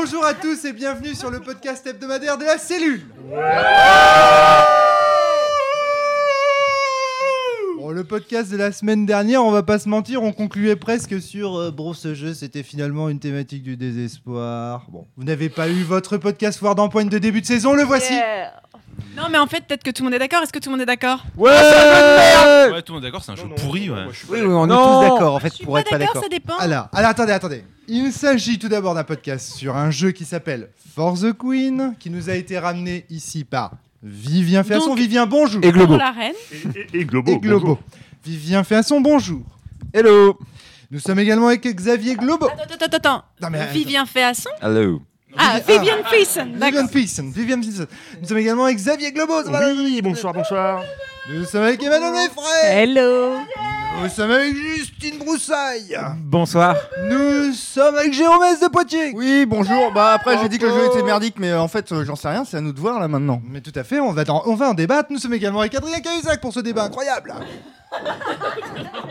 Bonjour à tous et bienvenue sur le podcast hebdomadaire de la cellule. Bon, le podcast de la semaine dernière, on va pas se mentir, on concluait presque sur euh, bon ce jeu c'était finalement une thématique du désespoir. Bon, vous n'avez pas eu votre podcast Foire d'empoigne de début de saison, le voici. Non, mais en fait, peut-être que tout le monde est d'accord. Est-ce que tout le monde est d'accord? Ouais Ouais, tout le monde est d'accord, c'est un jeu Non, non, pourri. non, Ouais. moi, je suis Oui, oui, on est Non. tous d'accord en fait Je suis pour pas être pas d'accord, d'accord. ça dépend. Alors, alors, attendez, attendez. Il s'agit tout d'abord d'un podcast sur un jeu qui s'appelle For the Queen, qui nous a été ramené ici par Vivien Féasson. Donc- Vivien, bonjour. Et Globo. Pour la reine. Et, et- et Globo. Et Globo. bonjour. Vivien Féasson, bonjour. Hello. Nous sommes également avec Xavier Globo. Attends, attends, attends. Non, mais, Vivien Féasson? Hello. Ah, Vivi- Vivian Feason. Vivian D'accord. Feason. Vivian. Nous sommes également avec Xavier Globo. ça va Oui, bonsoir, bonsoir. Nous sommes avec Emmanuel Meffray. Hello. Nous sommes avec Justine Broussaille. Bonsoir. Nous sommes avec Jérôme S. de Poitiers. Oui, bonjour. Bah après j'ai dit que le jeu était merdique mais euh, en fait euh, j'en sais rien, c'est à nous de voir là maintenant. Mais tout à fait, on va, en, on va en débattre. Nous sommes également avec Adrien Cahuzac pour ce débat incroyable.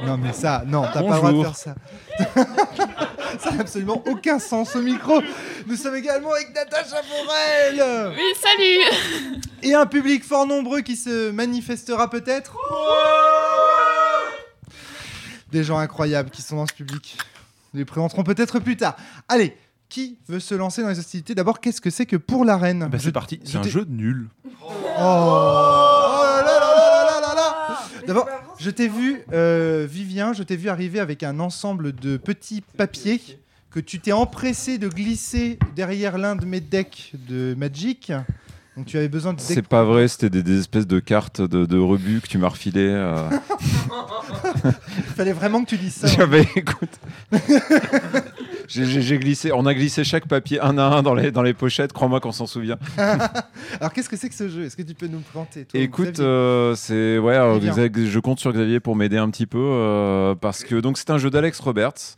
non mais ça, non, t'as pas le droit de Bonjour. faire ça. ça n'a absolument aucun sens au micro. Nous sommes également avec Natacha Forel. Oui, salut. Et un public fort nombreux qui se manifestera peut-être. Des gens incroyables qui sont dans ce public. Nous les présenterons peut-être plus tard. Allez, qui veut se lancer dans les hostilités? D'abord, qu'est-ce que c'est que pour l'arène Bah, Je- c'est parti, c'est un jeu nul. Oh, Oh là là là là là là là D'abord, je t'ai vu, euh, Vivien, je t'ai vu arriver avec un ensemble de petits papiers que tu t'es empressé de glisser derrière l'un de mes decks de Magic. Donc tu avais besoin de C'est pas vrai, c'était des, des espèces de cartes de, de rebut que tu m'as refilé. euh. Il fallait vraiment que tu dises ça. J'avais, écoute. J'ai- glissé, on a glissé chaque papier un à un dans les, dans les pochettes, crois-moi qu'on s'en souvient. Alors qu'est-ce que c'est que ce jeu? Est-ce que tu peux nous présenter toi, Écoute, euh, c'est ouais, alors, je compte sur Xavier pour m'aider un petit peu euh, parce que donc c'est un jeu d'Alex Roberts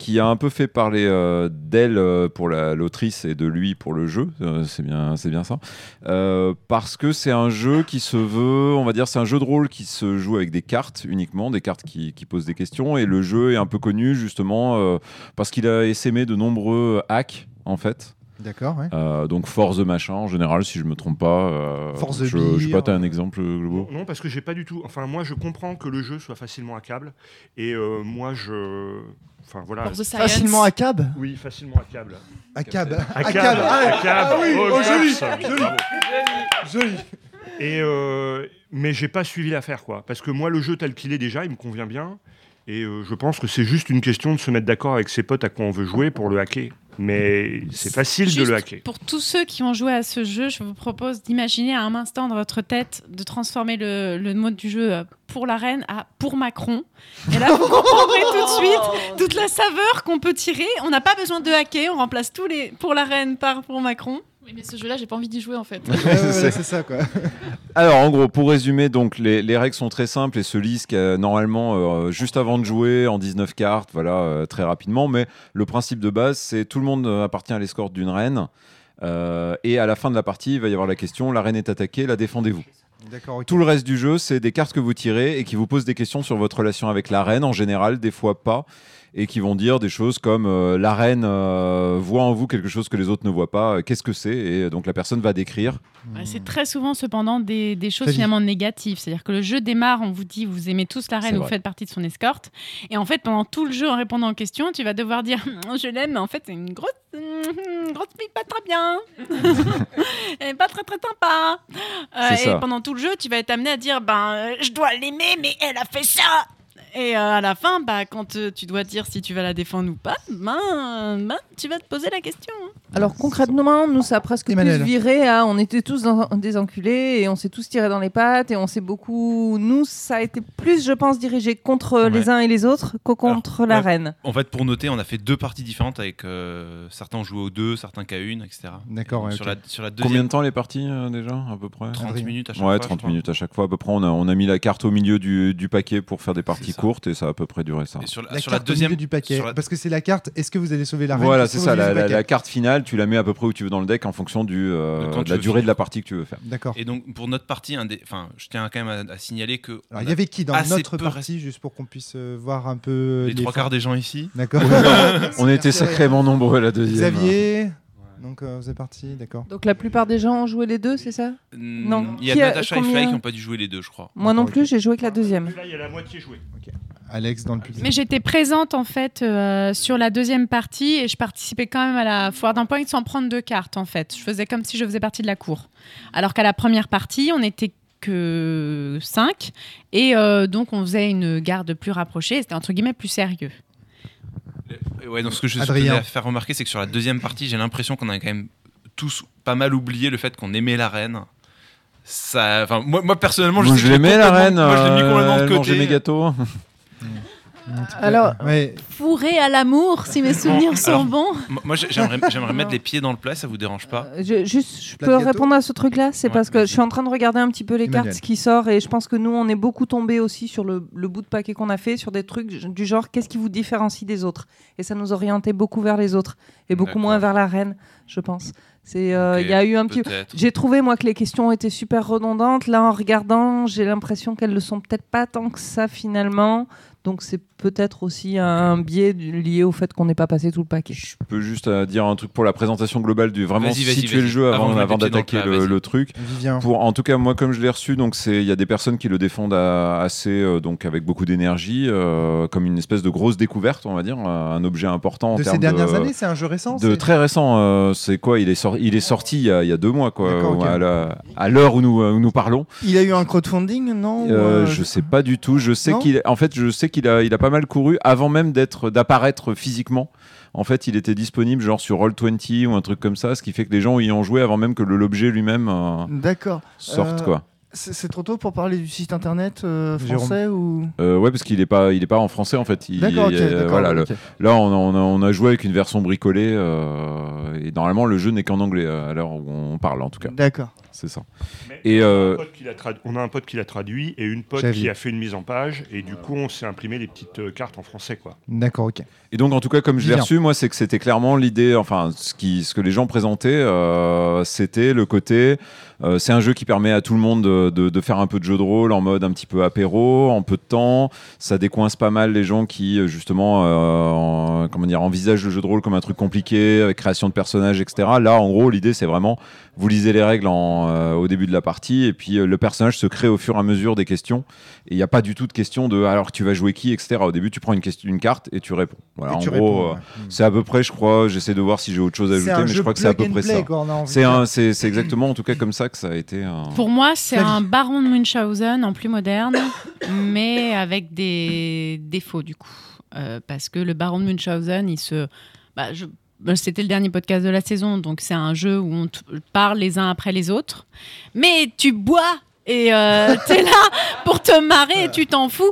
qui a un peu fait parler euh, d'elle euh, pour la- l'autrice et de lui pour le jeu. euh, c'est bien, c'est bien ça. Euh, parce que c'est un jeu qui se veut, on va dire, c'est un jeu de rôle qui se joue avec des cartes uniquement, des cartes qui, qui posent des questions et le jeu est un peu connu justement euh, parce qu'il a essaimé de nombreux hacks en fait. D'accord, ouais. Euh, donc Force the machin en général, si je me trompe pas. euh, Force the je, je sais pas, t'as un exemple, Globo? Non, non, parce que j'ai pas du tout. Enfin, moi, je comprends que le jeu soit facilement hackable. Et euh, moi, je. Enfin, voilà. Facilement à cab? Oui, facilement hackable. À cab. À cab. Ah, ah oui, oh, joli, grâce. joli. Bravo. Joli. Et euh, mais j'ai pas suivi l'affaire, quoi. Parce que moi, le jeu tel qu'il est déjà, il me convient bien. Et euh, je pense que c'est juste une question de se mettre d'accord avec ses potes à quoi on veut jouer pour le hacker. Mais c'est facile de le hacker. Pour tous ceux qui ont joué à ce jeu, je vous propose d'imaginer à un instant dans votre tête de transformer le, le mode du jeu euh, pour la reine à pour Macron. Et là, vous comprendrez tout de suite toute la saveur qu'on peut tirer. On n'a pas besoin de hacker, on remplace tous les pour la reine par pour Macron. Oui, mais ce jeu-là, j'ai pas envie d'y jouer en fait. C'est ça quoi. Alors en gros, pour résumer, donc les, les règles sont très simples et se lisent qu'à- normalement euh, juste avant de jouer en 19 cartes, voilà, euh, très rapidement. Mais le principe de base, c'est tout le monde euh, appartient à l'escorte d'une reine. Euh, et à la fin de la partie, il va y avoir la question la reine est attaquée, la défendez-vous Tout le reste du jeu, c'est des cartes que vous tirez et qui vous posent des questions sur votre relation avec la reine en général, des fois pas, et qui vont dire des choses comme euh, la reine euh, voit en vous quelque chose que les autres ne voient pas, euh, qu'est-ce que c'est? Et donc la personne va décrire. Ouais, C'est très souvent cependant des, des choses finalement négatives. C'est-à-dire que le jeu démarre, on vous dit vous aimez tous la reine, vous faites partie de son escorte. Et en fait, pendant tout le jeu, en répondant aux questions, tu vas devoir dire je l'aime, mais en fait, c'est une grosse, une grosse fille pas très bien. Elle est pas très très sympa. Euh, et ça. pendant tout le jeu, tu vas être amené à dire ben, je dois l'aimer, mais elle a fait ça. Et euh, à la fin, bah, quand euh, tu dois dire si tu vas la défendre ou pas, ben, ben, tu vas te poser la question. Alors concrètement, nous, ça a presque Emmanuel. plus viré à on était tous dans- des enculés et on s'est tous tirés dans les pattes et on s'est beaucoup. Nous, ça a été plus, je pense, dirigé contre Ouais. les uns et les autres que contre la ouais. reine. En fait, pour noter, on a fait deux parties différentes avec euh, certains joué aux deux, certains qu'à une, etc. D'accord, ouais, sur, ok. la, sur la Combien deuxième, de temps les parties euh, déjà à peu près 30 Adrien. minutes à chaque Ouais, fois. 30 je crois. minutes à chaque fois. À peu près, on a, on a mis la carte au milieu du, du paquet pour faire des parties C'est ça. courtes et ça a à peu près duré ça. Et sur la, La sur la carte au deuxième du paquet. la- Parce que c'est la carte. Est-ce que vous allez sauver la reine Voilà, c'est ça. La, carte finale, tu la mets à peu près où tu veux dans le deck en fonction du, euh, De la durée de la partie que tu veux faire. D'accord. Et donc, pour notre partie, un des... enfin, je tiens quand même à, à signaler que Alors, il y avait qui dans notre partie, juste pour qu'on puisse euh, voir un peu les trois quarts des gens ici. D'accord. On était sacrément nombreux à la deuxième. Xavier, Donc euh, vous êtes parti, d'accord. Donc la plupart des gens ont joué les deux, c'est ça Non. Il y a Qui a- Natasha et combien Fly qui n'ont pas dû jouer les deux, je crois. Moi non D'accord, plus, j'ai joué que la deuxième. Là, il y a la moitié jouée. Alex dans le public. Mais j'étais présente en fait euh, sur la deuxième partie et je participais quand même à la foire d'un point sans prendre de cartes en fait. Je faisais comme si je faisais partie de la cour. Alors qu'à la première partie, on n'était que 5 et euh, donc on faisait une garde plus rapprochée. et C'était entre guillemets plus sérieux. Ouais, donc ce que je tenais à faire remarquer, c'est que sur la deuxième partie, j'ai l'impression qu'on a quand même tous pas mal oublié le fait qu'on aimait la reine. Ça, moi, moi personnellement, je Moi, je l'ai l'aimais la complètement- reine. Moi, je l'ai mis complètement euh, de elle mangeait côté. mes gâteaux. Alors, Ouais, Fourré à l'amour, si mes souvenirs sont alors- bons. Moi, j'aimerais, j'aimerais mettre les pieds dans le plat, ça vous dérange pas Euh, je, juste, je peux répondre à ce truc-là? C'est Ouais, parce que je suis en train de regarder un petit peu les Emmanuel. cartes ce qui sort et je pense que nous, on est beaucoup tombé aussi sur le, le bout de paquet qu'on a fait, sur des trucs du genre qu'est-ce qui vous différencie des autres? Et ça nous orientait beaucoup vers les autres et beaucoup moins vers la reine, je pense. C'est, euh, il y a eu un petit. J'ai trouvé moi que les questions étaient super redondantes. Là, en regardant, j'ai l'impression qu'elles le sont peut-être pas tant que ça finalement. Donc c'est peut-être aussi un biais lié au fait qu'on n'ait pas passé tout le paquet. Je peux juste euh, dire un truc pour la présentation globale du vraiment situer vas-y. le jeu Avant d'attaquer le, truc. Vivien. Pour, en tout cas, moi, comme je l'ai reçu, donc c'est il y a des personnes qui le défendent à- assez euh, donc avec beaucoup d'énergie, euh, comme une espèce de grosse découverte, on va dire, un objet important en De ces dernières de, années, c'est un jeu récent de c'est- très récent. euh, c'est quoi Il est sorti, il est sorti il y a, il y a deux mois, quoi, à la- à l'heure où nous, où nous parlons. Il a eu un crowdfunding, non Euh, euh, je sais pas du tout. Je sais Non qu'il, en fait, je sais qu'il a, il a pas mal couru avant même d'être, d'apparaître physiquement. En fait, il était disponible genre sur Roll20 ou un truc comme ça, ce qui fait que les gens y ont joué avant même que l'objet lui-même euh, D'accord. sorte, Euh, quoi. C'est c'est trop tôt pour parler du site internet euh, Jérôme. français ou? Euh, ouais, parce qu'il est pas, il est pas en français en fait. Il- D'accord, ok. il- d'accord, voilà, le- ok. là, on a, on, a, on a joué avec une version bricolée euh, et normalement le jeu n'est qu'en anglais euh, à l'heure où on parle en tout cas. D'accord. C'est ça. Mais Et, on, a euh, un pote qui l'a trad- on a un pote qui l'a traduit et une pote qui a fait une mise en page et du coup on s'est imprimé les petites euh, cartes en français quoi. D'accord, ok. Et donc, en tout cas, comme je l'ai reçu, moi, c'est que c'était clairement l'idée, enfin, ce, qui, ce que les gens présentaient, euh, c'était le côté. euh, c'est un jeu qui permet à tout le monde de, de- de faire un peu de jeu de rôle en mode un petit peu apéro, en peu de temps. Ça décoince pas mal les gens qui, justement, en- comment dire, envisagent le jeu de rôle comme un truc compliqué, avec création de personnages, etc. Là, en gros, l'idée, c'est vraiment, vous lisez les règles en, euh, au début de la partie, et puis euh, le personnage se crée au fur et à mesure des questions. Et il n'y a pas du tout de question de alors tu vas jouer qui, etc. Au début, tu prends une, question, une carte et tu réponds. Voilà, Et en gros, euh, ouais. C'est à peu près, je crois, j'essaie de voir si j'ai autre chose à ajouter, mais je crois que c'est à peu près play, ça. C'est de un, dire. c'est c'est exactement en tout cas comme ça que ça a été. un- Pour moi, c'est un baron de Munchausen en plus moderne, mais avec des défauts du coup. Euh, parce que le baron de Munchausen, il se. bah, je- bah, C'était le dernier podcast de la saison, donc c'est un jeu où on te parle les uns après les autres. Mais tu bois et euh, t'es là pour te marrer et tu t'en fous.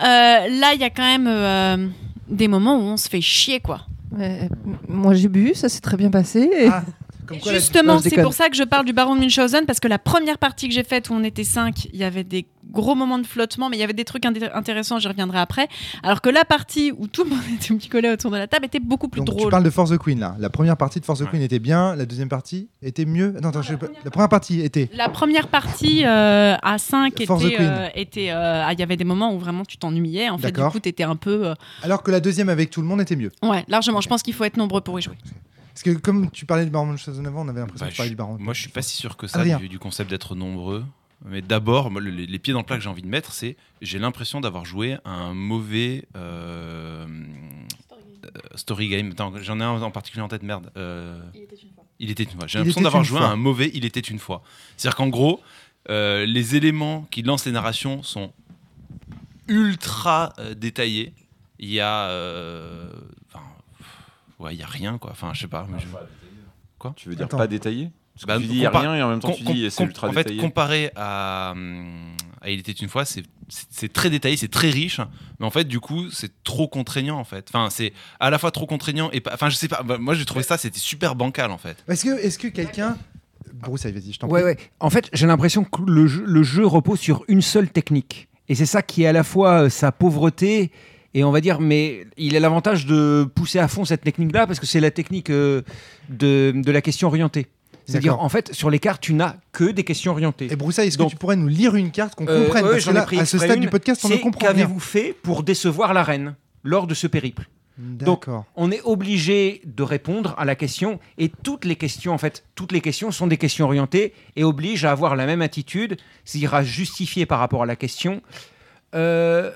Euh, là, il y a quand même euh, des moments où on se fait chier, quoi. Euh, moi j'ai bu, ça s'est très bien passé. et- Ah, comme quoi, la- Justement, c'est pour ça que je parle du baron de Munchausen, parce que la première partie que j'ai faite où on était 5, il y avait des gros moments de flottement, mais il y avait des trucs inté- intéressants, j'y reviendrai après. Alors que la partie où tout le monde était picolé autour de la table était beaucoup plus Donc, tu drôle. parles de Force the Queen là. La première partie de Force the Ouais. Queen était bien, la deuxième partie était mieux. Non, attends, je sais pas- la première partie était. La première partie euh, à 5 Force the était. Queen. euh, était, euh, ah, Il y avait des moments où vraiment tu t'ennuyais. En fait, du coup, tu étais un peu. euh, Alors que la deuxième avec tout le monde était mieux. Ouais, largement. Je pense qu'il faut être nombreux pour y jouer. Parce que comme tu parlais du Baron Munchausen avant, on avait l'impression Bah, que tu parlais du Baron. Moi, je suis pas si sûr que ça Adrien. du, du concept d'être nombreux. Mais d'abord, les, les pieds dans le plat que j'ai envie de mettre, c'est j'ai l'impression d'avoir joué à un mauvais euh, euh, story game. Attends, J'en ai un en particulier en tête, merde. Euh, il était une fois. J'ai l'impression d'avoir joué fois. à un mauvais Il était une fois. C'est-à-dire qu'en gros, euh, les éléments qui lancent les narrations sont ultra euh, détaillés. Il y a. euh, enfin, ouais, il y a rien, quoi. Enfin, je sais pas. mais je- Tu veux dire Attends. pas détaillé Parce que Bah, tu dis il y a rien et en même temps Com- tu dis c'est ultra en fait, détaillé. comparé à, hum, à Il était une fois, c'est très détaillé, c'est très riche, mais en fait, du coup, c'est trop contraignant, en fait. Enfin, c'est à la fois trop contraignant et pas. Enfin, je sais pas. bah, moi, j'ai trouvé ça, c'était super bancal, en fait. Est-ce que, est-ce que quelqu'un. Bruce, allez, vas-y, je t'en Ouais, prie. ouais. En fait, j'ai l'impression que le jeu, le jeu repose sur une seule technique. Et c'est ça qui est à la fois euh, sa pauvreté et on va dire, mais il a l'avantage de pousser à fond cette technique-là parce que c'est la technique euh, de, de la question orientée. C'est-à-dire, en fait, sur les cartes, tu n'as que des questions orientées. Et Broussaille, est-ce que Donc- tu pourrais nous lire une carte qu'on Euh, comprenne ouais, Parce que j'en ai là, pris à ce stade une. du podcast, on ne comprend. Qu'avez-vous fait pour décevoir la reine lors de ce périple? D'accord. On est obligé de répondre à la question et toutes les questions, en fait, toutes les questions sont des questions orientées et obligent à avoir la même attitude, c'est-à-dire à justifier par rapport à la question euh,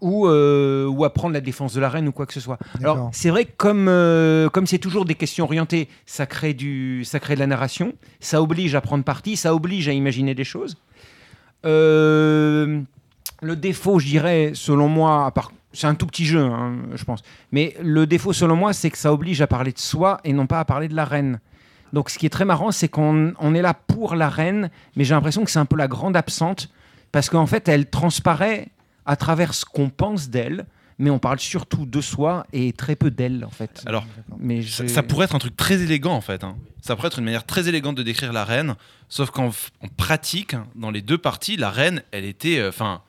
ou, euh, ou à prendre la défense de la reine ou quoi que ce soit. Alors c'est vrai que comme euh, comme c'est toujours des questions orientées, ça crée du ça crée de la narration, ça oblige à prendre parti, ça oblige à imaginer des choses. Euh, le défaut, je dirais, selon moi, c'est un tout petit jeu, hein, je pense. Mais le défaut, selon moi, c'est que ça oblige à parler de soi et non pas à parler de la reine. Donc, ce qui est très marrant, c'est qu'on on est là pour la reine, mais j'ai l'impression que c'est un peu la grande absente, parce qu'en fait, elle transparaît à travers ce qu'on pense d'elle, mais on parle surtout de soi et très peu d'elle, en fait. Alors, mais ça, pourrait être un truc très élégant en fait. hein. Ça pourrait être une manière très élégante de décrire la reine, sauf qu'en pratique, dans les deux parties, la reine, elle était, euh, enfin,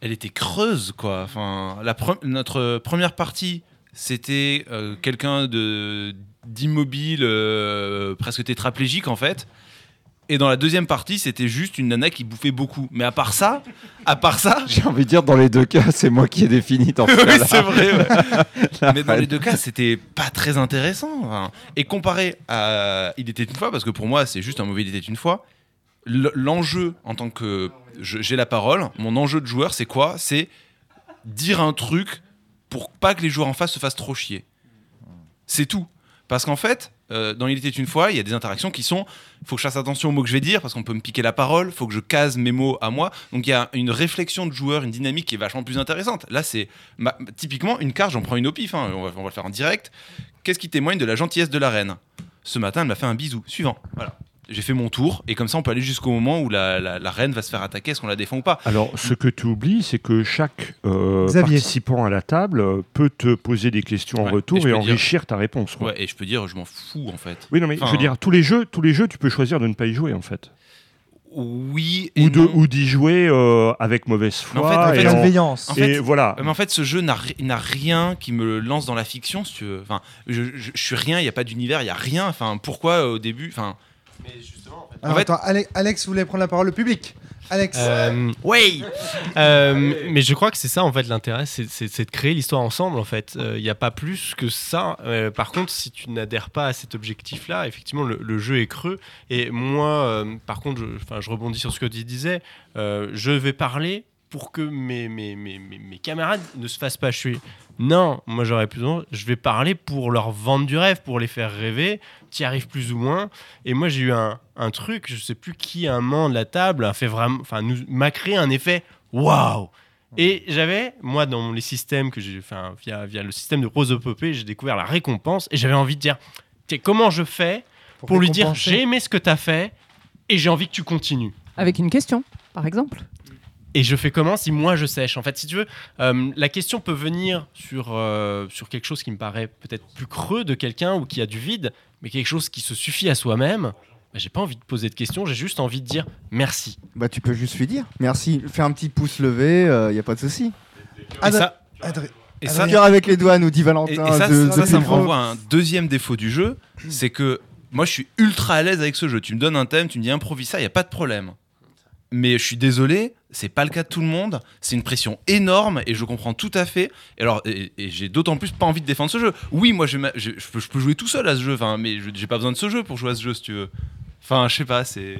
elle était creuse quoi. Enfin, pre- notre première partie, c'était euh, quelqu'un de d'immobile, euh, presque tétraplégique en fait. Et dans la deuxième partie, c'était juste une nana qui bouffait beaucoup. Mais à part ça, à part ça, J'ai envie de dire, dans les deux cas, c'est moi qui ai défini oui, c'est vrai. ouais. Mais dans les deux cas, c'était pas très intéressant. enfin. Et comparé à Il était une fois, parce que pour moi, c'est juste un mauvais Il était une fois, l'enjeu en tant que j'ai la parole, mon enjeu de joueur, c'est quoi? C'est dire un truc pour pas que les joueurs en face se fassent trop chier. C'est tout. Parce qu'en fait, euh, dans Il était une fois, il y a des interactions qui sont faut que je fasse attention aux mots que je vais dire parce qu'on peut me piquer la parole, faut que je case mes mots à moi. Donc il y a une réflexion de joueur, une dynamique qui est vachement plus intéressante. Là, c'est typiquement une carte, j'en prends une au pif, hein, on, va, on va le faire en direct. Qu'est-ce qui témoigne de la gentillesse de la reine? Ce matin, elle m'a fait un bisou. Suivant. Voilà. J'ai fait mon tour et comme ça, on peut aller jusqu'au moment où la, la- la reine va se faire attaquer. Est-ce qu'on la défend ou pas Alors, ce que tu oublies, c'est que chaque euh, participant à la table euh, peut te poser des questions en retour et dire- enrichir ta réponse. quoi. Ouais, et je peux dire, je m'en fous en fait. Oui, non, mais Enfin, je veux dire, tous les jeux, tous les jeux, tu peux choisir de ne pas y jouer en fait, Oui et ou de, non. ou d'y jouer euh, avec mauvaise Mais en foi. fait, en fait, et, en- Bienveillance. En et fait, voilà. Mais en fait, ce jeu n'a ri- n'a rien qui me lance dans la fiction, si tu veux. Enfin, je, je- je suis rien, il n'y a pas d'univers, il n'y a rien. Enfin, pourquoi euh, au début Enfin, Mais justement, en fait. Alors, fait- attends, Ale- Alex voulait prendre la parole, le public. Alex. Euh, oui Euh, Mais je crois que c'est ça en fait l'intérêt, c'est- de créer l'histoire ensemble en fait. Il n'y a pas plus que ça. Euh, par contre, si tu n'adhères pas à cet objectif-là, effectivement le, le jeu est creux. Et moi, euh, par contre, je, enfin, je rebondis sur ce que tu disais, euh, je vais parler pour que mes, mes, mes, mes, mes camarades ne se fassent pas tuer. Non, moi j'aurais plus besoin, je vais parler pour leur vendre du rêve, pour les faire rêver, qui arrives plus ou moins. Et moi j'ai eu un, un truc, je sais plus qui, un membre de la table, a fait vraiment, enfin, nous m'a créé un effet waouh. Et j'avais, moi, dans les systèmes que j'ai, enfin, via, via le système de prosopopée, j'ai découvert la récompense et j'avais envie de dire, Tiens, comment je fais pour, lui dire, j'ai aimé ce que tu as fait et j'ai envie que tu continues. Avec une question, par exemple. Et je fais comment si moi je sèche? En fait, si tu veux, euh, la question peut venir sur, euh, sur quelque chose qui me paraît peut-être plus creux de quelqu'un ou qui a du vide, mais quelque chose qui se suffit à soi-même. Bah, j'ai pas envie de poser de questions, j'ai juste envie de dire merci. Bah, tu peux juste lui dire merci. Fais un petit pouce levé, il y a pas de souci. Et ça, Adrien- et ça, avec les doigts, nous dit et, Valentin. et ça, de- ça, de ça me Pilvo. renvoie à un deuxième défaut du jeu, c'est que moi, je suis ultra à l'aise avec ce jeu. Tu me donnes un thème, tu me dis improvise ça, il y a pas de problème. Mais je suis désolé, c'est pas le cas de tout le monde. C'est une pression énorme et je comprends tout à fait. Et alors, et, et j'ai d'autant plus pas envie de défendre ce jeu. Oui, moi, je, ma- je- je peux, je peux jouer tout seul à ce jeu. Enfin, mais j'ai pas besoin de ce jeu pour jouer à ce jeu, si tu veux. Enfin, je sais pas, c'est.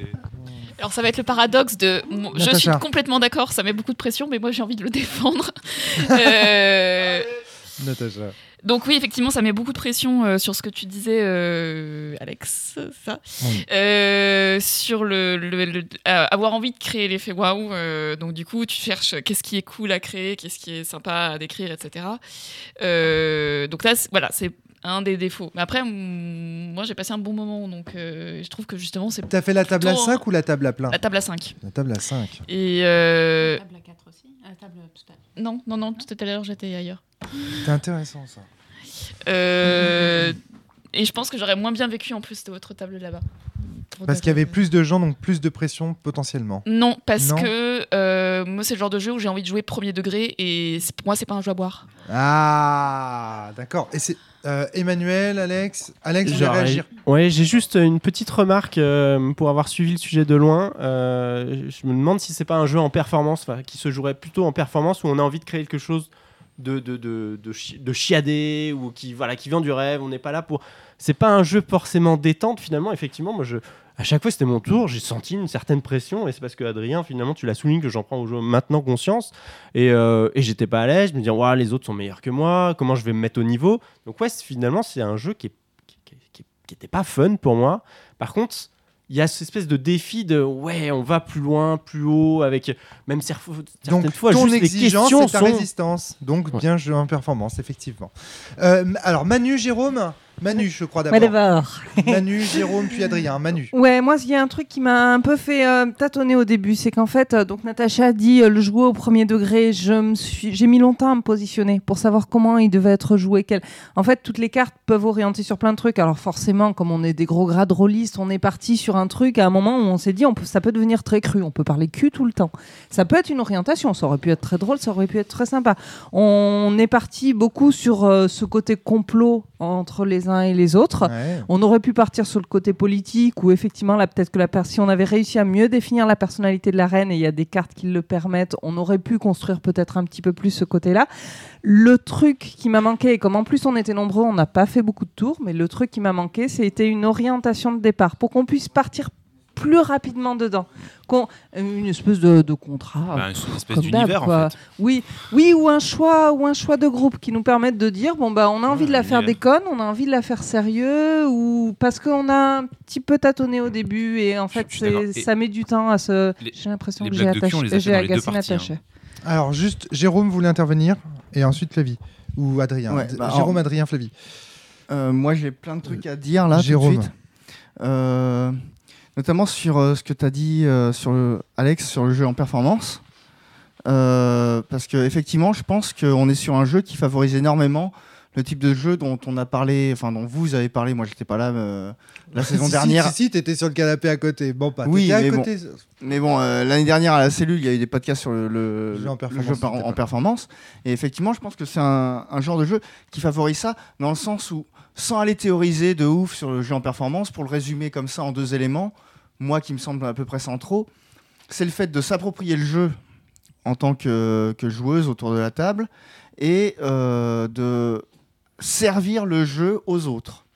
Alors ça va être le paradoxe de je suis complètement d'accord, ça met beaucoup de pression, mais moi j'ai envie de le défendre. Euh, Natacha. Donc oui, effectivement, ça met beaucoup de pression euh, sur ce que tu disais, euh, Alex, ça, Oui. Euh, sur le, le- le- euh, avoir envie de créer l'effet waouh. euh, donc du coup, tu cherches qu'est-ce qui est cool à créer, qu'est-ce qui est sympa à décrire, etc. Euh, donc là, c'est- voilà, c'est un des défauts. Mais après, mm, moi, j'ai passé un bon moment, donc euh, je trouve que justement, c'est T'as fait la table à Plutôt- 5 ou la table à plein la table à 5. La table à 5. Et euh, Table à 4 aussi La table tout à l'heure. non, non, non, tout à l'heure j'étais ailleurs. C'est intéressant ça. Euh, et je pense que j'aurais moins bien vécu en plus de votre table là-bas. Parce qu'il y avait plus de gens, donc plus de pression potentiellement. Non, parce Non. que euh, moi c'est le genre de jeu où j'ai envie de jouer premier degré et pour moi c'est pas un jeu à boire. Ah, d'accord. Et c'est euh, Emmanuel, Alex Alex, voulez Genre, réagir Ouais, j'ai juste une petite remarque euh, pour avoir suivi le sujet de loin. Euh, je me demande si c'est pas un jeu en performance, qui se jouerait plutôt en performance où on a envie de créer quelque chose de, de, de, de, chi- de chiader ou qui, voilà, qui vient du rêve. On n'est pas là pour. C'est pas un jeu forcément détente finalement. Effectivement, moi je. À chaque fois, c'était mon tour. J'ai senti une certaine pression, et c'est parce que Adrien, finalement, tu l'as souligné que j'en prends au maintenant conscience. Et, euh, et j'étais pas à l'aise. Je me disais, ouais, les autres sont meilleurs que moi. Comment je vais me mettre au niveau? Donc ouais, finalement, c'est un jeu qui est qui, qui- qui- pas fun pour moi. Par contre, il y a cette espèce de défi de ouais, on va plus loin, plus haut, avec même cer- certaines Donc, fois ton juste les exigence, questions ta sont. résistance. Donc, bien joué en performance, effectivement. Euh, alors, Manu, Jérôme? Manu, je crois d'abord. Manu, Jérôme, puis Adrien. Manu. Ouais, moi, il y a un truc qui m'a un peu fait euh, tâtonner au début, c'est qu'en fait, euh, donc Natacha a dit euh, le jouer au premier degré. Je me suis, j'ai mis longtemps à me positionner pour savoir comment il devait être joué. Quel... En fait, toutes les cartes peuvent orienter sur plein de trucs. Alors forcément, comme on est des gros grades rôlistes, on est parti sur un truc à un moment où on s'est dit, on peut, ça peut devenir très cru. On peut parler cul tout le temps. Ça peut être une orientation. Ça aurait pu être très drôle, ça aurait pu être très sympa. On est parti beaucoup sur euh, ce côté complot entre les uns et les autres. Ouais. On aurait pu partir sur le côté politique où effectivement là peut-être que la si on avait réussi à mieux définir la personnalité de la reine et il y a des cartes qui le permettent, on aurait pu construire peut-être un petit peu plus ce côté-là. Le truc qui m'a manqué et comme en plus on était nombreux, on n'a pas fait beaucoup de tours, mais le truc qui m'a manqué, c'était une orientation de départ pour qu'on puisse partir plus rapidement dedans. Qu'on- une espèce de, de contrat. Bah, une espèce comme d'univers, d'hab, en fait. Oui, oui, ou un choix, ou un choix de groupe qui nous permettent de dire bon bah on a envie de la faire déconne, on a envie de la faire sérieux, ou parce qu'on a un petit peu tâtonné au début et en fait Et ça met du temps à se. les- J'ai l'impression que j'ai attaché, j'ai agacé hein. Alors, juste, Jérôme voulait intervenir, et ensuite Flavie. Ou Adrien. Ouais, bah, Jérôme, Adrien, Flavie. Euh, moi, j'ai plein de trucs à dire là Jérôme. tout de suite. Euh, notamment sur euh, ce que tu as dit euh, sur le, Alex sur le jeu en performance. Euh, parce que effectivement, je pense qu'on est sur un jeu qui favorise énormément le type de jeu dont on a parlé, enfin dont vous avez parlé. Moi, j'étais pas là euh, la saison Si, si, dernière. Si, si, t'étais sur le canapé à côté. Bon, pas. Oui, t'étais à mais bon. côté. Mais bon, euh, l'année dernière à la cellule, il y a eu des podcasts sur le, le- Le jeu en performance, jeu par- en performance. Et effectivement, je pense que c'est un, un genre de jeu qui favorise ça dans le sens où, sans aller théoriser de ouf sur le jeu en performance, pour le résumer comme ça en deux éléments, moi qui me semble à peu près centraux, c'est le fait de s'approprier le jeu en tant que, que joueuse autour de la table et euh, de servir le jeu aux autres.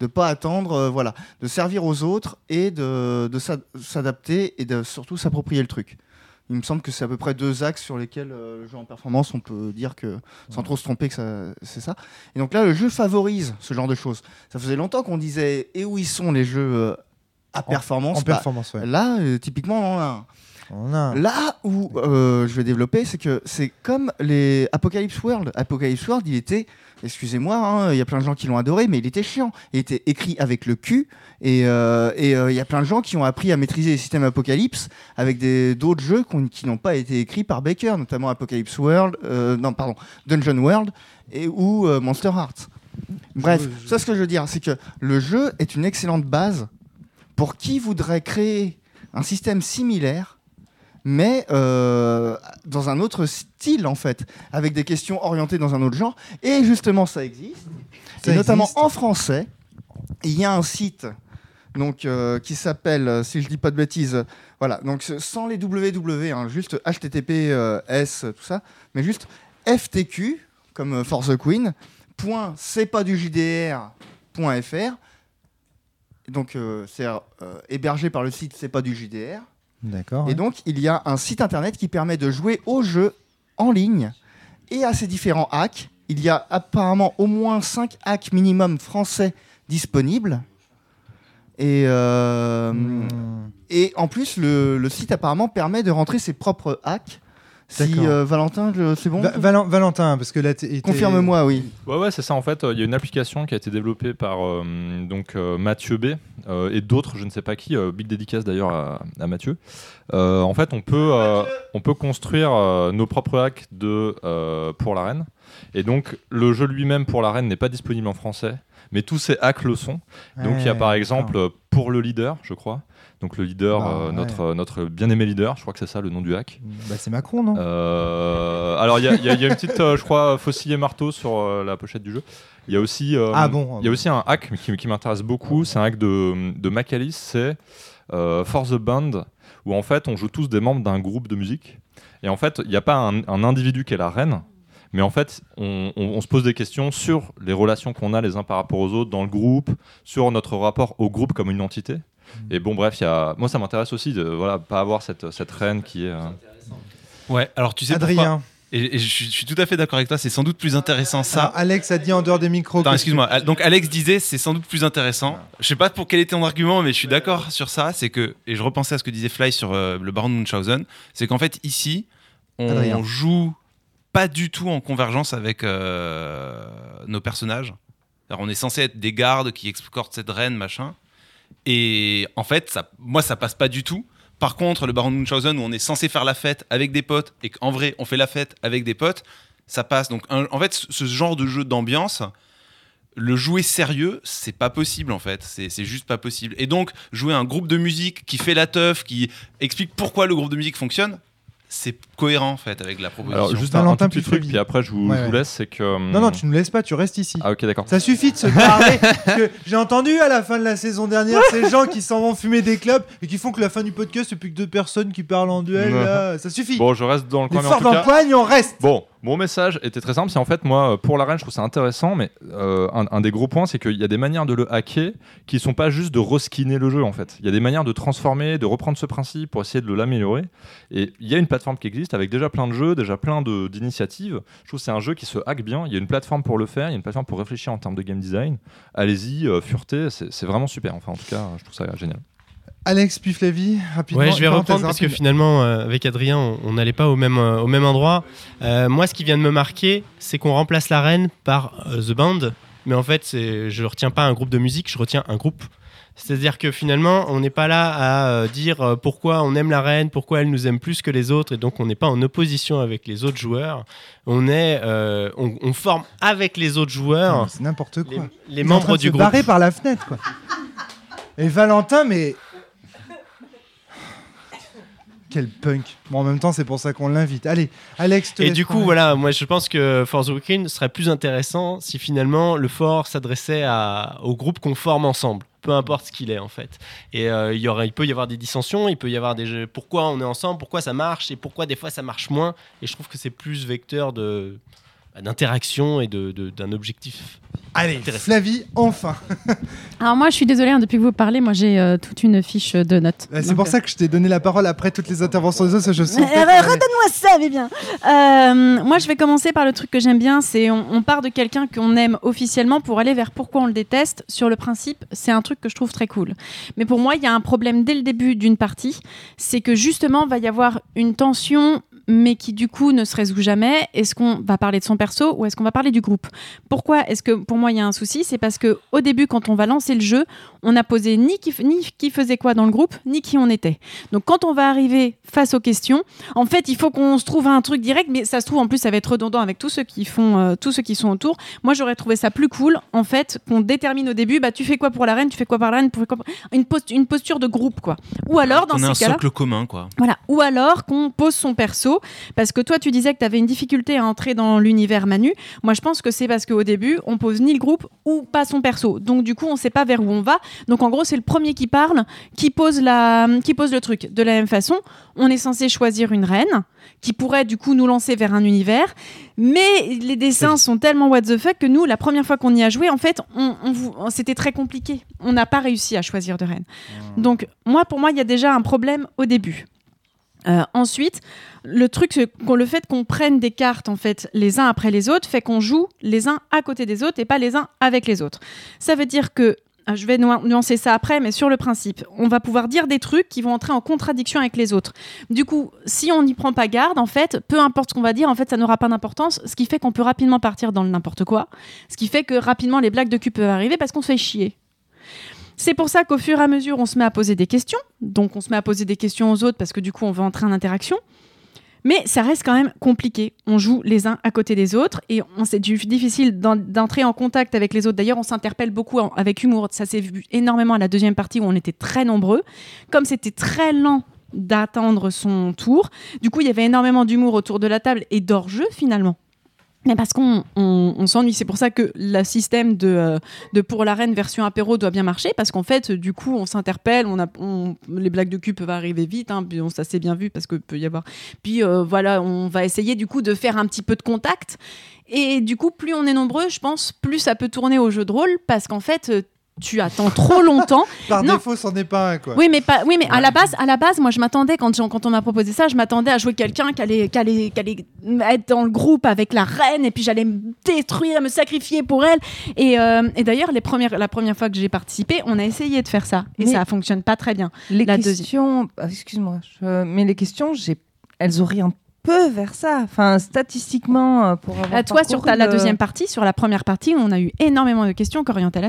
De pas attendre, euh, voilà, de servir aux autres et de, de s'ad- s'adapter et de surtout s'approprier le truc. Il me semble que c'est à peu près deux axes sur lesquels euh, le jeu en performance, on peut dire que, sans trop se tromper, que ça- c'est ça. Et donc là, le jeu favorise ce genre de choses. Ça faisait longtemps qu'on disait et où ils sont les jeux euh, à performance? En Bah, performance, ouais. Là, typiquement, on en a un. A. Là où euh, je vais développer, c'est que c'est comme les Apocalypse World. Apocalypse World, il était, excusez-moi, hein, il y a plein de gens qui l'ont adoré, mais il était chiant. Il était écrit avec le cul, et euh, et, euh, il y a plein de gens qui ont appris à maîtriser les systèmes Apocalypse avec d'autres jeux qui n'ont pas été écrits par Baker, notamment Apocalypse World, euh, non, pardon, Dungeon World et ou Monster Hearts. Bref, je- ça ce que je veux dire, c'est que le jeu est une excellente base pour qui voudrait créer un système similaire, mais euh, dans un autre style en fait, avec des questions orientées dans un autre genre. Et justement, ça existe. Ça et notamment en français, il y a un site donc euh, qui s'appelle, euh, si je dis pas de bêtises, euh, voilà, donc sans les www, hein, juste HTTPS, tout ça, mais juste FTQ comme For the Queen. Point, c'est pas du JDR.fr. Donc euh, c'est hébergé par le site c'est pas du JDR. D'accord. Et ouais. donc, il y a un site internet qui permet de jouer au jeu en ligne et à ces différents hacks. Il y a apparemment au moins 5 hacks minimum français disponibles. Et, euh, Hmm. et en plus, le, le site apparemment permet de rentrer ses propres hacks. Si euh, Valentin, je- c'est bon Va- Valen- Valentin, parce que là, Confirme-moi, oui. Ouais, ouais, c'est ça. En fait, euh, il y a une application qui a été développée par euh, donc euh, Mathieu B euh, et d'autres, je ne sais pas qui. euh, big dédicace d'ailleurs à, à Mathieu. Euh, en fait, on peut euh, on peut construire euh, nos propres hacks de euh, pour l'arène. Et donc, le jeu lui-même pour l'arène n'est pas disponible en français, mais tous ces hacks le sont. Donc, il y a par exemple euh, pour le leader, je crois. Donc le leader, Bah, euh, notre, notre bien-aimé leader, je crois que c'est ça le nom du hack. Bah, c'est Macron, non? Euh, alors il y, a- y y une petite, euh, je crois, faucille et marteau sur la pochette du jeu. Il y a aussi, Ah bon, ah il y a aussi un hack qui, qui m'intéresse beaucoup. C'est un hack de, de Macalis, c'est For the Band, où en fait on joue tous des membres d'un groupe de musique. Et en fait, il n'y a pas un, un individu qui est la reine, Mais en fait, on, on- on se pose des questions sur les relations qu'on a les uns par rapport aux autres dans le groupe, sur notre rapport au groupe comme une entité. Et bon, bref, il y a... moi, ça m'intéresse aussi de voilà, pas avoir cette, cette reine qui est. euh, Ouais, alors tu sais Adrien. et, et je, suis- je suis tout à fait d'accord avec toi, c'est sans doute plus intéressant ça. Alors, Alex a dit en dehors des micros. Attends, excuse-moi. Donc Alex disait c'est sans doute plus intéressant. Je sais pas pour quel était ton argument, mais je suis d'accord sur ça. C'est que et je repensais à ce que disait Fly sur euh, le Baron de Munchausen, c'est qu'en fait ici on Adrien. joue pas du tout en convergence avec euh, nos personnages. Alors, on est censé être des gardes qui escortent cette reine machin, et en fait ça, moi ça passe pas du tout. Par contre, le Baron Munchausen, où on est censé faire la fête avec des potes, et qu'en vrai, on fait la fête avec des potes, ça passe. Donc, en fait, ce- genre de jeu d'ambiance, le jouer sérieux, c'est pas possible en fait. C'est juste pas possible. Et donc, jouer un groupe de musique qui fait la teuf, qui explique pourquoi le groupe de musique fonctionne, c'est cohérent en fait avec la proposition. Alors, juste un, un petit truc, puis après, je vous, Ouais, je vous laisse. C'est que. hum, Non, non, tu ne laisses pas, tu restes ici. Ah, ok, d'accord. Ça suffit de se parler. parce que J'ai entendu à la fin de la saison dernière ces gens qui s'en vont fumer des clubs et qui font que la fin du podcast, c'est plus que deux personnes qui parlent en duel. Là. Ça suffit. Bon, je reste dans le Les coin, mais en tout dans cas. on reste. Bon, mon message était très simple. C'est en fait, moi, euh, pour la reine, je trouve ça intéressant, mais euh, un, des gros points, c'est qu'il y a des manières de le hacker qui sont pas juste de reskiner le jeu, en fait. Il y a des manières de transformer, de reprendre ce principe pour essayer de l'améliorer. Et il y a une plateforme qui existe avec déjà plein de jeux, déjà plein d'initiatives. Je trouve c'est un jeu qui se hack bien. Il y a une plateforme pour le faire, il y a une plateforme pour réfléchir en termes de game design. Allez-y, euh, fureté, c'est c'est vraiment super. Enfin, en tout cas, je trouve ça génial. Alex Puflavi, rapidement. Ouais, je vais reprendre parce que finalement, euh, avec Adrien, on- n'allait pas au même, euh, au même endroit. Euh, moi, ce qui vient de me marquer, c'est qu'on remplace la reine par The Band. Mais en fait, je ne retiens pas un groupe de musique, je retiens un groupe. C'est-à-dire que finalement, on n'est pas là à dire pourquoi on aime la reine, pourquoi elle nous aime plus que les autres, et donc on n'est pas en opposition avec les autres joueurs. On est, euh, on, on forme avec les autres joueurs. C'est n'importe quoi. Les, est en train membres de du se groupe. barrer par la fenêtre, quoi. Et Valentin, mais. Quel punk. Bon, en même temps, c'est pour ça qu'on l'invite. Allez, Alex, te Et du coup, parler. voilà, moi je pense que Force Weekend serait plus intéressant si finalement le fort s'adressait au groupe qu'on forme ensemble, peu importe ce qu'il est en fait. Et euh, il, y aurait, il peut y avoir des dissensions, il peut y avoir des jeux, pourquoi on est ensemble, pourquoi ça marche et pourquoi des fois ça marche moins. Et je trouve que c'est plus vecteur de d'interaction et de- de- d'un objectif. Allez, intéressant. Flavie, enfin. Alors moi, je suis désolée, hein, depuis que vous parlez, moi j'ai euh, toute une fiche de notes. Euh, C'est Donc, pour euh, ça que je t'ai donné la parole après toutes les interventions des autres. Je Euh, que t'allais- Redonne-moi ça, mais bien. Euh, moi, je vais commencer par le truc que j'aime bien. C'est on, on part de quelqu'un qu'on aime officiellement pour aller vers pourquoi on le déteste. Sur le principe, c'est un truc que je trouve très cool. Mais pour moi, il y a un problème dès le début d'une partie. C'est que justement, va y avoir une tension, mais qui du coup ne se résout jamais. Est-ce qu'on va parler de son perso ou est-ce qu'on va parler du groupe? Pourquoi est-ce que pour moi il y a un souci? C'est parce que au début, quand on va lancer le jeu, on n'a posé ni qui, ni qui faisait quoi dans le groupe, ni qui on était. Donc quand on va arriver face aux questions, en fait, il faut qu'on se trouve un truc direct, mais ça se trouve en plus ça va être redondant avec tous ceux qui font, euh, tous ceux qui sont autour. Moi, j'aurais trouvé ça plus cool, en fait, qu'on détermine au début, bah tu fais quoi pour la reine, tu fais quoi pour la reine, tu fais quoi pour- une, post- une posture de groupe, quoi. Ou alors dans on a un ces cas-là. socle commun quoi. Voilà. Ou alors qu'on pose son perso, parce que toi tu disais que tu avais une difficulté à entrer dans l'univers Manu. Moi je pense que c'est parce qu'au début on pose ni le groupe ou pas son perso. Donc du coup on sait pas vers où on va. Donc en gros c'est le premier qui parle, qui pose, la, qui pose le truc. De la même façon, on est censé choisir une reine qui pourrait du coup nous lancer vers un univers. Mais les dessins sont tellement what the fuck que nous, la première fois qu'on y a joué, en fait, on, on vous- c'était très compliqué. On n'a pas réussi à choisir de reine. Donc moi, pour moi, il y a déjà un problème au début. Euh, ensuite, le truc, qu'on- le fait qu'on prenne des cartes en fait les uns après les autres, fait qu'on joue les uns à côté des autres et pas les uns avec les autres. Ça veut dire que ah, je vais nu- nuancer ça après, mais sur le principe, on va pouvoir dire des trucs qui vont entrer en contradiction avec les autres. Du coup, si on n'y prend pas garde, en fait, peu importe ce qu'on va dire, en fait, ça n'aura pas d'importance, ce qui fait qu'on peut rapidement partir dans le n'importe quoi, ce qui fait que rapidement les blagues de cul peuvent arriver parce qu'on se fait chier. C'est pour ça qu'au fur et à mesure, on se met à poser des questions. Donc, on se met à poser des questions aux autres parce que du coup, on veut entrer en interaction. Mais ça reste quand même compliqué. On joue les uns à côté des autres et c'est difficile d'en- d'entrer en contact avec les autres. D'ailleurs, on s'interpelle beaucoup avec humour. Ça s'est vu énormément à la deuxième partie où on était très nombreux. Comme c'était très lent d'attendre son tour, du coup, il y avait énormément d'humour autour de la table et d'hors-jeu finalement. Mais parce qu'on on, on s'ennuie, c'est pour ça que le système de, euh, de pour la reine version apéro doit bien marcher, parce qu'en fait, du coup, on s'interpelle, on les blagues de cul peuvent arriver vite, hein, puis on- ça s'est bien vu parce que peut y avoir. Puis euh, voilà, on va essayer du coup de faire un petit peu de contact, et du coup, plus on est nombreux, je pense, plus ça peut tourner au jeu de rôle, parce qu'en fait, tu attends trop longtemps. Par Non. défaut, c'en est pas un, quoi. Oui, mais, pas, oui, mais à, la base, à la base, moi, je m'attendais, quand, quand on m'a proposé ça, je m'attendais à jouer quelqu'un qui allait, qui, allait, qui allait être dans le groupe avec la reine, et puis j'allais me détruire, me sacrifier pour elle. Et, euh, et d'ailleurs, les premières, la première fois que j'ai participé, on a essayé de faire ça, et Mais- ça fonctionne pas très bien. Les La questions, ah, excuse-moi, je- mais les questions, j'ai, elles auraient un peu vers ça. Enfin, statistiquement, euh, pour avoir Euh, toi, sur ta, la deuxième partie, sur la première partie, on a eu énormément de questions qui orientaient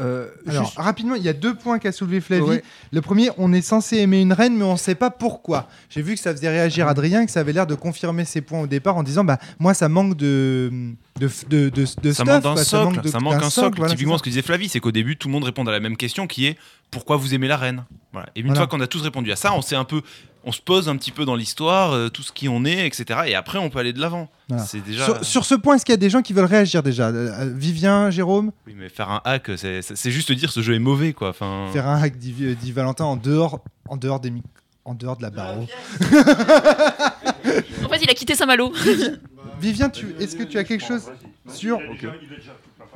là-dessus. Alors, rapidement, il y a deux points qu'a soulevé Flavie. Ouais. Le premier, on est censé aimer une reine, mais on ne sait pas pourquoi. J'ai vu que ça faisait réagir Adrien, que ça avait l'air de confirmer ses points au départ en disant bah, Moi, ça manque de, de, de, de, de ça stuff, manque d'un quoi, socle, ça manque d'un un socle. voilà, Typiquement, ce que disait Flavie, c'est qu'au début, tout le monde répond à la même question qui est pourquoi vous aimez la reine? Voilà. Et une Voilà. fois qu'on a tous répondu à ça, on sait un peu, on se pose un petit peu dans l'histoire, euh, tout ce qui on est, etc. Et après, on peut aller de l'avant. Voilà. C'est déjà. Sur, sur ce point, est-ce qu'il y a des gens qui veulent réagir déjà? Euh, euh, Vivien, Jérôme? Oui, mais faire un hack, c'est- juste dire ce jeu est mauvais, quoi. Enfin. Faire un hack, dit, euh, dit Valentin, en dehors, en dehors des mic- en dehors de la barreau. En fait, il a quitté Saint-Malo. Vivien, tu, est-ce que tu as quelque chose sur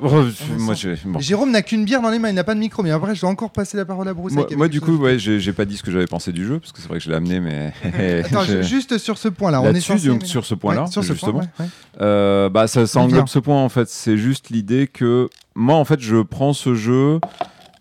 Oh, moi, j'ai- bon. Jérôme n'a qu'une bière dans les mains, il n'a pas de micro, mais après, je dois encore passer la parole à Bruce. Moi, du coup, ouais, j'ai pas dit ce que j'avais pensé du jeu, parce que c'est vrai que je l'ai amené, mais. Attends, juste sur ce point-là, on est censé donc sur ce point-là, Ouais, sur ce point, justement, ouais, ouais. euh, bah, ça, ça englobe ce point en fait. C'est juste l'idée que moi, en fait, je prends ce jeu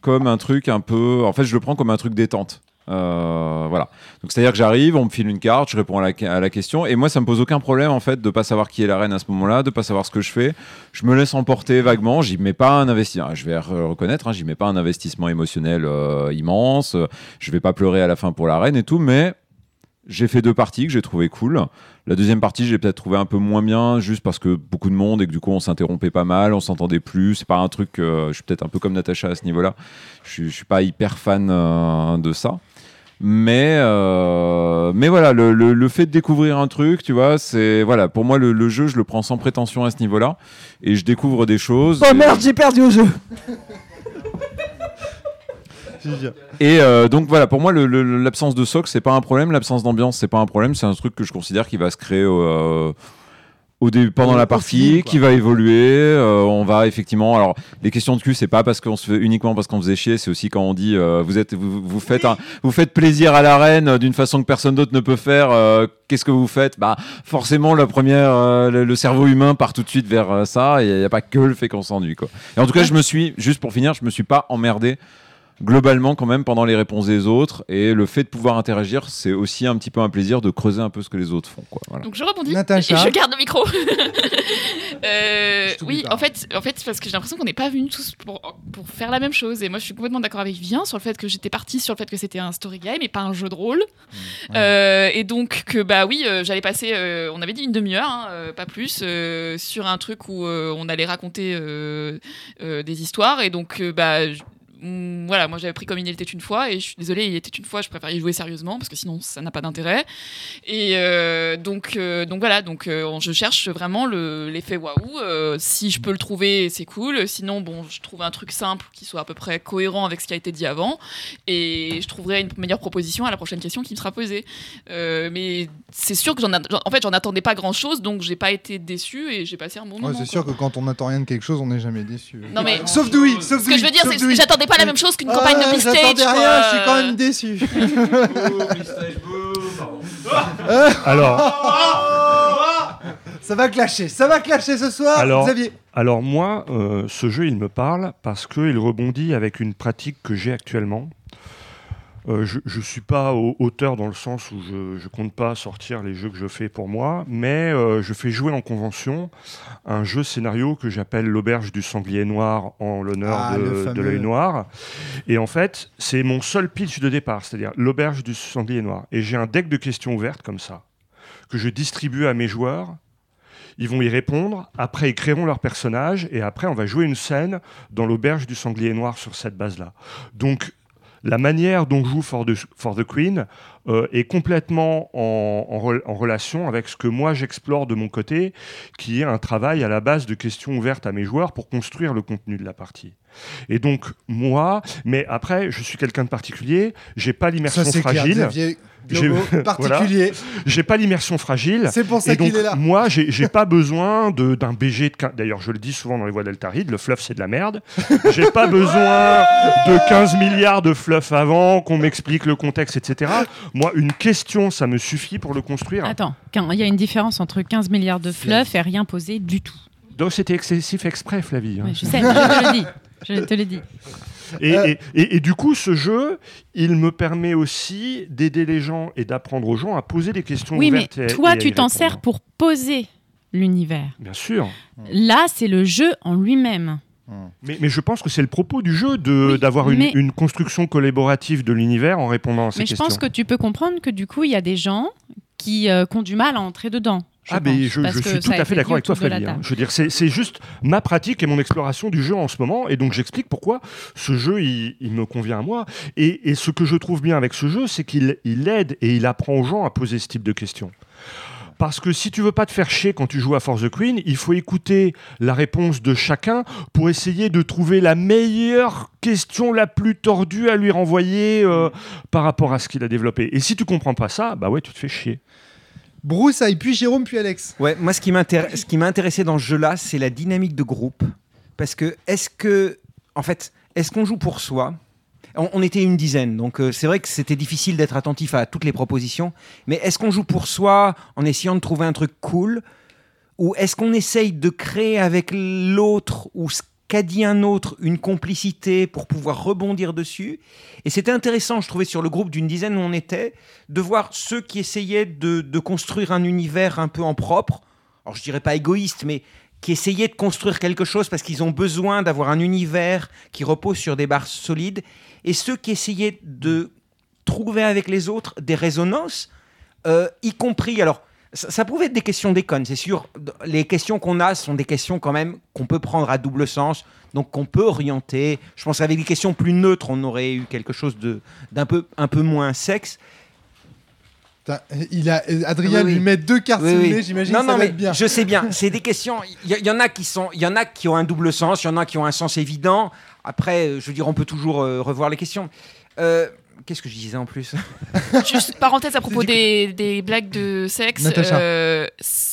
comme un truc un peu. En fait, je le prends comme un truc détente. Euh, voilà. Donc c'est-à-dire que j'arrive, on me file une carte, je réponds à la, à question, et moi ça me pose aucun problème en fait de pas savoir qui est la reine à ce moment-là, de pas savoir ce que je fais. Je me laisse emporter vaguement, j'y mets pas un investissement. Je vais re- reconnaître, hein, j'y mets pas un investissement émotionnel euh, immense. Je vais pas pleurer à la fin pour la reine et tout, mais j'ai fait deux parties que j'ai trouvé cool. La deuxième partie, j'ai peut-être trouvé un peu moins bien, juste parce que beaucoup de monde et que du coup on s'interrompait pas mal, on s'entendait plus. C'est pas un truc. euh, je suis peut-être un peu comme Natacha à ce niveau-là. Je, je suis pas hyper fan euh, de ça. Mais, euh, mais voilà, le, le- le fait de découvrir un truc, tu vois, c'est voilà, pour moi le, le jeu, je le prends sans prétention à ce niveau-là, et je découvre des choses. Oh merde, j'ai perdu au jeu. Et euh, donc voilà, pour moi, l'absence de socle, c'est pas un problème. L'absence d'ambiance, c'est pas un problème. C'est un truc que je considère qui va se créer euh, au début, pendant la partie, quoi. qui va évoluer. euh, on va effectivement. Alors, les questions de cul, c'est pas parce qu'on se fait uniquement parce qu'on faisait chier. C'est aussi quand on dit euh, vous êtes, vous, vous faites, un- vous faites plaisir à la reine euh, d'une façon que personne d'autre ne peut faire. euh, Qu'est-ce que vous faites? Bah, forcément, la première, le, le cerveau humain part tout de suite vers ça. Il n'y a, pas que le fait qu'on s'ennuie, quoi. Et en tout cas, je me suis, juste pour finir, je me suis pas emmerdé globalement quand même pendant les réponses des autres et le fait de pouvoir interagir c'est aussi un petit peu un plaisir de creuser un peu ce que les autres font quoi, voilà. Donc je rebondis Natacha. et je garde le micro. Euh, oui, pas. en fait, en fait, parce que j'ai l'impression qu'on n'est pas venus tous pour, pour faire la même chose. Et moi, je suis complètement d'accord avec Vivien sur le fait que j'étais partie sur le fait que c'était un story game et pas un jeu de rôle. Mmh, Euh, et donc que bah oui, euh, j'allais passer, euh, on avait dit une demi-heure, hein, euh, pas plus, euh, sur un truc où euh, on allait raconter euh, euh, des histoires. Et donc euh, bah je- mm, voilà, moi j'avais pris comme il était une fois et je suis désolée, il était une fois, je préfère y jouer sérieusement parce que sinon ça n'a pas d'intérêt. Et euh, donc, euh, donc voilà, donc euh, je cherche vraiment le- l'effet waouh. Si je peux le trouver, c'est cool. Sinon, bon, je trouve un truc simple qui soit à peu près cohérent avec ce qui a été dit avant, et je trouverai une meilleure proposition à la prochaine question qui me sera posée. Mais c'est sûr que j'en, en fait, j'en attendais pas grand chose, donc j'ai pas été déçue et j'ai passé un bon Ouais, moment. c'est sûr que quand on n'attend rien de quelque chose, on n'est jamais déçu. Non, mais- sauf Dewey, sauf Ce que je veux dire, c'est que j'attendais pas la même chose qu'une campagne de Ah, Beast Stage, J'attendais rien, je suis quand même déçu. Alors, ça va clasher, ça va clasher ce soir, alors, Xavier. alors moi, euh, ce jeu, il me parle parce qu'il rebondit avec une pratique que j'ai actuellement. Euh, je ne suis pas au- auteur dans le sens où je ne compte pas sortir les jeux que je fais pour moi, mais euh, je fais jouer en convention un jeu scénario que j'appelle l'auberge du sanglier noir en l'honneur Ah, de, l'œil noir. Et en fait, c'est mon seul pitch de départ, c'est-à-dire l'auberge du sanglier noir. Et j'ai un deck de questions ouvertes comme ça, que je distribue à mes joueurs. Ils vont y répondre, après ils créeront leur personnage, et après on va jouer une scène dans l'auberge du sanglier noir sur cette base-là. Donc la manière dont joue For the, For the Queen euh, est complètement en, en re- en relation avec ce que moi j'explore de mon côté, qui est un travail à la base de questions ouvertes à mes joueurs pour construire le contenu de la partie. Et donc moi, mais après, je suis quelqu'un de particulier, j'ai pas l'immersion clair, voilà. particulier. J'ai pas l'immersion fragile. C'est pour ça qu'il est là. Moi, j'ai pas besoin de- d'un BG de. D'ailleurs, je le dis souvent dans les voix d'Altaride, le fluff c'est de la merde. J'ai pas besoin de 15 milliards de fluff avant, qu'on m'explique le contexte, etc. Moi, une question, ça me suffit pour le construire. Attends, il y a une différence entre 15 milliards de fluff et rien posé du tout. Donc c'était excessif exprès, Flavie. hein. Ouais, je sais, je te le dis. Je te dis. Et, Euh. et- et- et du coup, ce jeu, il me permet aussi d'aider les gens et d'apprendre aux gens à poser des questions Oui, mais ouvertes. toi, tu t'en sers pour poser l'univers. Bien sûr. Là, c'est le jeu en lui-même. Mais, mais je pense que c'est le propos du jeu de- d'avoir une, construction collaborative de l'univers en répondant à ces Mais je questions. pense que tu peux comprendre que du coup, il y a des gens qui, euh, qui ont du mal à entrer dedans. Je ah, mais pense, je, parce je que suis tout à fait d'accord avec toi, Flavie. hein. Je veux dire, c'est c'est juste ma pratique et mon exploration du jeu en ce moment. Et donc, j'explique pourquoi ce jeu, il, il me convient à moi. Et, et ce que je trouve bien avec ce jeu, c'est qu'il il aide et il apprend aux gens à poser ce type de questions. Parce que si tu veux pas te faire chier quand tu joues à Force the Queen, il faut écouter la réponse de chacun pour essayer de trouver la meilleure question la plus tordue à lui renvoyer euh, par rapport à ce qu'il a développé. Et si tu comprends pas ça, bah ouais, tu te fais chier. Broussaille, puis Jérôme, puis Alex. Ouais, moi, ce qui m'a intéressé dans ce jeu-là, c'est la dynamique de groupe. Parce que, est-ce que, en fait, est-ce qu'on joue pour soi? On, était une dizaine, donc euh, c'est vrai que c'était difficile d'être attentif à toutes les propositions. Mais est-ce qu'on joue pour soi en essayant de trouver un truc cool? Ou est-ce qu'on essaye de créer avec l'autre ou qu'a dit un autre une complicité pour pouvoir rebondir dessus Et c'était intéressant, je trouvais, sur le groupe d'une dizaine où on était, de voir ceux qui essayaient de, construire un univers un peu en propre. Alors je dirais pas égoïste, mais qui essayaient de construire quelque chose parce qu'ils ont besoin d'avoir un univers qui repose sur des barres solides, et ceux qui essayaient de trouver avec les autres des résonances, euh, y compris. Alors, ça, ça pouvait être des questions déconnes, c'est sûr. Les questions qu'on a sont des questions quand même qu'on peut prendre à double sens, donc qu'on peut orienter. Je pense qu'avec des questions plus neutres, on aurait eu quelque chose d'un peu, un peu moins sexe. Il a, Adrien Oui, oui. lui met deux cartes Oui, oui. j'imagine ça non, va mais être bien. Je sais bien, c'est des questions. Il y, en a qui sont, il y en a qui ont un double sens, il y en a qui ont un sens évident. Après, euh, je veux dire, on peut toujours euh, revoir les questions. Euh, Qu'est-ce que je disais en plus Juste parenthèse à propos des, des blagues de sexe. Euh,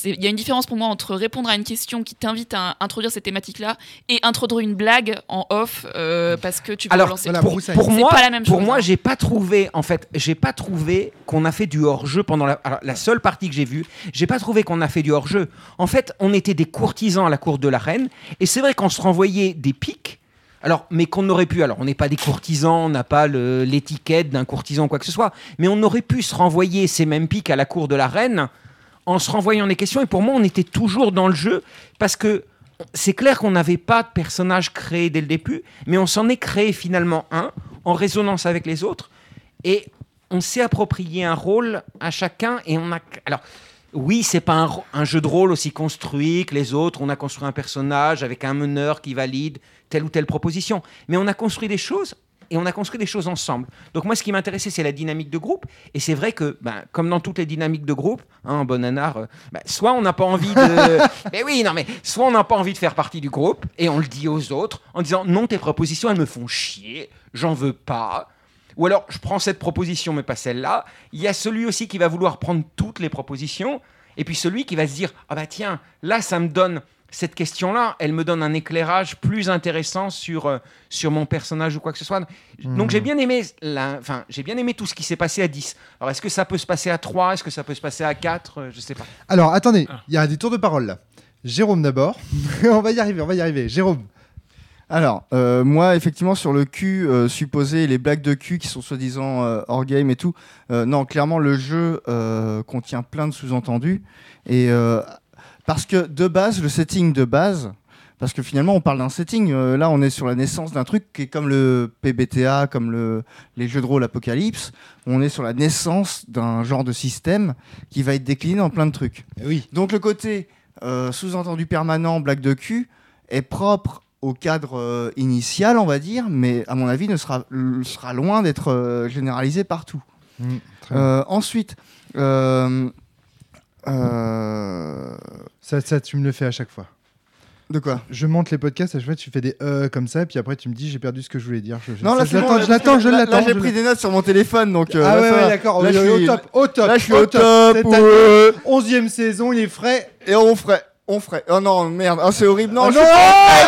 Il y a une différence pour moi entre répondre à une question qui t'invite à introduire cette thématique-là et introduire une blague en off euh, parce que tu veux Alors, pour, le truc. pour C'est moi, pas la même pour chose, moi, hein. j'ai pas trouvé, en fait, j'ai pas trouvé qu'on a fait du hors-jeu pendant la, alors, la seule partie que j'ai vue. J'ai pas trouvé qu'on a fait du hors-jeu. En fait, on était des courtisans à la cour de la reine, et c'est vrai qu'on se renvoyait des pics. Alors, mais qu'on aurait pu. Alors, on n'est pas des courtisans, on n'a pas l'étiquette d'un courtisan ou quoi que ce soit, mais on aurait pu se renvoyer ces mêmes pics à la cour de la reine en se renvoyant des questions. Et pour moi, on était toujours dans le jeu parce que c'est clair qu'on n'avait pas de personnage créé dès le début, mais on s'en est créé finalement un en résonance avec les autres. Et on s'est approprié un rôle à chacun et on a. Alors. Oui, c'est pas un jeu de rôle aussi construit que les autres. On a construit un personnage avec un meneur qui valide telle ou telle proposition. Mais on a construit des choses et on a construit des choses ensemble. Donc moi, ce qui m'intéressait, c'est la dynamique de groupe. Et c'est vrai que, ben, comme dans toutes les dynamiques de groupe, hein, en bon anard, euh, ben, soit on n'a pas envie de... mais oui, non, mais soit on n'a pas envie de faire partie du groupe et on le dit aux autres en disant non, tes propositions, elles me font chier, j'en veux pas. Ou alors, je prends cette proposition, mais pas celle-là. Il y a celui aussi qui va vouloir prendre toutes les propositions. Et puis celui qui va se dire, ah bah tiens, là, ça me donne cette question-là, elle me donne un éclairage plus intéressant sur, euh, sur mon personnage ou quoi que ce soit. Donc Hmm. j'ai bien aimé la, enfin, j'ai bien aimé tout ce qui s'est passé à 10. Alors est-ce que ça peut se passer à 3 Est-ce que ça peut se passer à 4 Euh, Je sais pas. Alors, attendez, il y a des tours de parole là. Jérôme d'abord. on va y arriver, on va y arriver. Jérôme. Alors, euh, moi, effectivement, sur le cul euh, supposé, les blagues de cul qui sont soi-disant euh, hors game et tout, euh, non, clairement, le jeu euh, contient plein de sous-entendus. Et euh, parce que de base, le setting de base, parce que finalement, on parle d'un setting, euh, là, on est sur la naissance d'un truc qui est comme le PBTA, comme le, les jeux de rôle Apocalypse, on est sur la naissance d'un genre de système qui va être décliné en plein de trucs. Oui. Donc le côté euh, sous-entendu permanent, blague de cul, est propre au cadre euh, initial, on va dire, mais à mon avis, ne sera, loin d'être généralisé partout. Mm. Euh, ensuite, euh, Ça, ça, tu me le fais à chaque fois. De quoi Je monte les podcasts, à chaque fois tu fais des euh comme ça, puis après tu me dis j'ai perdu ce que je voulais dire. Je, je- non, là, je bon, l'attends, là, je l'attends, je l'attends. Là, j'ai pris des notes sur mon téléphone, donc. euh, ah là, ouais, ouais, d'accord, Là, au, je au suis- top, au top. Là, je suis au au top. Année, 11e saison, il est frais. Et on ferait. On ferait. Oh non, merde. Oh, c'est horrible. Non, Oh je non Eh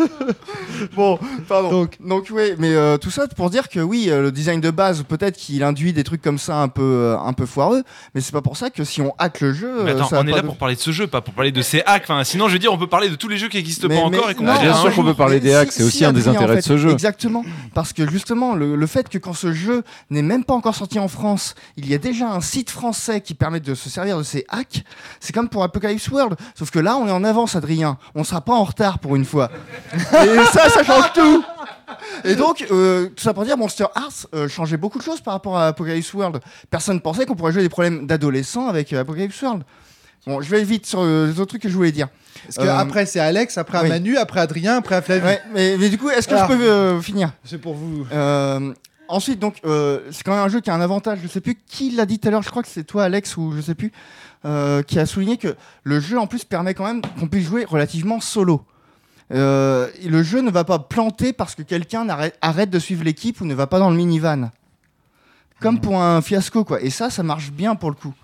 non, non Bon, pardon. Donc, donc oui, mais euh, tout ça pour dire que oui, euh, le design de base, peut-être qu'il induit des trucs comme ça un peu, euh, un peu foireux, mais c'est pas pour ça que si on hack le jeu. Mais attends, ça a on est là de- pour parler de ce jeu, pas pour parler de ces hacks. Enfin, sinon, je veux dire, on peut parler de tous les jeux qui n'existent Mais- pas mais encore et qu'on dire bien sûr qu'on peut parler des hacks, si- c'est aussi si, un des en intérêts de ce jeu. Exactement, parce que justement, le, le fait que quand ce jeu n'est même pas encore sorti en France, il y a déjà un site français qui permet de se servir de ces hacks, c'est comme pour Apocalypse World. Sauf que là, on est en avance, Adrien. On sera pas en retard pour une fois. Et ça, ça change tout. Et donc, euh, tout ça pour dire, Monster Hearts euh, changeait beaucoup de choses par rapport à Apocalypse World. Personne ne pensait qu'on pourrait jouer des problèmes d'adolescents avec euh, Apocalypse World. Bon, je vais vite sur euh, les autres trucs que je voulais dire. Parce que après c'est Alex, après à oui. Manu, après Adrien, après à Flavie. Ouais, mais, mais du coup, est-ce que je peux euh, finir C'est pour vous. Euh, ensuite, donc, euh, c'est quand même un jeu qui a un avantage. Je sais plus qui l'a dit tout à l'heure. Je crois que c'est toi, Alex, ou je sais plus, euh, qui a souligné que le jeu en plus permet quand même qu'on puisse jouer relativement solo. Euh, le jeu ne va pas planter parce que quelqu'un arrête de suivre l'équipe ou ne va pas dans le minivan. Comme pour un fiasco, quoi. Et ça, ça marche bien pour le coup.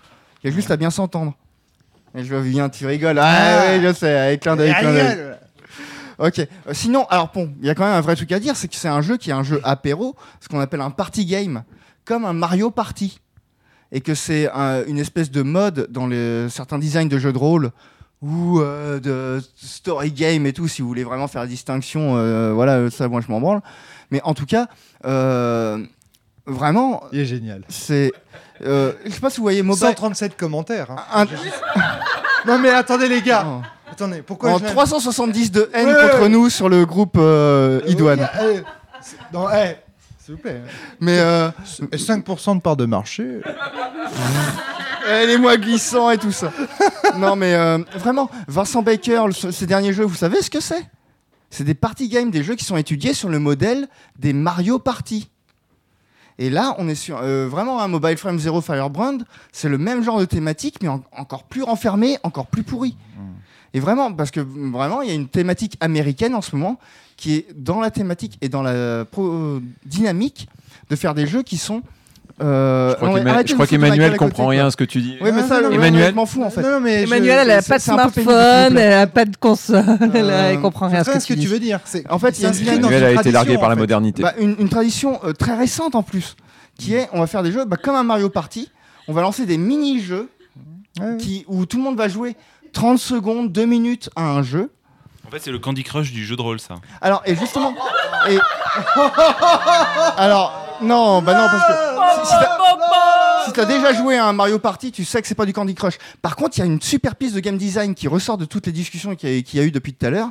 Il y a juste à bien s'entendre. Et je vois Vivien, tu rigoles. Ah, Ah. oui, je sais, avec clin d'œil. Ok. Euh, sinon, alors bon, il y a quand même un vrai truc à dire, c'est que c'est un jeu qui est un jeu apéro, ce qu'on appelle un party game, comme un Mario Party, et que c'est un- une espèce de mode dans les, certains designs de jeux de rôle ou euh, de story game et tout, si vous voulez vraiment faire la distinction, euh, voilà, ça, moi je m'en branle. Mais en tout cas, euh, vraiment, Il est génial. c'est, je sais pas si vous voyez mobile. 137 commentaires. hein. Un- Non mais attendez les gars. Attendez, pourquoi en je l'aime 370 de haine Ouais, contre ouais. nous sur le groupe. Euh, c'est- non, eh, s'il vous plaît. Mais euh, Et 5% de part de marché. Eh, les mois glissants et tout ça. non, mais euh, vraiment, Vincent Baker, ces derniers jeux, vous savez ce que c'est? C'est des party games, des jeux qui sont étudiés sur le modèle des Mario Party. Et là, on est sur euh, vraiment un Mobile Frame Zero Firebrand. C'est le même genre de thématique, mais en- encore plus renfermé, encore plus pourri. Et vraiment, parce que vraiment, il y a une thématique américaine en ce moment qui est dans la thématique et dans la dynamique de faire des jeux qui sont. Euh, Je crois qu'Emmanuel côté, comprend rien à ce que tu dis. Oui, mais Ah, ça, non, non, Emmanuel, m'en fous en fait. Non, non, mais je- Emmanuel, elle a pas de smartphone, elle a pas de console, elle, Euh, elle comprend rien à ce ce que que tu tu veux dire. En fait, il a Emmanuel a été tradition, largué par la modernité. Bah, une, une tradition euh, très récente en plus, qui est on va faire des jeux bah, comme un Mario Party. On va lancer des mini-jeux où tout le monde va jouer 30 secondes, 2 minutes à un jeu. En fait, c'est le Candy Crush du jeu de rôle, ça. Alors, et justement. et... Alors, non, bah non, parce que. Si, si t'as- si t'as déjà joué à un Mario Party, tu sais que c'est pas du Candy Crush. Par contre, il y a une super piste de game design qui ressort de toutes les discussions qu'il y, a- qu'il y a eu depuis tout à l'heure.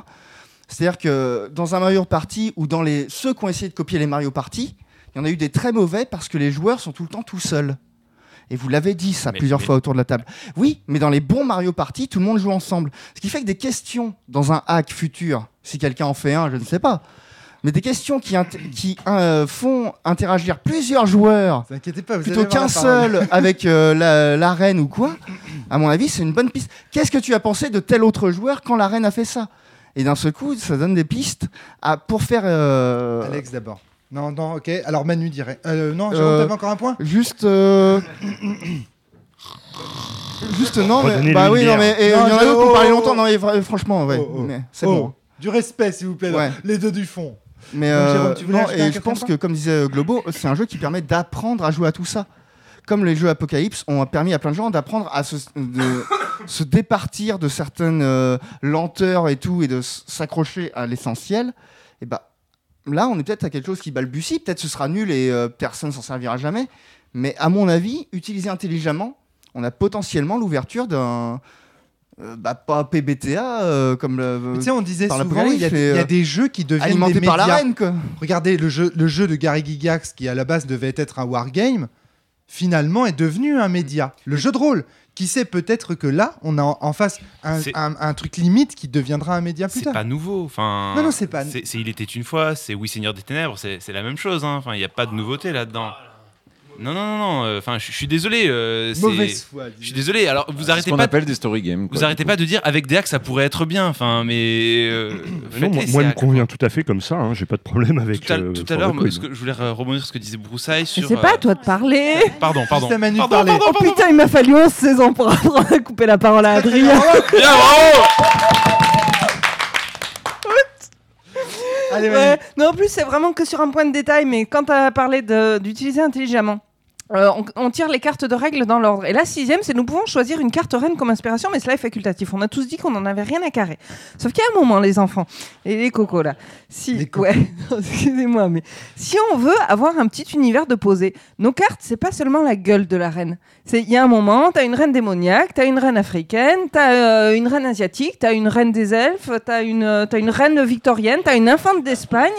C'est-à-dire que dans un Mario Party ou dans les ceux qui ont essayé de copier les Mario Party, il y en a eu des très mauvais parce que les joueurs sont tout le temps tout seuls. Et vous l'avez dit ça Mais- plusieurs mais- fois autour de la table. Oui, mais dans les bons Mario Party, tout le monde joue ensemble. Ce qui fait que des questions dans un hack futur, si quelqu'un en fait un, je ne sais pas, mais des questions qui, int- qui euh, font interagir plusieurs joueurs pas, vous plutôt qu'un la seul avec euh, la- l'arène ou quoi, à mon avis, c'est une bonne piste. Qu'est-ce que tu as pensé de tel autre joueur quand l'arène a fait ça? Et d'un seul coup, ça donne des pistes à, pour faire. euh, Alex d'abord. Non, non, ok. Alors Manu dirait. Euh, non, Euh, Jérôme, encore un point? Juste. euh, Juste non, mais, bah oui, non, mais et, il y en a d'autres pour oh, parler oh, longtemps. oh. Non, mais vra- franchement, ouais, Oh, oh. c'est Oh, bon. Du respect, s'il vous plaît. Ouais. Les deux du fond. Mais Donc, euh, Jérôme, tu non, et je pense que, comme disait euh, Globo, c'est un jeu qui permet d'apprendre à jouer à tout ça. Comme les jeux Apocalypse ont permis à plein de gens d'apprendre à se, de- se départir de certaines euh, lenteurs et tout et de s'accrocher à l'essentiel. Et bah là, on est peut-être à quelque chose qui balbutie. Peut-être ce sera nul et euh, personne s'en servira jamais. Mais à mon avis, utilisé intelligemment, on a potentiellement l'ouverture d'un. Euh, bah, pas PBTA euh, comme le. Tu sais, on disait par souvent, il y, a, l'Apocalypse, il y a mais, euh, des jeux qui deviennent alimentés des par médias. la reine, quoi. Regardez le jeu, le jeu de Gary Gygax qui à la base devait être un wargame. finalement est devenu un média. Le jeu de rôle. Qui sait peut-être que là, on a en- en face un, C'est- un- un truc limite qui deviendra un média plus C'est tard. pas nouveau. Enfin, Non, non, c'est pas- c'est- Il était une fois, c'est Oui Seigneur des Ténèbres, c'est c'est la même chose. hein. Enfin, il n'y a pas de nouveauté là-dedans. Non, non, non. euh, Enfin, je je suis désolé. euh, c'est- Mauvaise foi, Je suis désolé. Alors, vous C'est arrêtez ce qu'on pas. appelle des story games. Vous arrêtez pas de dire avec Deac ça pourrait être bien. Enfin, mais. euh, Non, moi, moi, il me convient tout à fait comme ça. hein, J'ai pas de problème avec. Tout à, euh, tout à l'heure, je voulais rebondir sur ce que disait Broussailles Mais sur. c'est pas à toi de parler. Pardon, pardon. Pardon, parler. pardon, Oh putain, il m'a fallu 11 saisons pour couper la parole à Adrien. Bien, bravo Allez, Ouais. Manu. Non, en plus, c'est vraiment que sur un point de détail, mais quand tu as parlé de- d'utiliser intelligemment. Euh, on, on tire les cartes de règles dans l'ordre. Et la sixième, c'est nous pouvons choisir une carte reine comme inspiration, mais cela est facultatif. On a tous dit qu'on n'en avait rien à carrer. Sauf qu'il y a un moment, les enfants, et les cocos là. Si, ouais, excusez-moi, mais si on veut avoir un petit univers de posé, nos cartes, c'est pas seulement la gueule de la reine. C'est Il y a un moment, tu as une reine démoniaque, tu as une reine africaine, tu as une reine asiatique, tu as une reine des elfes, tu as, une t'as une reine victorienne, tu as une infante d'Espagne.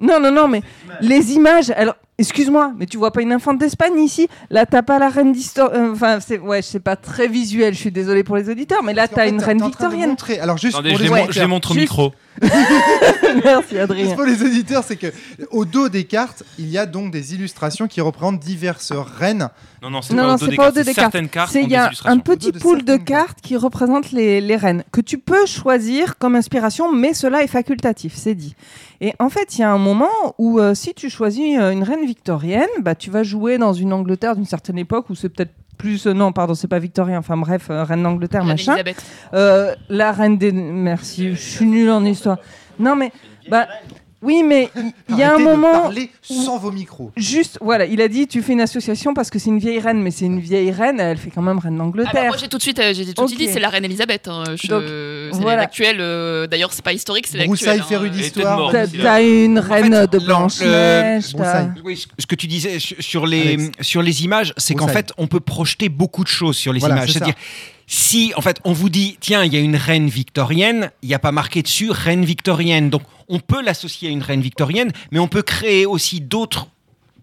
Non, non, non, mais les images. Alors, excuse-moi, mais tu vois pas une infante d'Espagne ici? Là, t'as pas la reine d'histoire. euh, Enfin, c'est ouais, c'est pas très visuel. Je suis désolée pour les auditeurs, mais là, t'as une reine victorienne. Alors juste Attendez, pour je les les, mon- je les montre au Juste- micro. Merci, Adrien. Juste pour les auditeurs, c'est que au dos des cartes, il y a donc des illustrations qui représentent diverses reines. Non, non, c'est pas au dos des cartes. des cartes. Certaines cartes il y a un petit pool de cartes qui représentent les, les reines que tu peux choisir comme inspiration, mais cela est facultatif, c'est dit. Et en fait, il y a un moment où euh, si tu choisis euh, une reine victorienne, bah, tu vas jouer dans une Angleterre d'une certaine époque où c'est peut-être plus euh, non pardon c'est pas victorien enfin bref euh, reine d'Angleterre machin. Euh, la reine des merci je suis nulle en histoire non mais bah oui mais il- y a un de moment parler sans vos micros. Juste, voilà, il a dit tu fais une association parce que c'est une vieille reine, mais c'est une vieille reine, elle fait quand même reine Ah bah, d'Angleterre. moi j'ai tout de suite, euh, j'ai tout dit, c'est la reine Elisabeth. hein, je- Donc, c'est voilà. l'actuelle. euh, D'ailleurs, c'est pas historique, c'est Broussailles, l'actuelle. féru hein, euh. d'histoire. morte. T'as une En reine fait, de t'as- Broussailles. Oui, ce- ce que tu disais sur- les, Alex. sur les images, c'est qu'en Broussailles. fait, on peut projeter beaucoup de choses sur les Voilà, images. C'est-à-dire, si en fait on vous dit, tiens, il y a une reine victorienne, il n'y a pas marqué dessus reine victorienne. Donc, on peut l'associer à une reine victorienne, mais on peut créer aussi d'autres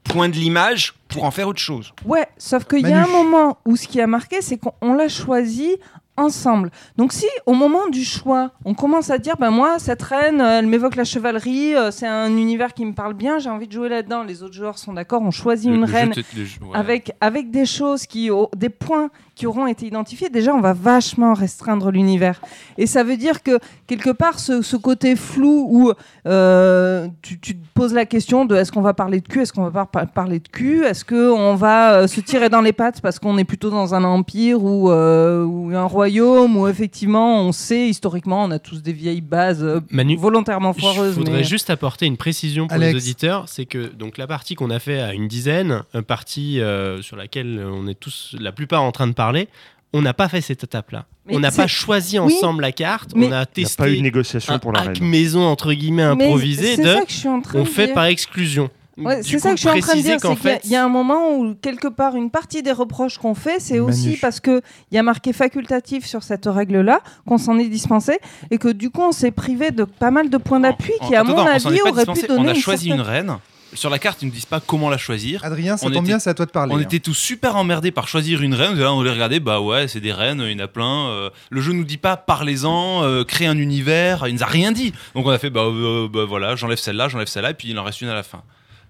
points de l'image pour en faire autre chose. Ouais, sauf qu'il y a un moment où ce qui a marqué, c'est qu'on on l'a choisi ensemble. Donc si au moment du choix, on commence à dire, ben moi, cette reine, euh, elle m'évoque la chevalerie, euh, c'est un univers qui me parle bien, j'ai envie de jouer là-dedans, les autres joueurs sont d'accord, on choisit Le- une le reine te- le jeu- ouais. avec, avec des choses, qui, au- des points qui auront été identifiés, déjà on va vachement restreindre l'univers. Et ça veut dire que quelque part, ce, ce côté flou où euh, tu, tu te poses la question de est-ce qu'on va parler de cul, est-ce qu'on va pas par- parler de cul, est-ce qu'on va euh, se tirer dans les pattes parce qu'on est plutôt dans un empire ou, ou un royaume où effectivement on sait historiquement on a tous des vieilles bases euh, Manu, volontairement Je foireuses. voudrais mais- juste apporter une précision pour Alex. les auditeurs, c'est que donc la partie qu'on a fait à une dizaine, une partie euh, sur laquelle on est tous, la plupart en train de parler, on n'a pas fait cette étape-là. On n'a pas choisi Oui, ensemble la carte, mais- on a Il n'y a pas eu de testé négociation un pour la hack reine. maison entre guillemets Mais improvisé c'est de ça que je suis en train on de fait dire. par exclusion. Ouais, Du c'est ça que je suis en train de dire, c'est qu'il y a- fait- il y, a un moment où quelque part une partie des reproches qu'on fait, c'est aussi parce que il y a marqué facultatif sur cette règle-là, qu'on s'en est dispensé et que du coup on s'est privé de pas mal de points d'appui qui à mon avis pas auraient pu donner On a une choisi certaine- une reine. Sur la carte, ils ne disent pas comment la choisir. Adrien, ça On tombe était- bien, c'est à toi de parler. On hein. était tous super emmerdés par choisir une reine. Là, on les regardait, bah ouais, c'est des reines, il y en a plein. euh, le jeu nous dit pas, parlez-en, euh, créez un univers. Il nous a rien dit. Donc on a fait, bah, euh, bah, voilà, j'enlève celle-là, j'enlève celle-là, et puis il en reste une à la fin.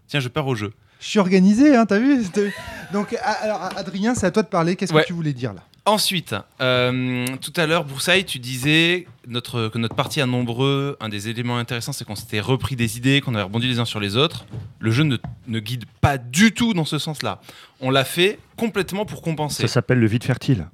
Tiens, je perds au jeu. Je suis organisé, hein, t'as vu Donc, alors, Adrien, c'est à toi de parler. Qu'est-ce Ouais. que tu voulais dire là? Ensuite, euh, tout à l'heure, Broussailles, tu disais notre, que notre partie à nombreux, un des éléments intéressants, c'est qu'on s'était repris des idées, qu'on avait rebondi les uns sur les autres. Le jeu ne, ne guide pas du tout dans ce sens-là. On l'a fait complètement pour compenser. Ça s'appelle le vide fertile.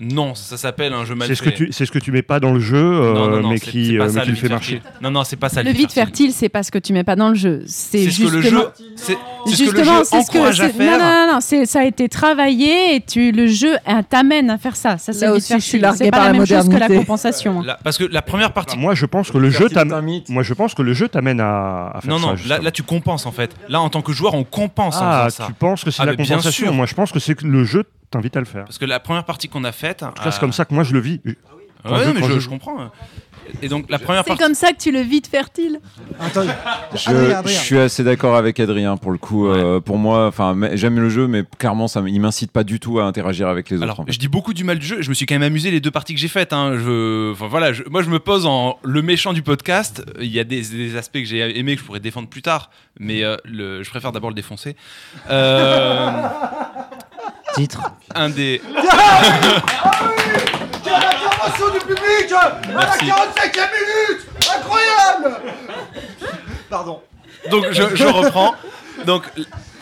Non, ça s'appelle un jeu mal C'est ce, que fait. tu, c'est ce que tu mets pas dans le jeu, euh, Non, non, non, mais c'est- qui, c'est pas euh, ça, mais qui le fait vide marcher. fertile. Non, non, c'est pas ça. Le vide fertile, c'est pas ce que tu mets pas dans le jeu. C'est C'est ce que le justement. jeu, c'est c'est ce que le Justement, jeu c'est ce que encourage à c'est- faire. Non, non, non, non, c'est- ça a été travaillé et tu, le jeu t'amène à faire ça. Ça, c'est Là le aussi, vide je suis fertile. larguée C'est pas par la la même chose que la compensation. parce que la première partie. Moi, je pense que le jeu t'amène. Moi, je pense que le jeu t'amène à, faire Non, ça. non, là, justement. là, tu compenses en fait. Là, en tant que joueur, on compense en ah, tu penses que c'est Ah, la compensation sûr. Moi, je pense que c'est que le jeu t'invite à le faire. Parce que la première partie qu'on a faite. En tout cas, c'est comme ça que moi je le vis. Quand Ouais, je- mais je, comprends. Et donc la première C'est partie. comme ça que tu le vis de fertile. Attends, Je, Adrien, Adrien. je suis assez d'accord avec Adrien pour le coup. euh, pour moi, enfin, j'aime le jeu, mais clairement, ça, il m'incite pas du tout à interagir avec les autres. Alors, en fait. je dis beaucoup du mal du jeu. Je me suis quand même amusé les deux parties que j'ai faites. hein. Je, voilà, je- moi, je me pose en le méchant du podcast. Il y a des, des aspects que j'ai aimés que je pourrais défendre plus tard, mais euh, le, je préfère d'abord le défoncer. Euh, Titre. un des. Quelle intervention du public À la Merci. 45e minute Incroyable Pardon. Donc je, je reprends. Donc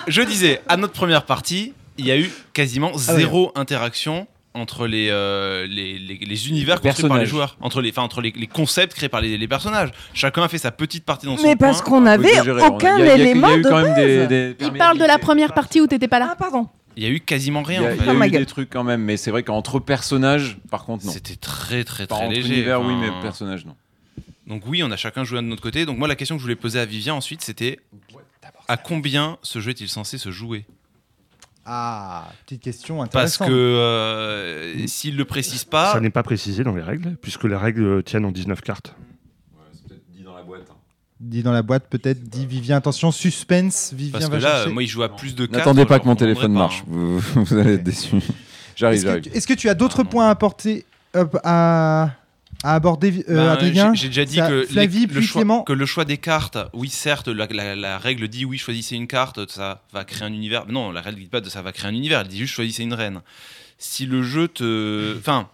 je disais, à notre première partie, il y a eu quasiment Ah zéro interaction entre les, euh, les, les- les univers construits par les joueurs, entre les, enfin, entre les, les concepts créés par les, les personnages. Chacun a fait sa petite partie dans son Mais parce qu'on avait aucun élément de base. Il parle de la première partie où t'étais pas là. Ah, pardon. Il y a eu quasiment Il rien. y a, en il fait. y a Oh my eu des trucs quand même, mais c'est vrai qu'entre personnages, par contre, non. C'était très très très entre léger. univers, oui, mais personnages, non. Donc oui, on a chacun joué de notre côté. Donc moi, la question que je voulais poser à Vivien ensuite, c'était à combien ce jeu est-il censé se jouer? Ah, petite question Parce intéressante. que euh, s'il le précise pas, Ça n'est pas précisé dans les règles, puisque les règles tiennent en 19 cartes. Dit dans la boîte. Dit dans la boîte, peut-être, dit Vivien. Attention, suspense. Vivien parce que va là, chercher. moi, il joue à plus de 4. N'attendez pas que mon téléphone marche, vous, vous allez être déçus. J'arrive, Est-ce que, j'arrive. tu- est-ce que tu as d'autres points à apporter euh, à, à aborder, euh, Ben, Adrien j'ai- déjà dit que, Flavie, les- puis le choix, Clément. que le choix des cartes, oui, certes, la, la- la règle dit oui, choisissez une carte, ça va créer un univers. Non, la règle dit pas de ça va créer un univers, elle dit juste choisissez une reine. Si le jeu te. Enfin.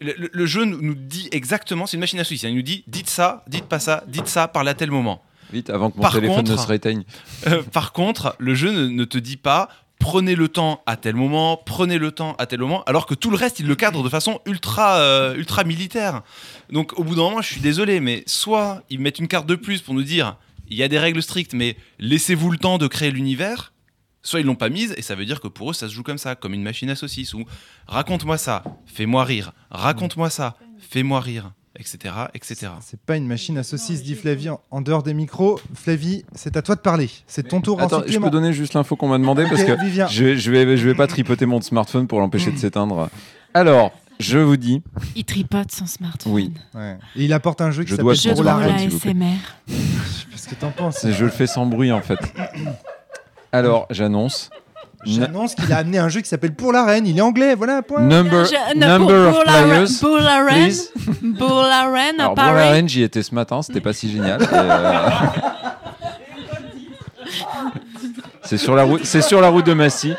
Le, le- le jeu nous, dit exactement, c'est une machine à sous il nous dit dites ça, dites pas ça, dites ça, parlez à tel moment. Vite, avant que mon Par téléphone ne contre- se réteigne. Euh, par contre, le jeu ne, ne te dit pas prenez le temps à tel moment, prenez le temps à tel moment, alors que tout le reste, il le cadre de façon ultra, euh, ultra militaire. Donc au bout d'un moment, je suis désolé, mais soit ils mettent une carte de plus pour nous dire il y a des règles strictes, mais laissez-vous le temps de créer l'univers. Soit ils l'ont pas mise et ça veut dire que pour eux ça se joue comme ça, comme une machine à saucisses ou raconte-moi ça, fais-moi rire, raconte-moi ça, fais-moi rire, etc., etc. C'est pas une machine à saucisses, dit Flavie en, en dehors des micros. Flavie, c'est à toi de parler. C'est ton tour Attends, ensuite, je peux donner juste l'info qu'on m'a demandé parce Ok, que Vivien. je, je vais, je vais pas tripoter mon smartphone pour l'empêcher de s'éteindre. Alors, je vous dis, Il tripote son smartphone. oui, Ouais. Et il apporte un jeu qui Je dois s'appelle Jeu de Pour la rôle reine, à s'il vous plaît. ASMR. Qu'est-ce que t'en penses je le fais sans bruit en fait. Alors, j'annonce. J'annonce qu'il a amené un jeu qui s'appelle Pour la Reine. Il est anglais, voilà, point. Number, Je- number pour, of players. reine- pour la reine, please. pour la reine à Alors, pour la Paris. reine, j'y étais ce matin, c'était pas si génial. Et, euh, c'est sur la route, c'est sur la route de Massy.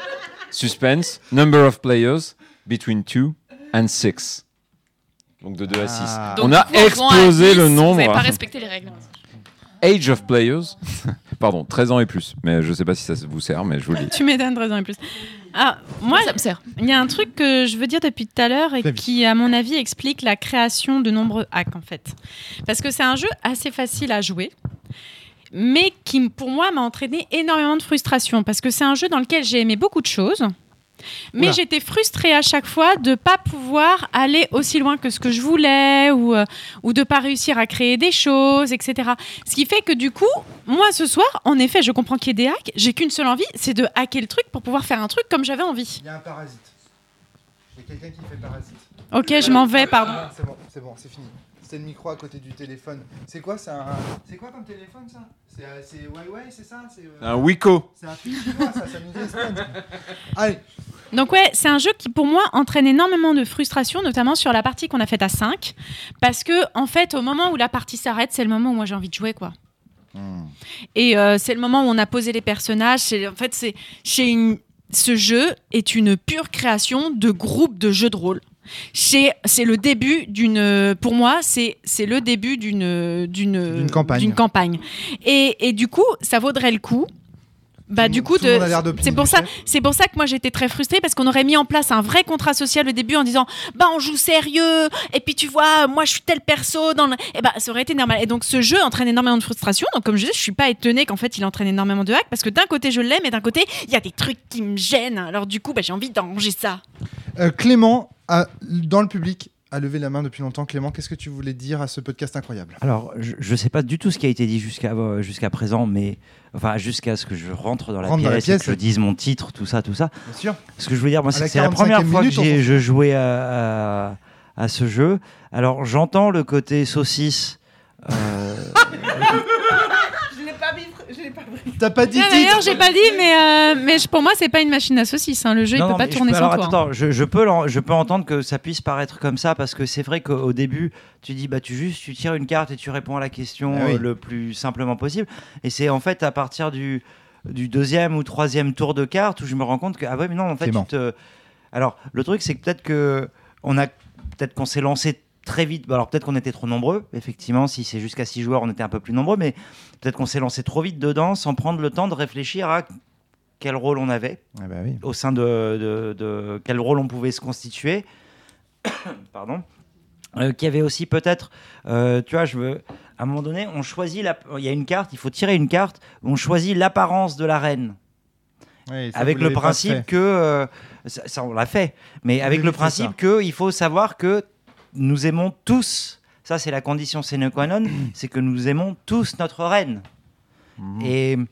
Suspense. Number of players between 2 and 6. Donc de 2 à 6. Ah. Donc, On a à explosé 10, le Vous nombre. n'avez pas respecté les règles. Age of players. Pardon, 13 ans et plus. Mais je sais pas si ça vous sert, mais je vous le dis. Tu m'étonnes 13 ans et plus. Ah, moi, Ça me sert. il y a un truc que je veux dire depuis tout à l'heure et qui, à mon avis, explique la création de nombreux hacks en fait. Parce que c'est un jeu assez facile à jouer, mais qui, pour moi, m'a entraîné énormément de frustration. Parce que c'est un jeu dans lequel j'ai aimé beaucoup de choses. Mais Oula. j'étais frustrée à chaque fois de pas pouvoir aller aussi loin que ce que je voulais ou, euh, ou de pas réussir à créer des choses, etc. Ce qui fait que du coup, moi ce soir, en effet, je comprends qu'il y ait des hacks. J'ai qu'une seule envie, c'est de hacker le truc pour pouvoir faire un truc comme j'avais envie. Il y a un parasite. Il y a quelqu'un qui fait parasite. Ok, je m'en vais, pardon. Ah, C'est bon, c'est bon, c'est fini. C'est le micro à côté du téléphone. C'est quoi, c'est un... C'est quoi comme téléphone ça? C'est euh, c'est Huawei, c'est ça? C'est euh, Un Wiko. C'est un chinois, ça, ça nous. Allez, Donc ouais, c'est un jeu qui pour moi entraîne énormément de frustration, notamment sur la partie qu'on a faite à 5. Parce que en fait, au moment où la partie s'arrête, c'est le moment où moi j'ai envie de jouer, quoi. Et euh, c'est le moment où on a posé les personnages. En fait, c'est chez une... ce jeu est une pure création de groupe de jeux de rôle. C'est c'est le début d'une. Pour moi, c'est c'est le début d'une d'une D'une campagne. d'une campagne. Et, et du coup, ça vaudrait le coup. Bah Tout du coup, c'est pour ça, c'est pour ça que moi j'étais très frustrée parce qu'on aurait mis en place un vrai contrat social au début en disant bah on joue sérieux et puis tu vois moi je suis tel perso dans le... et bah ça aurait été normal et donc ce jeu entraîne énormément de frustration donc comme je disais je suis pas étonnée qu'en fait il entraîne énormément de hacks parce que d'un côté je l'aime et d'un côté il y a des trucs qui me gênent alors du coup bah, j'ai envie d'arranger ça Euh, Clément, dans le public, a levé la main depuis longtemps. Clément, qu'est-ce que tu voulais dire à ce podcast incroyable? Alors, je ne sais pas du tout ce qui a été dit jusqu'à euh, jusqu'à présent, mais enfin jusqu'à ce que je rentre dans la Rentre dans la pièce, et que je dise mon titre, tout ça, tout ça. Bien sûr. Ce que je voulais dire, moi, c'est que c'est la 45e première fois que minute, je jouais à, à, à ce jeu. Alors j'entends le côté saucisse. euh, Je l'ai pas mis. Je l'ai pas pris. T'as pas dit D'ailleurs, j'ai pas dit, mais, euh, mais je- pour moi, c'est pas une machine à saucisses. hein. Le jeu, Non, il peut non, pas tourner peux- sans alors, toi. attends, hein. je, je peux je peux entendre que ça puisse paraître comme ça parce que c'est vrai qu'au au début, tu dis bah tu juste tu tires une carte et tu réponds à la question Ah oui. euh, le plus simplement possible. Et c'est en fait à partir du du deuxième ou troisième tour de carte où je me rends compte que ah ouais mais non en fait Clément. tu te... alors le truc c'est que peut-être que on a peut-être qu'on s'est lancé très vite. Bah, alors peut-être qu'on était trop nombreux. Effectivement, si c'est jusqu'à 6 joueurs, on était un peu plus nombreux, mais peut-être qu'on s'est lancé trop vite dedans sans prendre le temps de réfléchir à quel rôle on avait Ah bah oui. au sein de, de- de quel rôle on pouvait se constituer. Pardon. Euh, qu'il y avait aussi peut-être, euh, tu vois, je veux, à un moment donné, on choisit, la- il y a une carte, il faut tirer une carte, on choisit l'apparence de la reine. Ouais, ça, avec le principe que, euh, ça, ça, on l'a fait, mais avec le principe qu'il faut savoir que nous aimons tous, ça c'est la condition sine qua non, c'est que nous aimons tous notre reine. Et Mmh.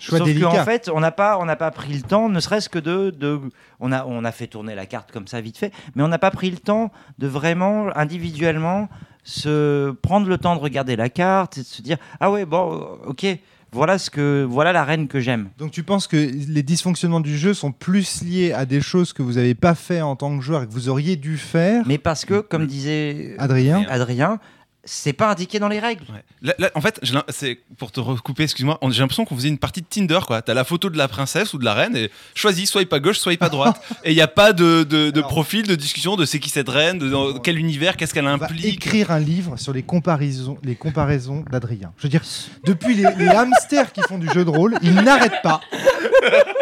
Choix sauf qu'en fait, on n'a pas, on n'a pas pris le temps, ne serait-ce que de, de, on a, on a fait tourner la carte comme ça vite fait, mais on n'a pas pris le temps de vraiment individuellement se prendre le temps de regarder la carte et de se dire ah ouais bon ok voilà ce que voilà la reine que j'aime. Donc tu penses que les dysfonctionnements du jeu sont plus liés à des choses que vous n'avez pas fait en tant que joueur et que vous auriez dû faire Mais parce que comme disait Adrien, Adrien, c'est pas indiqué dans les règles. Là, là, en fait, c'est pour te recouper, excuse-moi, j'ai l'impression qu'on faisait une partie de Tinder, quoi. T'as la photo de la princesse ou de la reine et choisis, soit pas gauche, soit pas droite. et il n'y a pas de, de, de profil, de discussion de c'est qui cette reine, de dans quel univers, qu'est-ce qu'elle on va implique. écrire un livre sur les comparaisons, les comparaisons d'Adrien. Je veux dire, depuis les, les hamsters qui font du jeu de rôle, ils n'arrêtent pas.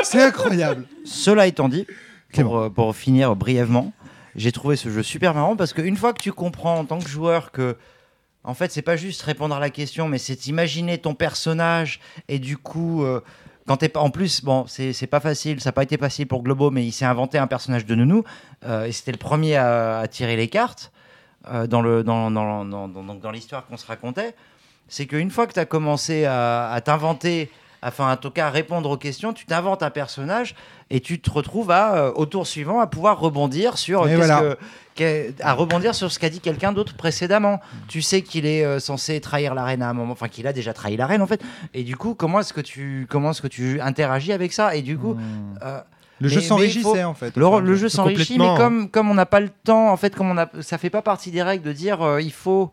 C'est incroyable. Cela étant dit, pour, euh, pour finir brièvement, j'ai trouvé ce jeu super marrant parce qu'une fois que tu comprends en tant que joueur que en fait c'est pas juste répondre à la question, mais c'est imaginer ton personnage et du coup euh, quand t'es en plus bon c'est pas facile, ça n'a pas été facile pour Globo, mais il s'est inventé un personnage de nounou euh, et c'était le premier à, tirer les cartes euh, dans le dans, dans, dans, l'histoire qu'on se racontait. C'est qu'une fois que tu as commencé à t'inventer, enfin en tout cas répondre aux questions, tu t'inventes un personnage et tu te retrouves à, euh, au tour suivant à pouvoir rebondir sur voilà. que- à rebondir sur ce qu'a dit quelqu'un d'autre précédemment. Tu sais qu'il est euh, censé trahir la reine à un moment, enfin qu'il a déjà trahi la reine en fait. Et du coup, comment est-ce que tu comment est-ce que tu interagis avec ça? Et du coup, euh, Hmm. Le jeu mais- s'enrichissait, en fait. Le, le jeu s'enrichit, mais comme comme on n'a pas le temps, en fait, comme on a, ça fait pas partie des règles de dire euh, il faut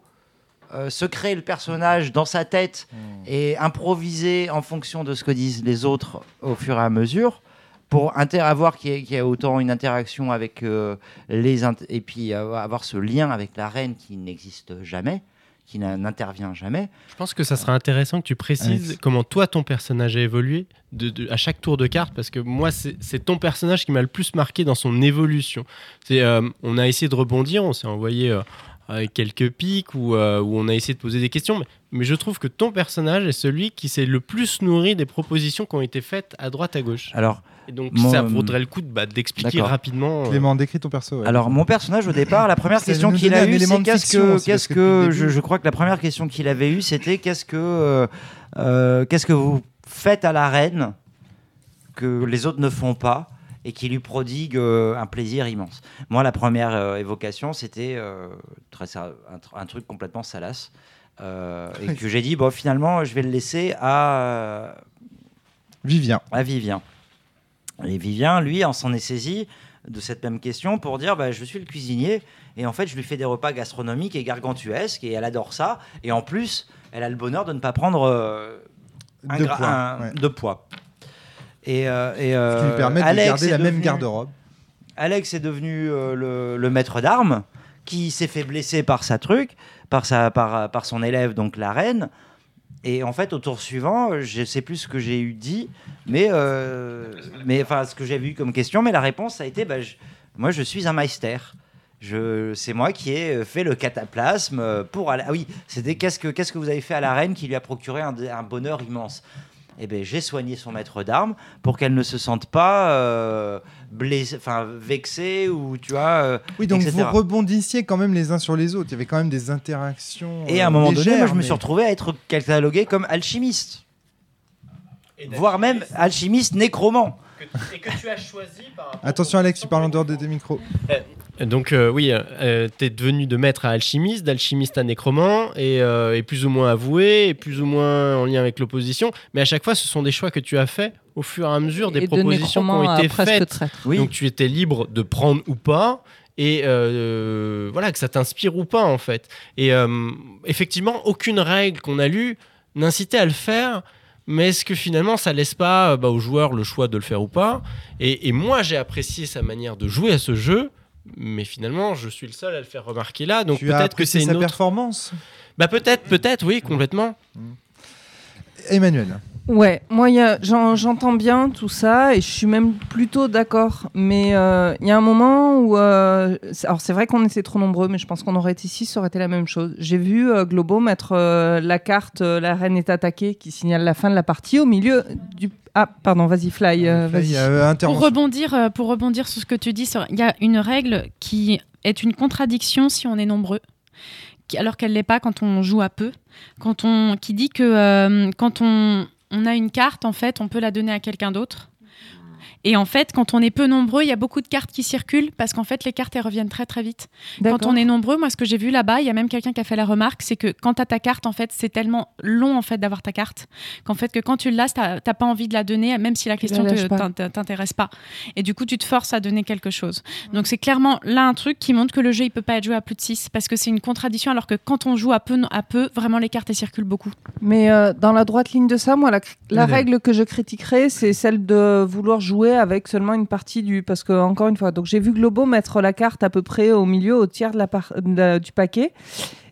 euh, se créer le personnage dans sa tête Hmm. et improviser en fonction de ce que disent les autres au fur et à mesure pour inter avoir qu'il y, ait- qu'il y ait autant une interaction avec euh, les int- et puis avoir ce lien avec la reine qui n'existe jamais, qui n'intervient jamais. Je pense que ça serait intéressant que tu précises Alex. comment toi ton personnage a évolué de, de- à chaque tour de carte parce que moi c'est c'est ton personnage qui m'a le plus marqué dans son évolution. C'est euh, on a essayé de rebondir, on s'est envoyé euh, avec quelques pics ou euh, où on a essayé de poser des questions, mais, mais je trouve que ton personnage est celui qui s'est le plus nourri des propositions qui ont été faites à droite à gauche. Alors, Et donc moi, ça vaudrait le coup de, bah, d'expliquer rapidement. euh, Clément, décris ton perso. ouais. Alors mon personnage au départ, la première question qu'il a eue, c'est qu'est-ce que, qu'est-ce que je, crois que la première question qu'il avait eue, c'était qu'est-ce que, euh, euh, qu'est-ce que vous faites à la reine que les autres ne font pas et qui lui prodigue euh, un plaisir immense. Moi, la première euh, évocation, c'était euh, un, un truc complètement salace. et que j'ai dit, bon, finalement, je vais le laisser à, Vivien. à Vivien. Et Vivien, lui, en s'en est saisi de cette même question pour dire bah, je suis le cuisinier et en fait je lui fais des repas gastronomiques et gargantuesques et elle adore ça et en plus elle a le bonheur de ne pas prendre euh, un De gra- poids, un- ouais. de poids. Et, euh, et, Ce qui lui euh, permet de Alex garder est la même devenu- garde-robe. Alex est devenu euh, le, le maître d'armes qui s'est fait blesser par sa truc, par, sa, par, par son élève, donc la reine. Et en fait, au tour suivant, je sais plus ce que j'ai eu dit, mais, euh, mais enfin, ce que j'avais eu comme question, mais la réponse a été bah, je- moi, je suis un meister. Je, c'est moi qui ai fait le cataplasme pour aller. Ah oui, c'était qu'est-ce que, qu'est-ce que vous avez fait à la reine qui lui a procuré un, un bonheur immense? Eh ben, j'ai soigné son maître d'armes pour qu'elle ne se sente pas euh, blessée, enfin vexée ou tu vois. euh, Oui, donc etc. vous rebondissiez quand même les uns sur les autres. Il y avait quand même des interactions. Et à euh, un moment donné, moi, je me suis retrouvé à être catalogué comme alchimiste, voire même alchimiste nécromant. et que tu as choisi par Attention, Alex, tu parles en dehors de tes micros. Donc euh, oui, euh, t'es devenu de maître à alchimiste, d'alchimiste à nécromant, et, euh, et plus ou moins avoué, et plus ou moins en lien avec l'opposition. Mais à chaque fois, ce sont des choix que tu as faits au fur et à mesure des Et de propositions qui ont été faites. Oui. Donc tu étais libre de prendre ou pas. Et euh, voilà, que ça t'inspire ou pas en fait. Et euh, effectivement, aucune règle qu'on a lue n'incitait à le faire. Mais est-ce que finalement ça laisse pas bah, aux joueurs le choix de le faire ou pas? Et, et moi j'ai apprécié sa manière de jouer à ce jeu, mais finalement je suis le seul à le faire remarquer là. Donc peut-être que c'est sa une autre. performance? Bah peut-être, peut-être, oui, complètement. Emmanuel. Ouais, moi y a- j'en- j'entends bien tout ça et je suis même plutôt d'accord. Mais euh, il y a un moment où. euh, alors c'est vrai qu'on était trop nombreux, mais je pense qu'on aurait été six, ça aurait été la même chose. J'ai vu euh, Globo mettre euh, la carte euh, La reine est attaquée qui signale la fin de la partie au milieu du. Ah, pardon, vas-y, Fly. euh, euh, Pour rebondir, pour rebondir sur ce que tu dis, il y a une règle qui est une contradiction si on est nombreux, alors qu'elle l'est pas quand on joue à peu. Quand on, qui dit que euh, quand on, on a une carte, en fait, on peut la donner à quelqu'un d'autre. Et en fait, quand on est peu nombreux, il y a beaucoup de cartes qui circulent parce qu'en fait, les cartes, elles reviennent très très vite. Quand on est nombreux, moi, ce que j'ai vu là-bas, il y a même quelqu'un qui a fait la remarque, c'est que quand tu as ta carte, en fait, c'est tellement long, en fait, d'avoir ta carte, qu'en fait, que quand tu l'as, t'as t'as pas envie de la donner, même si la Tu question t'in- t'intéresse pas. Et du coup, tu te forces à donner quelque chose. Donc, c'est clairement là un truc qui montre que le jeu, il peut pas être joué à plus de 6 parce que c'est une contradiction, alors que quand on joue à peu, à peu vraiment, les cartes, elles circulent beaucoup. Mais euh, dans la droite ligne de ça, moi, la, règle que je critiquerais, c'est celle de vouloir jouer avec seulement une partie du. Parce que, encore une fois, donc j'ai vu Globo mettre la carte à peu près au milieu, au tiers de la du paquet.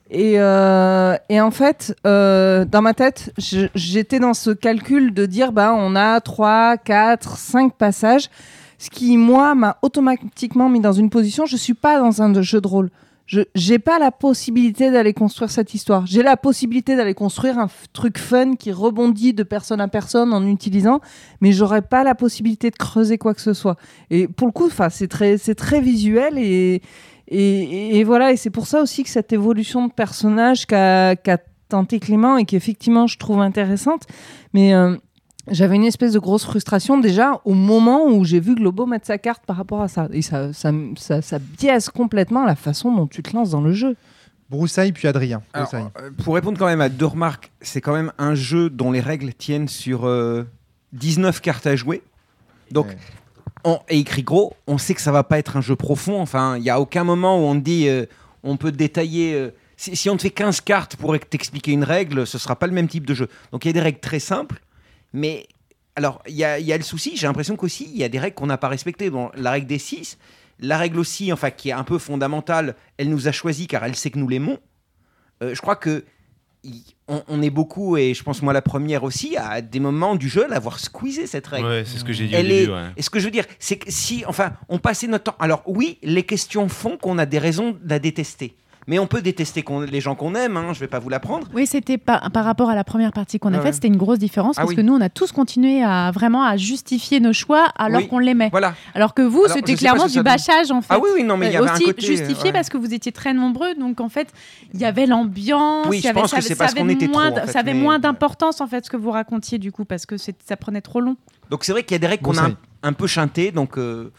Et, euh, et en fait, euh, dans ma tête, j'étais dans ce calcul de dire bah, on a 3, 4, 5 passages. Ce qui, moi, m'a automatiquement mis dans une position. Je suis pas dans un jeu de rôle. Je j'ai pas la possibilité d'aller construire cette histoire. J'ai la possibilité d'aller construire un truc fun qui rebondit de personne à personne en utilisant, mais j'aurais pas la possibilité de creuser quoi que ce soit. Et pour le coup, c'est très très visuel et et, voilà. Et c'est pour ça aussi que cette évolution de personnage qu'a qu'a tenté Clément et qui effectivement je trouve intéressante, mais euh, j'avais une espèce de grosse frustration déjà au moment où j'ai vu Globo mettre sa carte par rapport à ça. Et ça, ça, ça, ça biaise complètement la façon dont tu te lances dans le jeu. Broussaille puis Adrien. Alors, euh, pour répondre quand même à deux remarques, c'est quand même un jeu dont les règles tiennent sur euh, 19 cartes à jouer. Donc, on, et écrit gros, on sait que ça va pas être un jeu profond. Enfin, il n'y a aucun moment où on te dit euh, on peut détailler. euh, si, si on te fait 15 cartes pour t'expliquer une règle, ce sera pas le même type de jeu. Donc, il y a des règles très simples, mais alors, il y a, il y a le souci, j'ai l'impression qu'aussi, il y a des règles qu'on n'a pas respectées. Bon, la règle des 6, la règle aussi, enfin, qui est un peu fondamentale, elle nous a choisi car elle sait que nous l'aimons. Euh, je crois que y- on, on est beaucoup, et je pense moi la première aussi, à des moments du jeu, l'avoir squeezé cette règle. Ouais, c'est ce que j'ai dit au début, est- ouais. Et ce que je veux dire, c'est que si, enfin, on passait notre temps. Alors oui, les questions font qu'on a des raisons de la détester. Mais on peut détester qu'on- les gens qu'on aime, hein, je vais pas vous l'apprendre. Oui, c'était par, par rapport à la première partie qu'on a Ah faite, c'était une grosse différence Ah parce oui. que nous, on a tous continué à vraiment à justifier nos choix alors Oui, qu'on l'aimait. Voilà. Alors que vous, Alors, c'était clairement du bâchage en fait. Ah oui, oui, non, mais il y Euh, avait un aussi côté, justifié ouais. parce que vous étiez très nombreux, donc en fait, il y avait l'ambiance. Oui, je y avait, pense ça, que c'est parce qu'on était moins, trop, en d- fait, ça avait mais- moins d'importance en fait ce que vous racontiez du coup parce que c'est- ça prenait trop long. Donc c'est vrai qu'il y a des règles qu'on a un, un peu chantées, donc euh,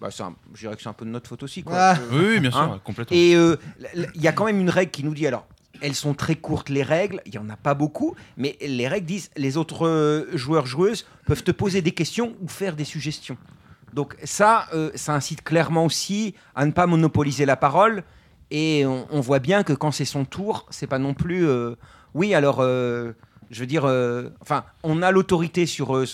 bah, c'est un- je dirais que c'est un peu de notre faute aussi. Quoi. Ah. Euh, Oui, bien sûr, complètement. Et euh, il y a quand même une règle qui nous dit, alors, elles sont très courtes les règles, il y en a pas beaucoup, mais les règles disent, les autres euh, joueurs joueuses peuvent te poser des questions ou faire des suggestions. Donc ça, euh, ça incite clairement aussi à ne pas monopoliser la parole. Et on, on voit bien que quand c'est son tour, c'est pas non plus. euh, oui, alors, euh, je veux dire, euh, enfin, on a l'autorité sur, euh,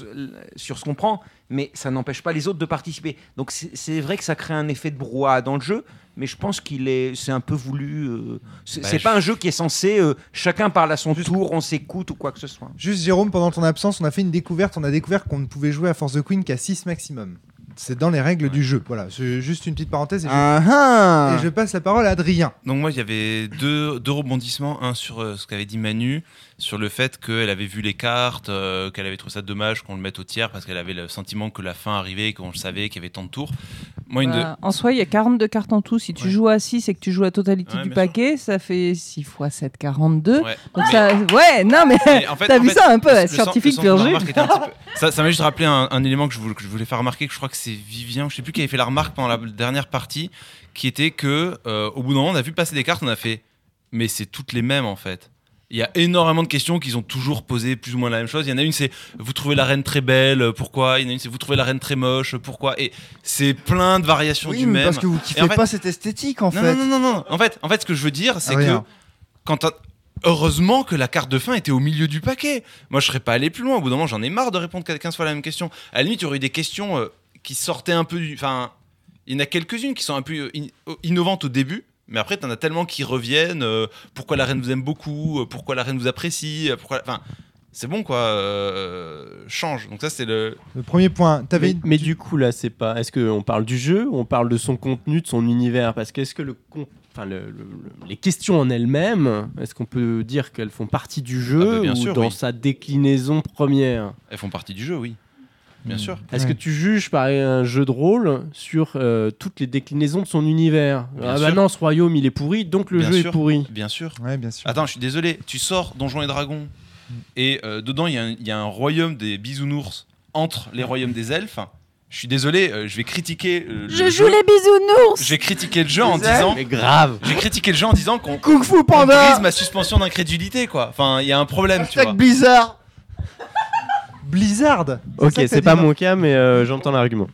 sur ce qu'on prend, mais ça n'empêche pas les autres de participer. Donc c'est vrai que ça crée un effet de brouhaha dans le jeu, mais je pense qu'il est, c'est un peu voulu. euh, c'est Bah, je- pas un jeu qui est censé euh, chacun parle à son tour, on s'écoute ou quoi que ce soit. Juste Jérôme, pendant ton absence, on a fait une découverte. On a découvert qu'on ne pouvait jouer à Force de Queen qu'à 6 maximum. C'est dans les règles du jeu. Voilà, c'est juste une petite parenthèse. Et je, Ah ah et je passe la parole à Adrien. Donc moi, il y avait deux, deux rebondissements. Un sur euh, ce qu'avait dit Manu, sur le fait qu'elle avait vu les cartes, euh, qu'elle avait trouvé ça dommage qu'on le mette au tiers parce qu'elle avait le sentiment que la fin arrivait, qu'on le savait, qu'il y avait tant de tours. Moi, une de- Bah, En soi, il y a 42 cartes en tout. Si tu joues à 6 et que tu joues la totalité Ouais, du paquet, ça fait 6 fois 7, 42. Ouais. Donc Mais- ça... Ouais, non, mais, Mais en fait- t'as vu fait, ça un peu, le- la le sens- scientifique le sens peu- Ça, ça m'a juste rappelé un, un élément que je, voulais, que je voulais faire remarquer, que je crois que c'est Vivien, je sais plus qui avait fait la remarque pendant la dernière partie, qui était que euh, au bout d'un moment, on a vu passer des cartes, on a fait, mais c'est toutes les mêmes en fait. Il y a énormément de questions qu'ils ont toujours posées plus ou moins la même chose. Il y en a une, c'est vous trouvez la reine très belle, euh, pourquoi? Il y en a une, c'est vous trouvez la reine très moche, pourquoi? Et c'est plein de variations Oui, du mais même. parce que vous kiffez en fait- pas cette esthétique en non, fait. Non, non, non, non. En fait, en fait, ce que je veux dire, c'est Ah, que quand t'as- Heureusement que la carte de fin était au milieu du paquet. Moi, je serais pas allé plus loin. Au bout d'un moment, j'en ai marre de répondre 15 fois la même question. À la limite, il y aurait eu des questions euh, qui sortaient un peu du. Enfin, il y en a quelques-unes qui sont un peu euh, in- innovantes au début. Mais après, t'en as tellement qui reviennent. euh, pourquoi la reine vous aime beaucoup euh, Pourquoi la reine vous apprécie euh, Pourquoi Enfin, c'est bon quoi. euh, change. Donc ça, c'est le. Le premier point. T'avais Mais, mais du coup, là, c'est pas. Est-ce qu'on parle du jeu ou on parle de son contenu, de son univers? Parce qu'est-ce que le, con- enfin, le- le- le- les questions en elles-mêmes, est-ce qu'on peut dire qu'elles font partie du jeu Ah bah, bien ou sûr, dans oui. sa déclinaison première? Elles font partie du jeu, oui. Bien sûr. Est-ce que tu juges par un jeu de rôle sur euh, toutes les déclinaisons de son univers? Bien Ah bah sûr. non, ce royaume il est pourri, donc le Bien jeu sûr. est pourri. Bien sûr. Ouais, bien sûr. Attends, je suis désolé. Tu sors Donjons et Dragons et euh, dedans il y, a un- il y a un royaume des bisounours entre les royaumes des elfes. Je suis désolé, euh, je vais critiquer. euh, le Je jeu. joue les bisounours Je vais critiquer le jeu en disant. Mais grave. J'ai critiqué le jeu en disant qu'on Kung Fu Panda brise ma suspension d'incrédulité quoi. Enfin, il y a un problème, tu vois. Blizzard Blizzard. Ok, c'est pas mon cas, mais euh, j'entends l'argument.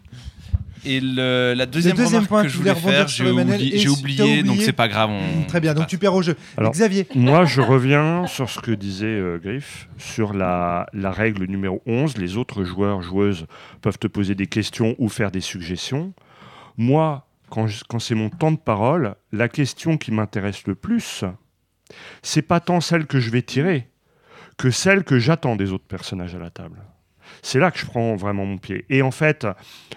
Et le- la deuxième, deuxième remarque point que que je voulais faire, sur j'ai oublié, oublié, donc c'est pas grave. on- Très bien, donc tu perds au jeu. Alors, Xavier. Moi, je reviens sur ce que disait euh, Griff, sur la, la règle numéro 11. Les autres joueurs, joueuses peuvent te poser des questions ou faire des suggestions. Moi, quand, quand c'est mon temps de parole, la question qui m'intéresse le plus, c'est pas tant celle que je vais tirer que celle que j'attends des autres personnages à la table. C'est là que je prends vraiment mon pied. Et en fait,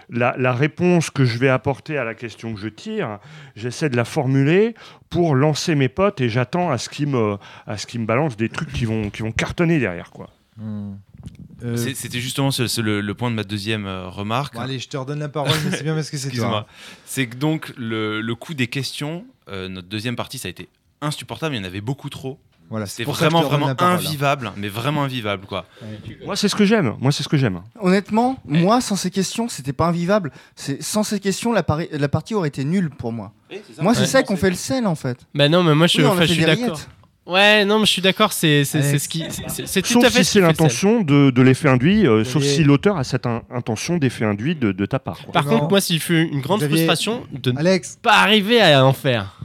la, la réponse que je vais apporter à la question que je tire, j'essaie de la formuler pour lancer mes potes et j'attends à ce qu'ils me, à ce qu'ils me balancent des trucs qui vont, qui vont cartonner derrière. Quoi. Euh, C'est- C'était justement ce- ce- le, le point de ma deuxième euh, remarque. Bon, allez, je te redonne la parole, mais c'est bien parce que c'est toi. Excuse-moi. C'est que donc le, le coût des questions, euh, notre deuxième partie, ça a été insupportable. Il y en avait beaucoup trop. Voilà, c'est vraiment, vraiment hein. invivable, mais vraiment invivable, quoi. Moi, c'est ce que j'aime. Moi, c'est ce que j'aime. Honnêtement, moi, sans ces questions, c'était pas invivable. C'est sans ces questions, la, pari- la partie aurait été nulle pour moi. Moi, c'est Ouais. ça qu'on fait le sel en fait. Bah non, mais moi je, Oui, enfin, suis d'accord. Ouais, non, mais je suis d'accord, c'est ce qui. c'est- tout Sauf à fait si ce c'est l'intention de, de l'effet induit, euh, sauf si l'auteur a cette in- intention d'effet induit de, de ta part. quoi. Par Non. contre, moi, s'il fait une grande Xavier. frustration de ne Alex, pas arriver à en faire.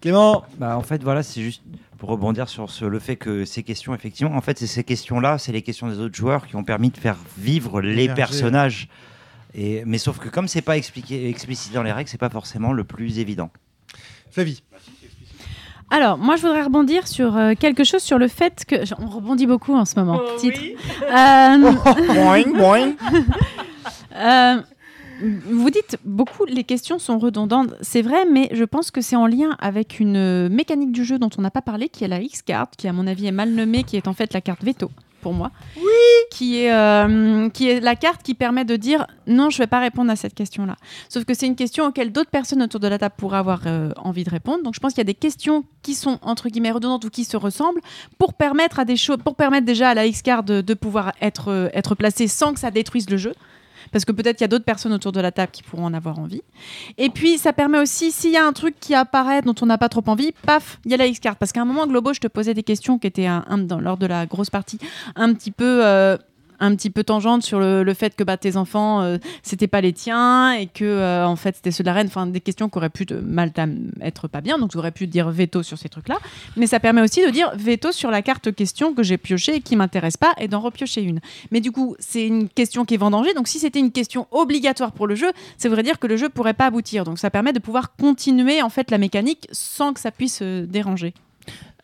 Clément. Bah, en fait, voilà, c'est juste pour rebondir sur ce- le fait que ces questions, effectivement, en fait, c'est ces questions-là, c'est les questions des autres joueurs qui ont permis de faire vivre les Émerger. personnages. Et, mais sauf que comme c'est pas expliqué, explicité dans les règles, c'est pas forcément le plus évident. Flavie. Alors, moi, je voudrais rebondir sur euh, quelque chose sur le fait que. On rebondit beaucoup en ce moment. Titre. Euh, boing, boing. Euh, vous dites beaucoup, les questions sont redondantes. C'est vrai, mais je pense que c'est en lien avec une mécanique du jeu dont on n'a pas parlé, qui est la X-card, qui à mon avis est mal nommée, qui est en fait la carte veto pour moi. Oui. Qui est, euh, qui est la carte qui permet de dire non, je vais pas répondre à cette question-là. Sauf que c'est une question auquel d'autres personnes autour de la table pourraient avoir euh, envie de répondre. Donc je pense qu'il y a des questions qui sont entre guillemets redondantes ou qui se ressemblent pour permettre à des pour permettre déjà à la X-card de, de pouvoir être, euh, être placée sans que ça détruise le jeu parce que peut-être il y a d'autres personnes autour de la table qui pourront en avoir envie. Et puis ça permet aussi, s'il y a un truc qui apparaît dont on n'a pas trop envie, paf, il y a la X-card. Parce qu'à un moment, Globo, je te posais des questions qui étaient lors de la grosse partie un petit peu. euh, un petit peu tangente sur le, fait que bah, tes enfants euh, c'était pas les tiens et que euh, en fait c'était ceux de la reine. Enfin des questions qui auraient pu mal être pas bien. Donc j'aurais pu dire veto sur ces trucs là mais ça permet aussi de dire veto sur la carte question que j'ai piochée et qui m'intéresse pas et d'en repiocher une. Mais du coup c'est une question qui est vendangée. Donc si c'était une question obligatoire pour le jeu ça voudrait dire que le jeu pourrait pas aboutir. Donc ça permet de pouvoir continuer en fait la mécanique sans que ça puisse euh, déranger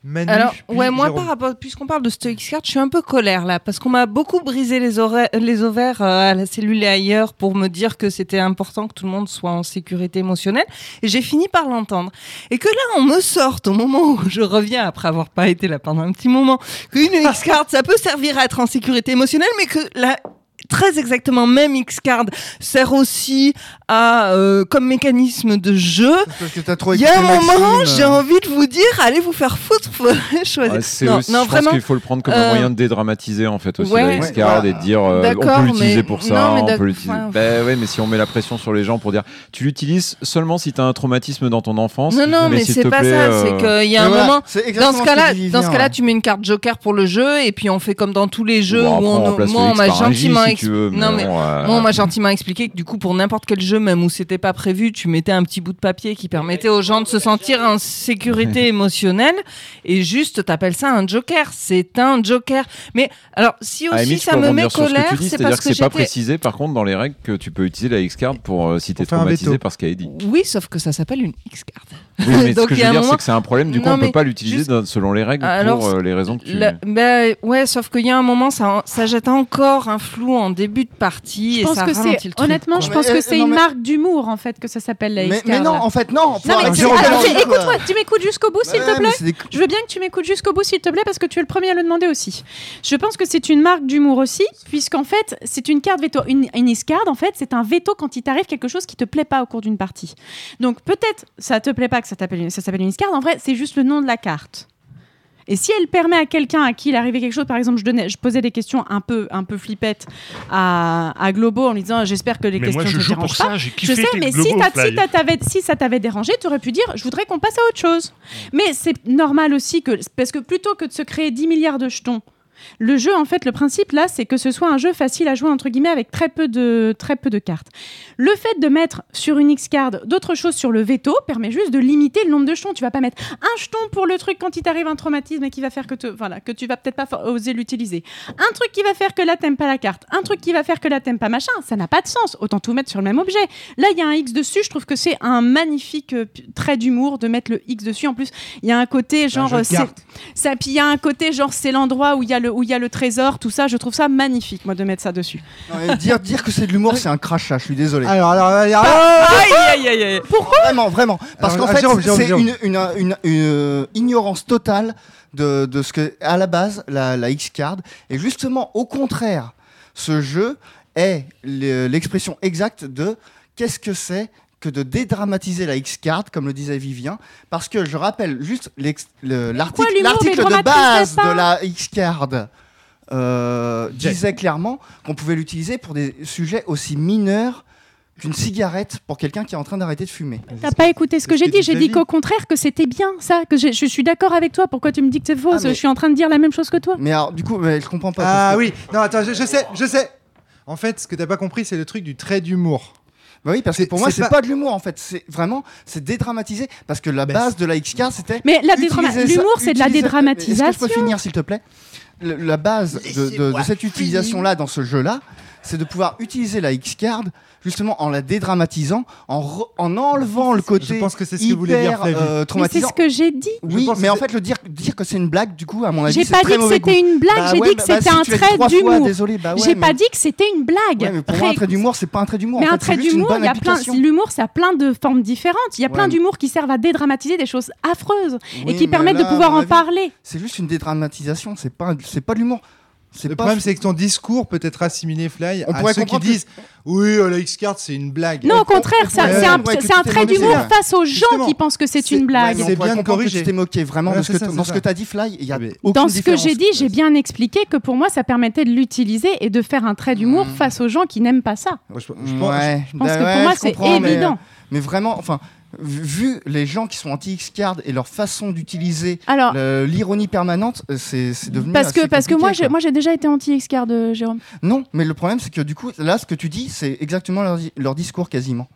Manu, Alors, ouais, moi, Jérôme. par rapport, puisqu'on parle de Stoic Card, je suis un peu colère là, parce qu'on m'a beaucoup brisé les, oreilles- les ovaires euh, à la cellule et ailleurs pour me dire que c'était important que tout le monde soit en sécurité émotionnelle, et j'ai fini par l'entendre. Et que là, on me sorte au moment où je reviens après avoir pas été là pendant un petit moment, qu'une X-Card, ça peut servir à être en sécurité émotionnelle, mais que la très exactement même X-Card sert aussi à euh, comme mécanisme de jeu. Il y a un moment, j'ai envie de vous dire, allez vous faire foutre, faut choisir. Ouais, c'est non, aussi- non, je pense qu'il faut le prendre comme euh, un moyen de dédramatiser en fait aussi ouais. la X-Card Ouais, et de dire euh, on peut l'utiliser mais- pour ça, mais on peut l'utiliser. enfin, Bah ouais, mais si on met la pression sur les gens pour dire tu l'utilises seulement si tu as un traumatisme dans ton enfance. Non, non, mais, s'il c'est pas plaît, ça. euh, C'est qu'il y a un Mais voilà, moment. Dans ce cas-là, dans ce cas-là, tu mets une carte joker pour le jeu, et puis on fait comme dans tous les jeux où on gentiment tu veux, mais non mais bon, euh, moi on m'a gentiment expliqué que du coup pour n'importe quel jeu, même où c'était pas prévu, tu mettais un petit bout de papier qui permettait aux gens de se sentir en sécurité émotionnelle, et juste t'appelles ça un joker. C'est un joker. Mais alors si la aussi ça me met ce que colère, c'est parce que que c'est pas précisé par contre dans les règles que tu peux utiliser la X-Card pour euh, si t'es traumatisé par ce qu'elle a dit. Oui, sauf que ça s'appelle une X-card. Oui, mais ce Donc, que il je veux dire, c'est moment- que c'est un problème, du coup, Non, on peut pas l'utiliser juste- selon les règles Alors, pour euh, les raisons que tu. La- ben, ouais, sauf qu'il y a un moment, ça, ça jette encore un flou en début de partie Je et pense ça que ralentit c'est le truc, honnêtement, quoi. je pense Mais, que euh, c'est non, une mais- marque d'humour en fait que ça s'appelle la Mais, mais non, en fait, non. Non, mais quoi. écoute-moi, tu m'écoutes jusqu'au bout, s'il te plaît. des- Je veux bien que tu m'écoutes jusqu'au bout, s'il te plaît, parce que tu es le premier à le demander aussi. Je pense que c'est une marque d'humour aussi, puisqu'en fait, c'est une carte veto. Une, une en fait, c'est un veto quand il t'arrive quelque chose qui te plaît pas au cours d'une partie. Donc peut-être ça te plaît pas que ça une- ça s'appelle une X-Card. En vrai, c'est juste le nom de la carte. Et si elle permet à quelqu'un à qui il arrivait quelque chose, par exemple, je, donnais, je posais des questions un peu, un peu flippettes à, à Globo en lui disant J'espère que les Mais questions moi, je ne te dérangent ça, pas. j'ai Je sais, mais si, si ça t'avait dérangé, tu aurais pu dire Je voudrais qu'on passe à autre chose. Mais c'est normal aussi que, parce que plutôt que de se créer 10 milliards de jetons, le jeu, en fait, le principe là, c'est que ce soit un jeu facile à jouer entre guillemets avec très peu de très peu de cartes. Le fait de mettre sur une X-card d'autres choses sur le veto permet juste de limiter le nombre de jetons. Tu vas pas mettre un jeton pour le truc quand il t'arrive un traumatisme et qui va faire que te, voilà que tu vas peut-être pas oser l'utiliser. Un truc qui va faire que là t'aimes pas la carte. Un truc qui va faire que là t'aimes pas machin. Ça n'a pas de sens. Autant tout mettre sur le même objet. Là il y a un X dessus. Je trouve que c'est un magnifique euh, trait d'humour de mettre le X dessus. En plus il y a un côté genre euh, c'est ça. Puis il y a un côté genre c'est l'endroit où il y a le où il y a le trésor. Tout ça je trouve ça magnifique moi de mettre ça dessus. Dire, dire que c'est de l'humour, c'est un crachat, je suis désolé. Alors, alors, alors, Aïe, aïe, aïe, aïe. Pourquoi Vraiment, vraiment. Parce qu'en ah, fait, c'est une, une, une- une ignorance totale de, de ce que, à la base, la, la X-Card. Et justement, au contraire, ce jeu est le- l'expression exacte de qu'est-ce que c'est que de dédramatiser la X-Card, comme le disait Vivien, parce que je rappelle juste l'article de base de la X-Card euh, disait clairement qu'on pouvait l'utiliser pour des sujets aussi mineurs qu'une cigarette pour quelqu'un qui est en train d'arrêter de fumer. T'as pas écouté ce que j'ai dit. J'ai dit qu'au contraire que c'était bien ça. Que je suis d'accord avec toi. Pourquoi tu me dis que c'est faux? Ah, mais- Je suis en train de dire la même chose que toi. Mais alors, du coup, mais je comprends pas. Ah que- oui, non, attends, je, je sais, je sais. En fait, ce que t'as pas compris, c'est le truc du trait d'humour. Bah oui, parce que pour moi, c'est pas- pas... de l'humour en fait. C'est vraiment, c'est dédramatisé. Parce que la base de la X-Card, c'était. Mais l'humour, c'est de la utiliser- dédramatisation. Est-ce que je peux finir, s'il te plaît? Le- La base de, de- de cette utilisation-là dans ce jeu-là, c'est de pouvoir utiliser la X-Card justement en la dédramatisant, en, re- en enlevant le côté Je pense que c'est ce que voulait dire euh, Mais c'est traumatisant. ce que j'ai dit. Oui, mais en fait, le dire, dire que c'est une blague, du coup, à mon avis, J'ai c'est pas dit que c'était une blague. Bah j'ai ouais, dit que bah, c'était si un trait d'humour. Désolé, bah ouais, J'ai mais- pas dit que c'était une blague. Ouais, mais pour moi, un trait d'humour, c'est pas un trait d'humour. Mais en un fait, trait d'humour, il y a plein. L'humour, ça a plein de formes différentes. Il y a plein d'humour qui servent à dédramatiser des choses affreuses et qui permettent de pouvoir en parler. C'est juste une dédramatisation, c'est pas, c'est pas de l'humour. Le pas- problème, c'est que ton discours peut être assimilé, Fly, On à pourrait ceux qui comprendre que- disent Oui, euh, la X-Card, c'est une blague. Non, au contraire, c'est un, trait d'humour face aux gens Justement. qui pensent que c'est une blague. C'est bien de corriger. Tu t'es moqué vraiment Ouais, ce que ça, dans ce que tu as dit, Fly. Il y a mais- aucune Dans ce que j'ai dit, j'ai bien expliqué que pour moi, ça permettait de l'utiliser et de faire un trait d'humour face aux gens qui n'aiment pas ça. Je, je Ouais, je pense que pour moi, c'est évident. Mais vraiment, enfin, vu- les gens qui sont anti-X-Card et leur façon d'utiliser l'ironie permanente, euh, c'est devenu. Parce que, assez parce que moi, j'ai, déjà été anti-X-Card, euh, Jérôme. Non, mais le problème, c'est que du coup, là, ce que tu dis, c'est exactement leur discours quasiment.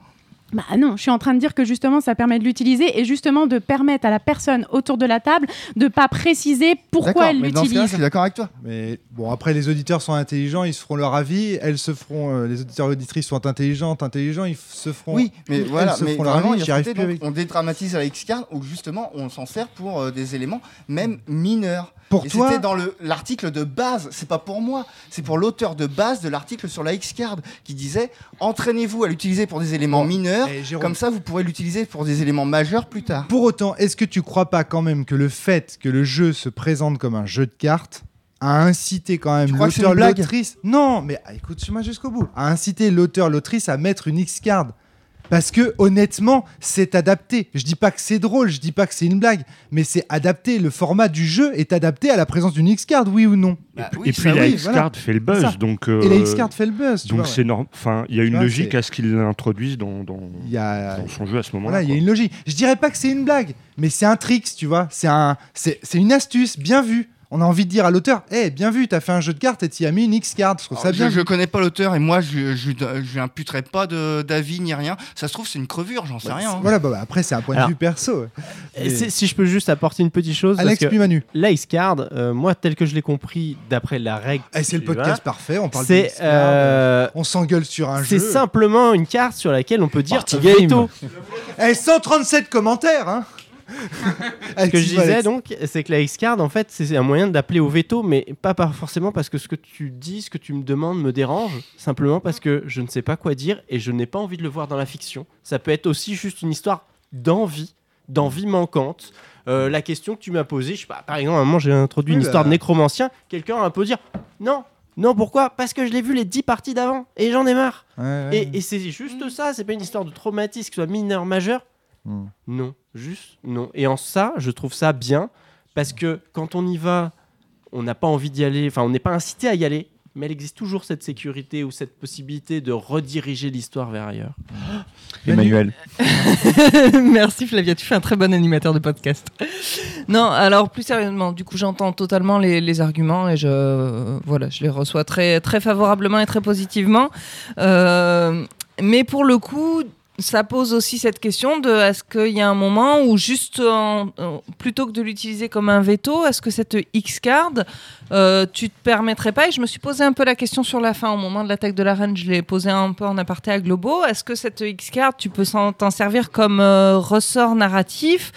Bah non, je suis en train de dire que justement, ça permet de l'utiliser et justement de permettre à la personne autour de la table de pas préciser pourquoi elle cas-là, je l'utilise. suis d'accord avec toi. Mais bon, après, les auditeurs sont intelligents, ils se feront leur avis. Elles se feront. euh, les auditeurs et auditrices sont intelligentes, intelligents, ils se feront. Oui, mais elles voilà, se mais feront leur vraiment, avis. avec. donc, on dédramatise la X-Card où justement on s'en sert pour euh, des éléments même mineurs. Pour Et toi- c'était dans le- l'article de base, c'est pas pour moi, c'est pour l'auteur de base de l'article sur la X-Card qui disait entraînez-vous à l'utiliser pour des éléments mineurs, Eh, Jérôme. comme ça vous pourrez l'utiliser pour des éléments majeurs plus tard. Pour autant, est-ce que tu crois pas quand même que le fait que le jeu se présente comme un jeu de cartes à inciter quand même l'auteur, l'autrice? Non, mais ah, écoute-moi jusqu'au bout. À inciter l'auteur, l'autrice à mettre une X-card. Parce que honnêtement, c'est adapté. Je dis pas que c'est drôle, je dis pas que c'est une blague, mais c'est adapté. Le format du jeu est adapté à la présence d'une X-card, oui ou non et puis la X-Card fait le buzz, donc. Et la euh, X-Card fait le buzz, tu Donc c'est ouais. Enfin, il y a une vois, logique à ce qu'ils l'introduisent dans, dans, Il y a- dans son jeu à ce moment-là. Voilà, il y a une logique. Je dirais pas que c'est une blague, mais c'est un trick, tu vois. C'est un, c'est c'est une astuce bien vue. On a envie de dire à l'auteur, eh, bien vu, t'as fait un jeu de cartes et t'y as mis une X-card. Je trouve ça Alors, bien. je, je connais pas l'auteur et moi je je, je lui imputerai pas de- d'avis ni rien. Ça se trouve c'est une crevure, j'en sais rien. hein. Voilà, bah, bah, après c'est un point Alors, de vue perso. Et c'est- Si je peux juste apporter une petite chose. Alex parce que puis Manu. La X-Card, euh, moi, tel que je l'ai compris d'après la règle. Eh, c'est le podcast vois, parfait, on parle c'est, de euh, on s'engueule sur un C'est jeu. simplement une carte sur laquelle on peut dire Party veto. Eh, 137 commentaires, hein Ce que je disais donc, c'est que la X-Card, en fait, c'est un moyen d'appeler au veto, mais pas, pas forcément parce que ce que tu dis, ce que tu me demandes me dérange, simplement parce que je ne sais pas quoi dire et je n'ai pas envie de le voir dans la fiction. Ça peut être aussi juste une histoire d'envie, d'envie manquante. Euh, la question que tu m'as posée, je sais pas, par exemple, à un moment j'ai introduit Oui, une bah. histoire de nécromancien, quelqu'un a un peu dire non, non, pourquoi? Parce que je l'ai vu les 10 parties d'avant et j'en ai marre. Ouais, ouais. Et, et c'est juste ça, c'est pas une histoire de traumatisme, que ce soit mineur, majeur. Hmm. Non, juste non. Et en ça, je trouve ça bien, parce que quand on y va, on n'a pas envie d'y aller, enfin, on n'est pas incité à y aller, mais il existe toujours cette sécurité ou cette possibilité de rediriger l'histoire vers ailleurs. Emmanuel. Merci Flavia, tu fais un très bon animateur de podcast. Non, alors plus sérieusement, du coup j'entends totalement les, les arguments et je, euh, voilà, je les reçois très, très favorablement et très positivement. Euh, mais pour le coup, ça pose aussi cette question de est-ce qu'il y a un moment où plutôt que de l'utiliser comme un veto, est-ce que cette X-card, euh, tu te permettrais pas? Et je me suis posé un peu la question sur la fin au moment de l'attaque de la reine, je l'ai posé un peu en aparté à Globo. Est-ce que cette X-card, tu peux t'en servir comme euh, ressort narratif?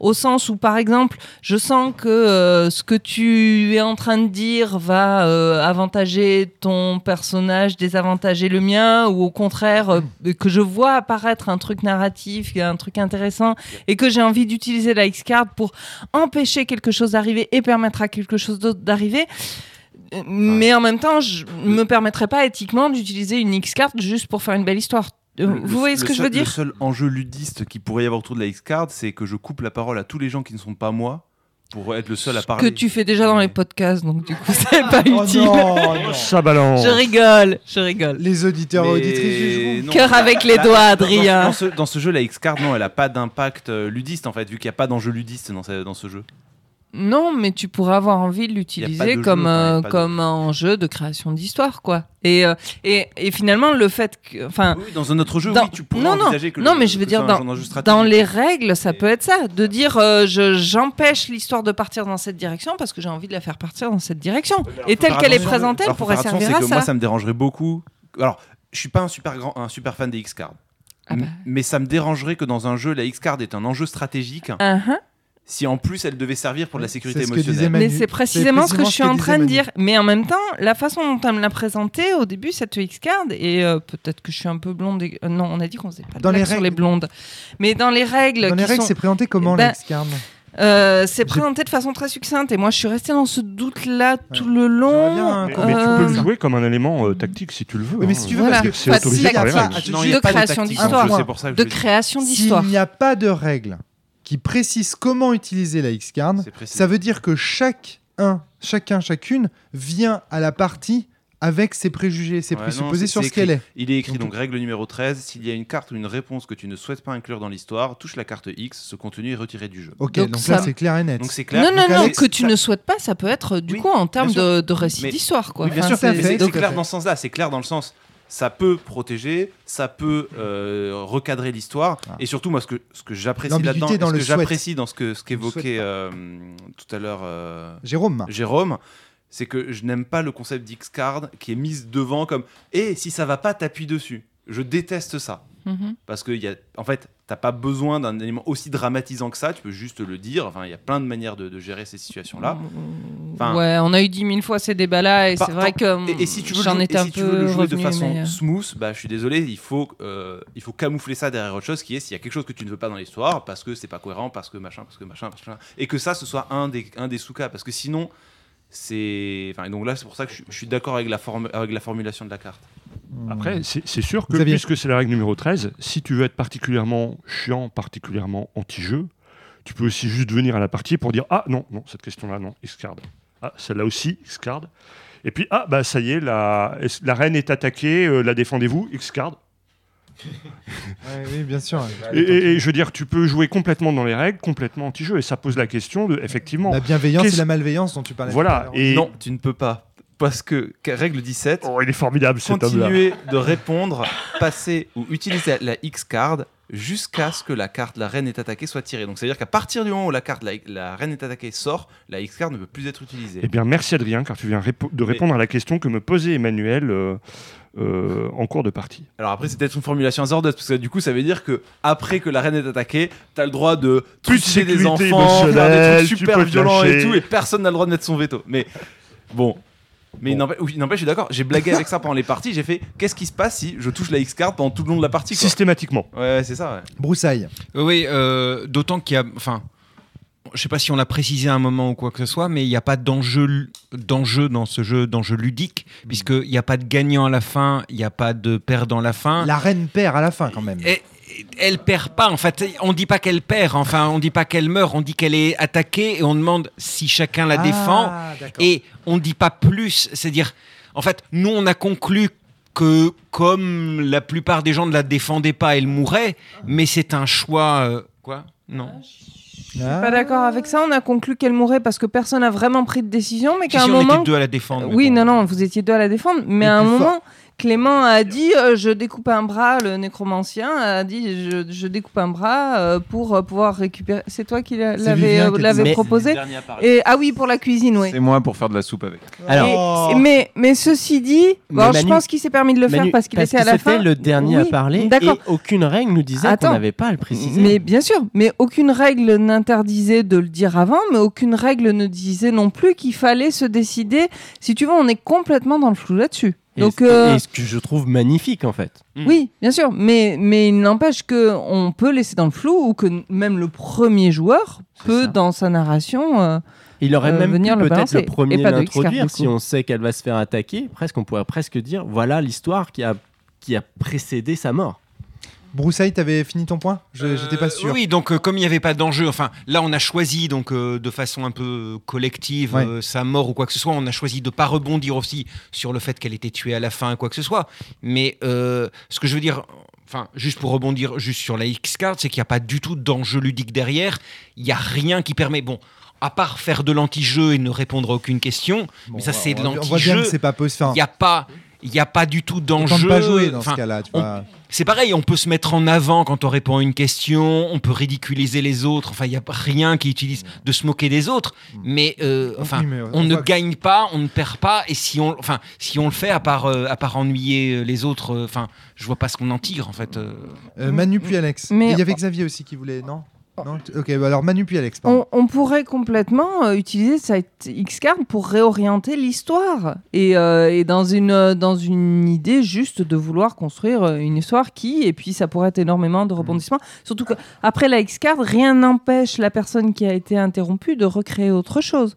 Au sens où, par exemple, je sens que euh, ce que tu es en train de dire va euh, avantager ton personnage, désavantager le mien, ou au contraire, euh, que je vois apparaître un truc narratif, un truc intéressant, et que j'ai envie d'utiliser la X-card pour empêcher quelque chose d'arriver et permettre à quelque chose d'autre d'arriver. Mais en même temps, je ne me permettrais pas éthiquement d'utiliser une X-card juste pour faire une belle histoire. Le- Vous voyez ce le que je seul- veux dire Le seul enjeu ludiste qui pourrait y avoir autour de la X-Card, c'est que je coupe la parole à tous les gens qui ne sont pas moi pour être le seul à que parler. tu fais déjà dans les podcasts, donc du coup, c'est pas Oh utile. non, non. Ça balance. Je rigole, je rigole. Les auditeurs et auditrices jugeront. Cœur avec les doigts, Adrien. Dans, ce, dans ce jeu, la X-Card, non, elle a pas d'impact euh, ludiste en fait, vu qu'il n'y a pas d'enjeu ludiste dans, ce- dans ce jeu. Non, mais tu pourrais avoir envie de l'utiliser comme, jeu, euh, pas de- comme un jeu de création d'histoire, quoi. Et, euh, et, et finalement, le fait que. Enfin, Oui, dans un autre jeu, dans- oui, tu pourrais non, envisager que non, le- mais je veux dire, dans, dans les règles, ça peut être ça. De dire, euh, je- j'empêche l'histoire de partir dans cette direction parce que j'ai envie de la faire partir dans cette direction. Et telle qu'elle est présentée, elle pourrait servir à que ça. Moi, ça me dérangerait beaucoup. Alors, je suis pas un super, grand, un super fan des X-Cards. Ah bah. Mais ça me dérangerait que dans un jeu, la X-Card est un enjeu stratégique. Uh-huh. Si en plus elle devait servir pour de la sécurité émotionnelle. Mais c'est précisément ce que je suis en train de dire. Mais en même temps, la façon dont elle me l'a présenté au début, cette X-Card, et euh, peut-être que je suis un peu blonde. et- euh, non, on a dit qu'on faisait pas de Dans les blagues sur règles- les blondes. Mais dans les règles. Dans les qui règles, sont- c'est présenté comment Ben, la X-card Euh, c'est présenté de façon très succincte et moi je suis restée dans ce doute-là tout le long. bien, Mais, quoi. mais tu peux le jouer comme un élément euh, tactique si tu le veux. Oui, mais hein. si tu veux, Voilà. parce que c'est autorisé de par les règles. De création d'histoire. De création d'histoire. S'il n'y a pas de règles qui précisent comment utiliser la X-card, ça veut dire que chacun, chacun, chacune vient à la partie avec ses préjugés, ses Ouais, présupposés non, sur ce qu'elle est. Il est écrit Donc- donc règle numéro 13, s'il y a une carte ou une réponse que tu ne souhaites pas inclure dans l'histoire, touche la carte X, ce contenu est retiré du jeu. Ok, Donc donc, ça- là c'est clair et net. Donc c'est clair. Non, non, Donc, non, que tu ça- ne souhaites pas, ça peut être du Oui, coup en termes de, de récit d'histoire. quoi. Oui, bien Enfin, sûr, c'est clair dans ce sens-là, c'est clair dans le sens. Ça peut protéger, ça peut euh, recadrer l'histoire, Ah. et surtout moi ce que ce que j'apprécie là-dedans, ce que j'apprécie dans ce que ce qu'évoquait euh, tout à l'heure euh, Jérôme. Jérôme, c'est que je n'aime pas le concept d'X-Card qui est mise devant comme et si ça va pas, t'appuies dessus. Je déteste ça. Mhm. Parce que, y a, en fait, t'as pas besoin d'un élément aussi dramatisant que ça, tu peux juste le dire. Enfin, il y a plein de manières de, de gérer ces situations-là. Enfin, ouais, on a eu dix mille fois ces débats-là et c'est vrai que et, et si tu veux, j'en jouer- étais un si tu peu veux le jouer de façon mais, euh, smooth, bah, je suis désolé, il faut, euh, il faut camoufler ça derrière autre chose qui est s'il y a quelque chose que tu ne veux pas dans l'histoire, parce que c'est pas cohérent, parce que machin, parce que machin, machin, et que ça, ce soit un des, un des sous-cas, parce que sinon, c'est. Enfin, donc là, c'est pour ça que je, je suis d'accord avec, la forme- avec la formulation de la carte. Après, c'est sûr que Xavier. puisque c'est la règle numéro 13, si tu veux être particulièrement chiant, particulièrement anti-jeu, tu peux aussi juste venir à la partie pour dire Ah non, non, cette question-là, non, X-card. Ah, celle-là aussi, X-card. Et puis, ah, bah ça y est, la, la reine est attaquée, euh, la défendez-vous, X-card. Ouais, oui, bien sûr. Et, et- et je veux dire, tu peux jouer complètement dans les règles, complètement anti-jeu. Et ça pose la question de, effectivement. La bienveillance et la malveillance dont tu parlais. Voilà. Et Non, tu ne peux pas. Parce que, règle 17. Oh, il est formidable cet homme-là. Continuer de répondre, passer ou utiliser la X-card jusqu'à ce que la carte La Reine est attaquée soit tirée. Donc, c'est-à-dire qu'à partir du moment où la carte La, la Reine est attaquée sort, la X-card ne peut plus être utilisée. Eh bien, merci Adrien, car tu viens répo- de répondre à la question que me posait Emmanuel euh, euh, en cours de partie. Alors après, c'est peut-être une formulation hasardeuse, parce que du coup, ça veut dire que après que la reine est attaquée, t'as le droit de toucher des enfants, faire des trucs super violents et tout, et personne n'a le droit de mettre son veto. Mais bon. Mais il n'empêche, oui, il n'empêche, je suis d'accord. J'ai blagué avec ça pendant les parties. J'ai fait qu'est-ce qui se passe si je touche la X-card pendant tout le long de la partie quoi. Systématiquement. Ouais, ouais, c'est ça. ouais. Broussaille. Oui, euh, d'autant qu'il y a. Enfin. Je sais pas si on l'a précisé à un moment ou quoi que ce soit, mais il n'y a pas d'enjeu d'enjeu dans ce jeu, d'enjeu ludique, puisqu'il n'y a pas de gagnant à la fin, il n'y a pas de perdant à la fin. La reine perd à la fin quand même. Et- elle perd pas, en fait. On dit pas qu'elle perd, enfin, on dit pas qu'elle meurt, on dit qu'elle est attaquée et on demande si chacun la Ah, défend. Et on dit pas plus. C'est-à-dire, en fait, nous, on a conclu que comme la plupart des gens ne la défendaient pas, elle mourait, mais c'est un choix. euh, Quoi? Non. Je suis pas d'accord avec ça. On a conclu qu'elle mourrait parce que personne n'a vraiment pris de décision, mais Si, qu'à si, un on moment. était deux à la défendre. Oui, bon. non, non, vous étiez deux à la défendre, mais à un moment, fort. Clément a dit euh, je découpe un bras, le nécromancien a dit je, je découpe un bras euh, pour euh, pouvoir récupérer. C'est toi qui l'avais euh, proposé. Et ah oui, pour la cuisine, oui. C'est moi pour faire de la soupe avec. Et- mais, mais ceci dit, bon, alors, je pense qu'il s'est permis de le faire parce qu'il était à la fin. C'était le dernier à parler. D'accord. Et aucune règle nous disait qu'on n'avait pas à le préciser. Mais bien sûr, mais aucune règle n'interdisait de le dire avant, mais aucune règle ne disait non plus qu'il fallait se décider. Si tu veux, on est complètement dans le flou là-dessus. Et Donc, ce- euh, et ce que je trouve magnifique en fait. oui, bien sûr, mais, mais il n'empêche que on peut laisser dans le flou ou que même le premier joueur peut, dans sa narration, euh, Il aurait euh, même venir peut-être le premier l'introduire du si on sait qu'elle va se faire attaquer. Presque, on pourrait presque dire voilà l'histoire qui a, qui a précédé sa mort. Broussaille, t'avais fini ton point? Je- J'étais pas sûr. Oui, donc euh, comme il n'y avait pas d'enjeu, enfin là on a choisi donc euh, de façon un peu collective Ouais. euh, sa mort ou quoi que ce soit. On a choisi de pas rebondir aussi sur le fait qu'elle était tuée à la fin quoi que ce soit. Mais euh, ce que je veux dire, enfin juste pour rebondir juste sur la X-card, c'est qu'il n'y a pas du tout d'enjeu ludique derrière. Il n'y a rien qui permet bon. À part faire de l'anti-jeu et ne répondre à aucune question, mais ça c'est de l'anti-jeu. c'est pas possible. Il n'y a pas, il y a pas du tout d'enjeu. pas jouer dans ce Enfin, on-. C'est pareil, on peut se mettre en avant quand on répond à une question, on peut ridiculiser les autres, enfin, il n'y a rien qui utilise de se moquer des autres, mais, euh, enfin, Oui, mais on on ne que- gagne pas, on ne perd pas, et si on, enfin, si on le fait, à part, euh, à part ennuyer euh, les autres, euh, enfin, je vois pas ce qu'on en tire, en fait. euh. Euh, Manu puis Alex. Mais- Il y avait Xavier aussi qui voulait, non? Non t- Ok, bah alors Manu puis Alex. On, on pourrait complètement euh, utiliser cette X-card pour réorienter l'histoire et, euh, et dans, une, euh, dans une idée juste de vouloir construire une histoire qui, et puis ça pourrait être énormément de rebondissements. Surtout qu'après la X-card, rien n'empêche la personne qui a été interrompue de recréer autre chose.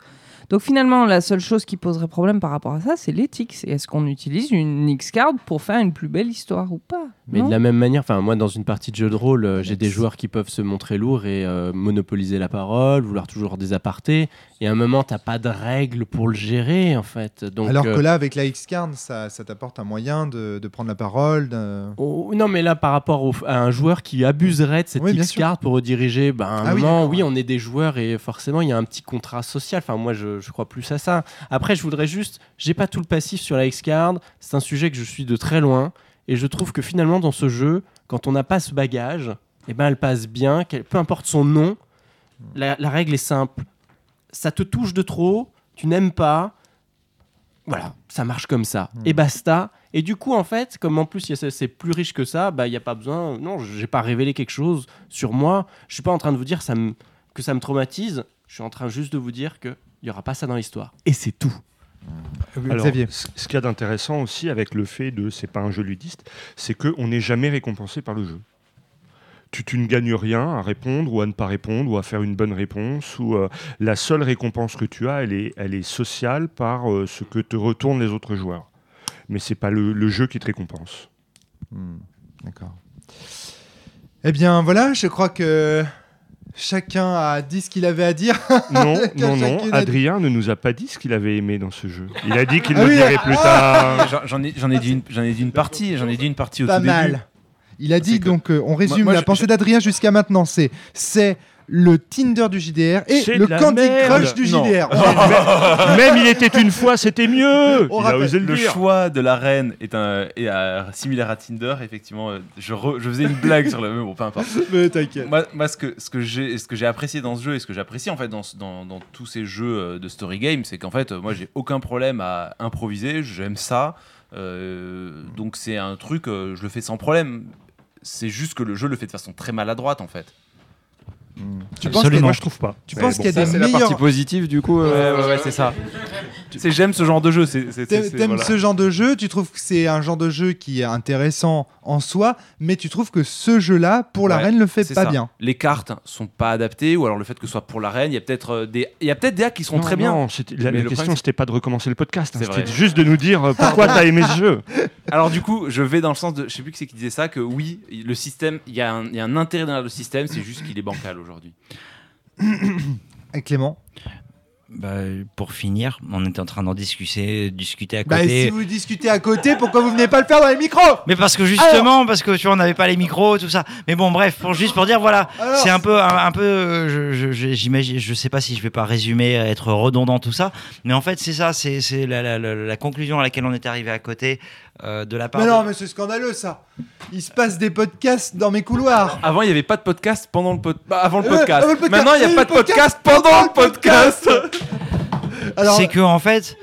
Donc finalement, la seule chose qui poserait problème par rapport à ça, c'est l'éthique. C'est est-ce qu'on utilise une X-card pour faire une plus belle histoire ou pas? Mais non de la même manière, enfin moi dans une partie de jeu de rôle, euh, j'ai des joueurs qui peuvent se montrer lourds et euh, monopoliser la parole, vouloir toujours des apartés. Et à un moment, t'as pas de règles pour le gérer en fait. Donc, Alors euh, que là, avec la X-Card, ça, ça t'apporte un moyen de, de prendre la parole. de- Oh, non, mais là, par rapport au- à un joueur qui abuserait de cette Oui, X-card pour rediriger, ben, à un Ah oui, moment, oui, on est des joueurs et forcément, il y a un petit contrat social. Enfin, moi, je, je crois plus à ça. Après, je voudrais juste, j'ai pas tout le passif sur la X-card. C'est un sujet que je suis de très loin et je trouve que finalement, dans ce jeu, quand on n'a pas ce bagage, eh ben, elle passe bien, qu'elle- peu importe son nom. La, la règle est simple. Ça te touche de trop, tu n'aimes pas, voilà, ça marche comme ça. Hmm. Et basta. Et du coup, en fait, comme en plus c'est plus riche que ça, bah il y a pas besoin. Non, j'ai pas révélé quelque chose sur moi. Je suis pas en train de vous dire ça me- que ça me traumatise. Je suis en train juste de vous dire que il y aura pas ça dans l'histoire. Et c'est tout. Alors, ce ce qu'il y a d'intéressant aussi avec le fait de c'est pas un jeu ludiste, c'est qu'on n'est jamais récompensé par le jeu. tu, tu ne gagnes rien à répondre ou à ne pas répondre ou à faire une bonne réponse. Ou euh, la seule récompense que tu as, elle est, elle est sociale par euh, ce que te retournent les autres joueurs. Mais c'est pas le, le jeu qui te récompense. D'accord. Eh bien voilà, je crois que chacun a dit ce qu'il avait à dire. Non, non, non. Adrien ne nous a pas dit ce qu'il avait aimé dans ce jeu. Il a dit qu'il Ah le oui, dirait ah plus ah tard. J'en- ai, j'en ai dit une, j'en ai dit une partie, j'en ai dit une partie au Pas tout mal. début. Il a dit donc, euh, on résume moi, la je- pensée d'Adrien jusqu'à maintenant, c'est c'est le Tinder du JDR et le Candy merde. Crush du Non. JDR. Même- Même il était une fois, c'était mieux. On il a osé le, Le choix de la reine est, un, est euh, similaire à Tinder, effectivement. euh, Je, re- je faisais une blague sur le. Mais bon, peu importe. Mais t'inquiète. Moi, moi, ce que, ce que j'ai ce que j'ai apprécié dans ce jeu et ce que j'apprécie en fait dans, dans, dans tous ces jeux euh, de story game, c'est qu'en fait, euh, moi, j'ai aucun problème à improviser. J'aime ça. Euh, donc, c'est un truc, euh, je le fais sans problème. C'est juste que le jeu le fait de façon très maladroite en fait. Tu penses qu'il y a- Moi, je trouve pas. Tu Mais penses bon. qu'il y a des C'est la meilleurs. partie positive du coup. euh, Ouais, ouais, ouais, c'est ça. C'est j'aime ce genre de jeu. c'est- c'est- T'a- c'est- T'aimes voilà. ce genre de jeu, tu trouves que c'est un genre de jeu qui est intéressant en soi, mais tu trouves que ce jeu-là, pour la Ouais, reine, le fait pas ça. bien. Les cartes sont pas adaptées, ou alors le fait que ce soit pour la reine, il y a peut-être euh, des, il y a peut-être des hacks qui sont Non, très bien. la, question, c'était pas de recommencer le podcast. hein, C'était vrai. juste de nous dire euh, pourquoi t'as aimé ce jeu. Alors du coup, je vais dans le sens de, je sais plus qui c'est qui disait ça, que oui, le système, il y, a un- il y a un intérêt dans le système, c'est juste qu'il est bancal aujourd'hui. Et Clément? Bah, pour finir, on était en train d'en discuter, discuter à Bah, côté. si vous discutez à côté, pourquoi vous venez pas le faire dans les micros? Mais parce que justement, parce que tu vois, on n'avait pas les micros, tout ça. Mais bon, bref, pour juste pour dire, voilà, c'est un peu, un, un peu, euh, je- je- je- j'imagine, je sais pas si je vais pas résumer, être redondant tout ça, mais en fait, c'est ça, c'est c'est la, la- la- la conclusion à laquelle on est arrivé à côté euh, de la part. Mais de- non, mais c'est scandaleux ça. Il se passe des podcasts dans mes couloirs. Avant, il n'y avait pas de podcast pendant le pod- bah, avant le Euh, podcast. avant le podcast. Maintenant, il n'y a pas de podcast pendant le podcast. Alors, c'est que en fait,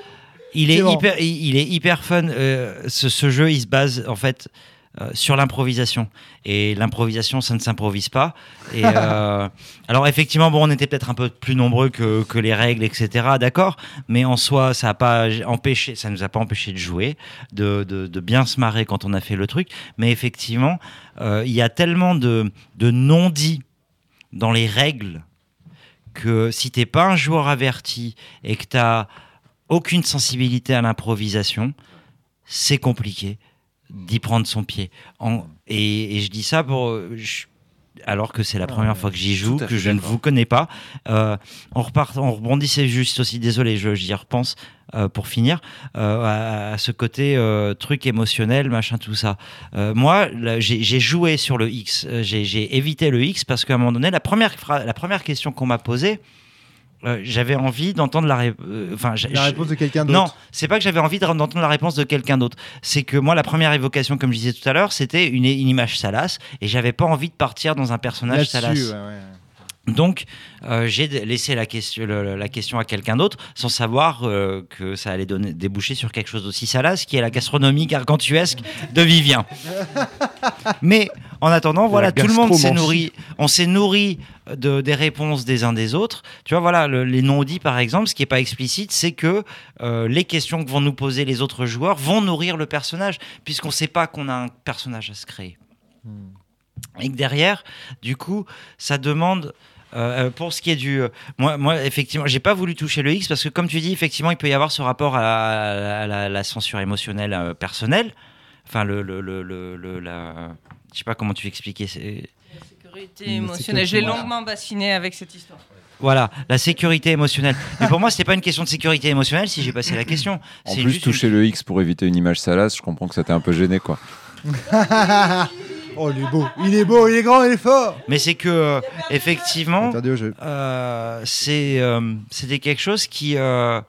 il est hyper, il, il est hyper fun. euh, ce, ce jeu, il se base en fait euh, sur l'improvisation. Et l'improvisation, ça ne s'improvise pas. Et euh, alors effectivement, bon, on était peut-être un peu plus nombreux que, que les règles, etc. D'accord, mais en soi, ça a pas empêché, ça nous a pas empêché de jouer, de, de, de bien se marrer quand on a fait le truc. Mais effectivement, euh, il y a tellement de, de non-dits dans les règles que si t'es pas un joueur averti et que t'as aucune sensibilité à l'improvisation, c'est compliqué d'y prendre son pied. En- et, et je dis ça pour, je- alors que c'est la première fois que j'y joue, que je ne vous connais pas. Euh, on repart, on rebondissait juste aussi, désolé, j'y repense euh, pour finir, euh, à, à ce côté truc émotionnel, machin, tout ça. Moi, j'ai joué sur le X, j'ai évité le X parce qu'à un moment donné, la première, la première question qu'on m'a posée, euh, j'avais envie d'entendre la, ré- euh, enfin, la réponse de quelqu'un d'autre. non, c'est pas que j'avais envie de- d'entendre la réponse de quelqu'un d'autre. C'est que moi, la première évocation, comme je disais tout à l'heure, c'était une, une image salace et j'avais pas envie de partir dans un personnage salace. ouais, ouais. Donc, euh, j'ai laissé la question, le- le- la question à quelqu'un d'autre sans savoir euh, que ça allait donner, déboucher sur quelque chose d'aussi salace qui est la gastronomie gargantuesque de Vivien. Mais en attendant, voilà, tout le monde s'est nourri. On s'est nourri de, des réponses des uns des autres. Tu vois, voilà, le- les non-dits, par exemple, ce qui n'est pas explicite, c'est que euh, les questions que vont nous poser les autres joueurs vont nourrir le personnage, puisqu'on ne sait pas qu'on a un personnage à se créer. Et que derrière, du coup, ça demande. Euh, euh, pour ce qui est du, euh, moi, moi, effectivement, j'ai pas voulu toucher le X parce que, comme tu dis, effectivement, il peut y avoir ce rapport à la, à la- la censure émotionnelle euh, personnelle. Enfin, le, le, le, le- le- la, je sais pas comment tu expliquer. c'est- Sécurité émotionnelle. J'ai longuement bassiné avec cette histoire. Voilà, la sécurité émotionnelle. Mais pour moi, c'était pas une question de sécurité émotionnelle si j'ai passé la question. En C'est plus, juste une- toucher le X pour éviter une image salace, je comprends que ça t'ait un peu gêné, quoi. oh, il est beau, il est beau, il est grand, il est fort. Mais c'est que, euh, effectivement, euh, c'est, euh, c'était quelque chose qui, euh,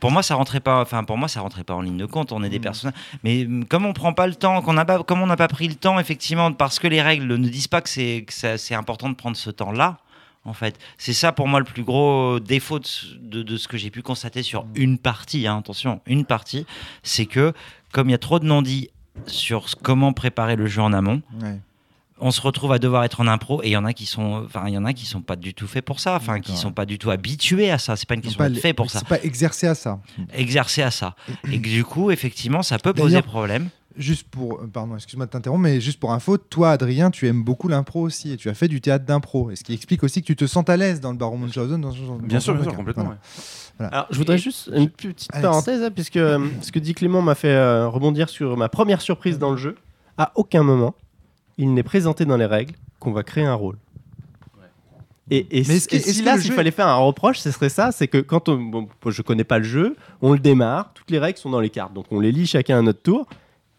pour moi, ça rentrait pas. Enfin, pour moi, ça rentrait pas en ligne de compte. On est des personnages, mais hum, comme on prend pas le temps, qu'on a pas, comme on n'a pas pris le temps, effectivement, parce que les règles ne disent pas que c'est, que ça- c'est important de prendre ce temps-là. En fait, c'est ça pour moi le plus gros défaut de, ce- de- de ce que j'ai pu constater sur une partie. hein, attention, une partie, c'est que comme il y a trop de non-dits sur comment préparer le jeu en amont, Ouais. on se retrouve à devoir être en impro et il y en a qui sont enfin il y en a qui sont pas du tout faits pour ça enfin qui sont pas du tout habitués à ça c'est pas une question les- fait pour ça C'est pas exercé à ça. exercer à ça et que du coup effectivement ça peut poser problème juste pour, euh, pardon, excuse-moi de t'interrompre, mais juste pour info, toi, Adrien, tu aimes beaucoup l'impro aussi et tu as fait du théâtre d'impro. Et ce qui explique aussi que tu te sens à l'aise dans le Baron Munchausen. Dans ce genre Bien dans sûr, bien sûr, cas. complètement. Voilà. ouais. Voilà. Alors, je voudrais juste une petite Alex. parenthèse, hein, puisque euh, ce que dit Clément m'a fait euh, rebondir sur ma première surprise dans le jeu. À aucun moment, il n'est présenté dans les règles qu'on va créer un rôle. Et, et Mais si, et là, s'il jeu- fallait faire un reproche, ce serait ça, c'est que quand on, bon, je connais pas le jeu, on le démarre, toutes les règles sont dans les cartes, donc on les lit chacun à notre tour.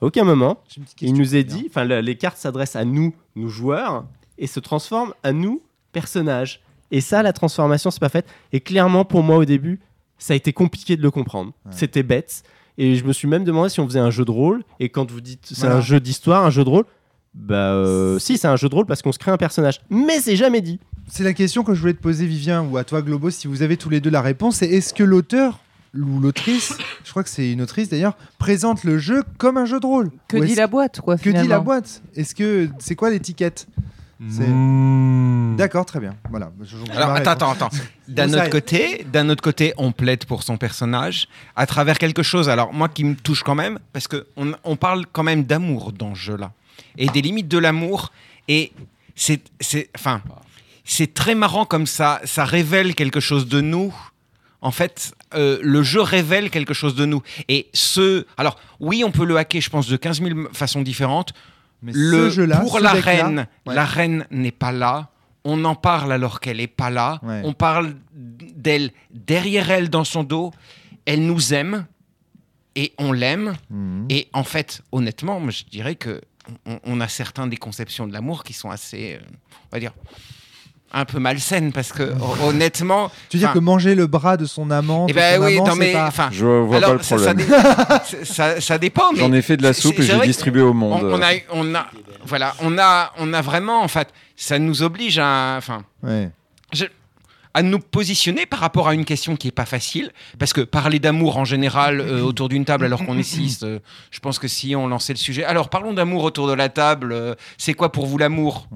À aucun moment, il nous est dit, enfin le- les cartes s'adressent à nous, nous joueurs, et se transforment à nous, personnages. Et ça, la transformation, c'est pas faite. Et clairement, pour moi, au début, ça a été compliqué de le comprendre. C'était bête. Et je me suis même demandé si on faisait un jeu de rôle. Et quand vous dites c'est Voilà. un jeu d'histoire, un jeu de rôle, bah euh, si, c'est un jeu de rôle parce qu'on se crée un personnage. Mais c'est jamais dit. C'est la question que je voulais te poser, Vivien, ou à toi, Globo, si vous avez tous les deux la réponse. C'est est-ce que l'auteur ou l'autrice, je crois que c'est une autrice d'ailleurs, présente le jeu comme un jeu de rôle? Que dit la boîte, quoi, Que dit la boîte? Est-ce que c'est quoi l'étiquette? C'est- D'accord, très bien. Voilà. Je- je Alors attends, hein. attends, attends. D'un On autre côté, d'un autre côté, on plaide pour son personnage à travers quelque chose. Alors moi qui me touche quand même, parce que on, on parle quand même d'amour dans ce jeu-là et des limites de l'amour. Et c'est, c'est, enfin, c'est très marrant comme ça. Ça révèle quelque chose de nous. En fait, euh, le jeu révèle quelque chose de nous. Et ce, alors oui, on peut le hacker, je pense, de 15 000 façons différentes. Mais le, ce jeu-là, pour ce la reine, ouais. la reine n'est pas là. On en parle alors qu'elle n'est pas là. Ouais. On parle d'elle derrière elle dans son dos. Elle nous aime et on l'aime. Mhm. Et en fait, honnêtement, je dirais que on, on a certains des conceptions de l'amour qui sont assez, euh, on va dire, un peu malsaines parce que hon- honnêtement. Tu veux dire que manger le bras de son amant, eh ben son oui, amant, non, mais pas-. Je vois alors, pas le ça, problème. ça, ça dépend. J'en ai fait de la soupe et j'ai distribué au monde. On, on a, on a, voilà, on a, on a vraiment, en fait, ça nous oblige à, enfin, Ouais. à nous positionner par rapport à une question qui est pas facile, parce que parler d'amour en général euh, autour d'une table alors qu'on est six, euh, je pense que si on lançait le sujet. Alors parlons d'amour autour de la table. euh, c'est quoi pour vous l'amour?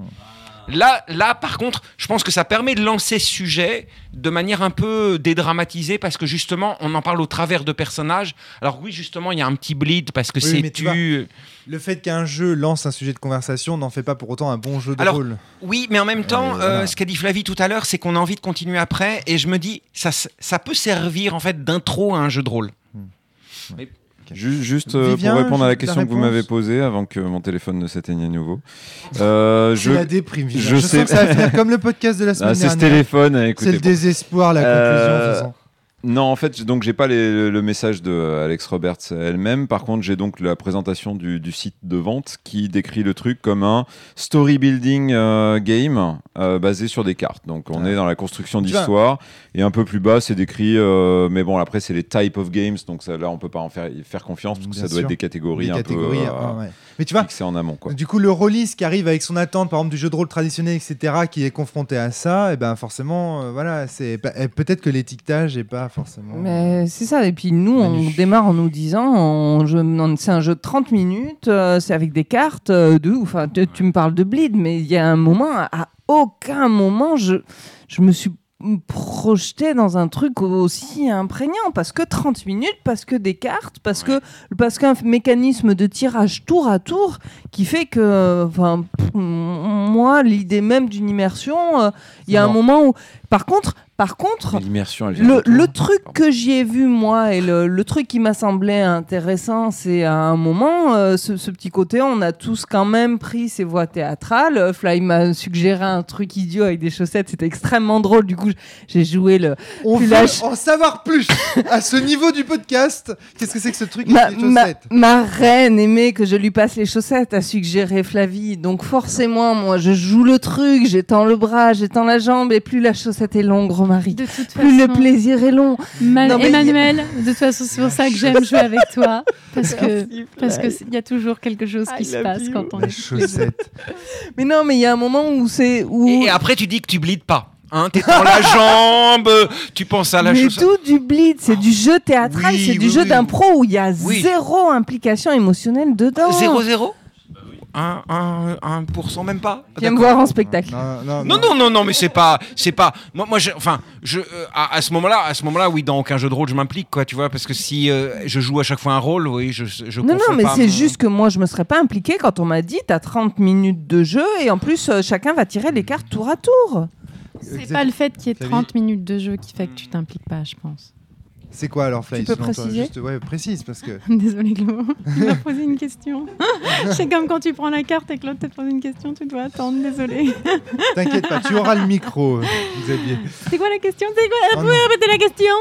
Là, là, par contre, je pense que ça permet de lancer ce sujet de manière un peu dédramatisée parce que justement, on en parle au travers de personnages. Alors oui, justement, il y a un petit bleed parce que Oui, c'est tu tu. Le fait qu'un jeu lance un sujet de conversation n'en fait pas pour autant un bon jeu de Alors, rôle. Oui, mais en même temps, Euh, voilà. euh, ce qu'a dit Flavie tout à l'heure, c'est qu'on a envie de continuer après, et je me dis, ça, ça peut servir en fait d'intro à un jeu de rôle. Mais- Ju- Juste euh, Vivien, pour répondre à la la question que vous m'avez posée avant que mon téléphone ne s'éteigne à nouveau. Euh, C'est la déprime. Je, Je, sais sens que ça va finir comme le podcast de la semaine Ah, c'est ce téléphone. C'est le désespoir, la conclusion. Euh. Non, en fait, donc j'ai pas les- le message de Alex Roberts elle-même. Par contre, j'ai donc la présentation du, du site de vente qui décrit le truc comme un story building euh, game euh, basé sur des cartes. Donc, on est dans la construction d'histoire et un peu plus bas, c'est décrit. euh, mais bon, après, c'est les type of games, donc ça, là, on peut pas en faire, faire confiance parce que Bien ça doit être des catégories Des un catégories, peu ah, ouais. Mais tu vois, fixées en amont, quoi. Du coup, le rôliste qui arrive avec son attente, par exemple, du jeu de rôle traditionnel, etc., qui est confronté à ça, et ben forcément, voilà, c'est bah, eh, peut-être que l'étiquetage est pas forcément. Mais c'est ça. Et puis nous, on démarre en nous disant, on- c'est un jeu de 30 minutes, euh, c'est avec des cartes euh, de ouf. Enfin, tu, tu me parles de bleed, mais il y a un moment, à aucun moment, je, je me suis projeté dans un truc aussi imprégnant parce que 30 minutes parce que des cartes parce que parce qu'un mécanisme de tirage tour à tour qui fait que enfin moi l'idée même d'une immersion euh, il y a un moment où par contre par contre le, truc que j'y ai vu moi et le, le truc qui m'a semblé intéressant, c'est à un moment euh, ce, ce petit côté, on a tous quand même pris ces voix théâtrales. Fly m'a suggéré un truc idiot avec des chaussettes, c'était extrêmement drôle. Du coup, j'ai joué le. On veut lâche- en savoir plus à ce niveau du podcast. Qu'est-ce que c'est que ce truc Ma, avec les chaussettes? ma reine aimait que je lui passe les chaussettes, a suggéré Flavie. Donc forcément, moi, je joue le truc, j'étends le bras, j'étends la jambe, et plus la chaussette est longue, mari, De toute plus le façon- plaisir est long. Ma- Non, mais- Emmanuel, de toute façon, c'est pour ça que j'aime jouer avec toi. Parce que Merci, parce que Fly. il y a toujours quelque chose qui I se passe you. quand on La est chaussette. Mais non, mais il y a un moment où c'est où. Et après, tu dis que tu bleeds pas. Hein, T'étends la jambe, tu penses à la mais chose. tout du bleed, c'est du jeu théâtral, Oui, c'est du oui, jeu oui. d'impro où il y a Oui. zéro implication émotionnelle dedans. Zéro zéro? Un, un, un pourcent même pas. Viens me voir en spectacle. Non, Non, non, non, non, mais c'est pas, c'est pas. Moi, moi, je, enfin, je, euh, à, à ce moment-là, à ce moment-là, oui, dans aucun jeu de rôle, je m'implique, quoi, tu vois, parce que si euh, je joue à chaque fois un rôle, oui, je, je Non, non, mais c'est mon- juste que moi, je me serais pas impliquée quand on m'a dit t'as 30 minutes de jeu et en plus, euh, chacun va tirer les cartes tour à tour. C'est pas le fait qu'il y ait Flavie 30 minutes de jeu qui fait que tu t'impliques pas, je pense. C'est quoi alors, Fly peux selon toi préciser Juste, ouais, précise parce que. Désolée, Clo. Il m'a posé une question. C'est comme quand tu prends la carte et que l'autre te pose une question, tu dois attendre. Désolée. T'inquiète pas, tu auras le micro, euh, Xavier. C'est quoi la question C'est quoi Oh Vous pouvez répéter la question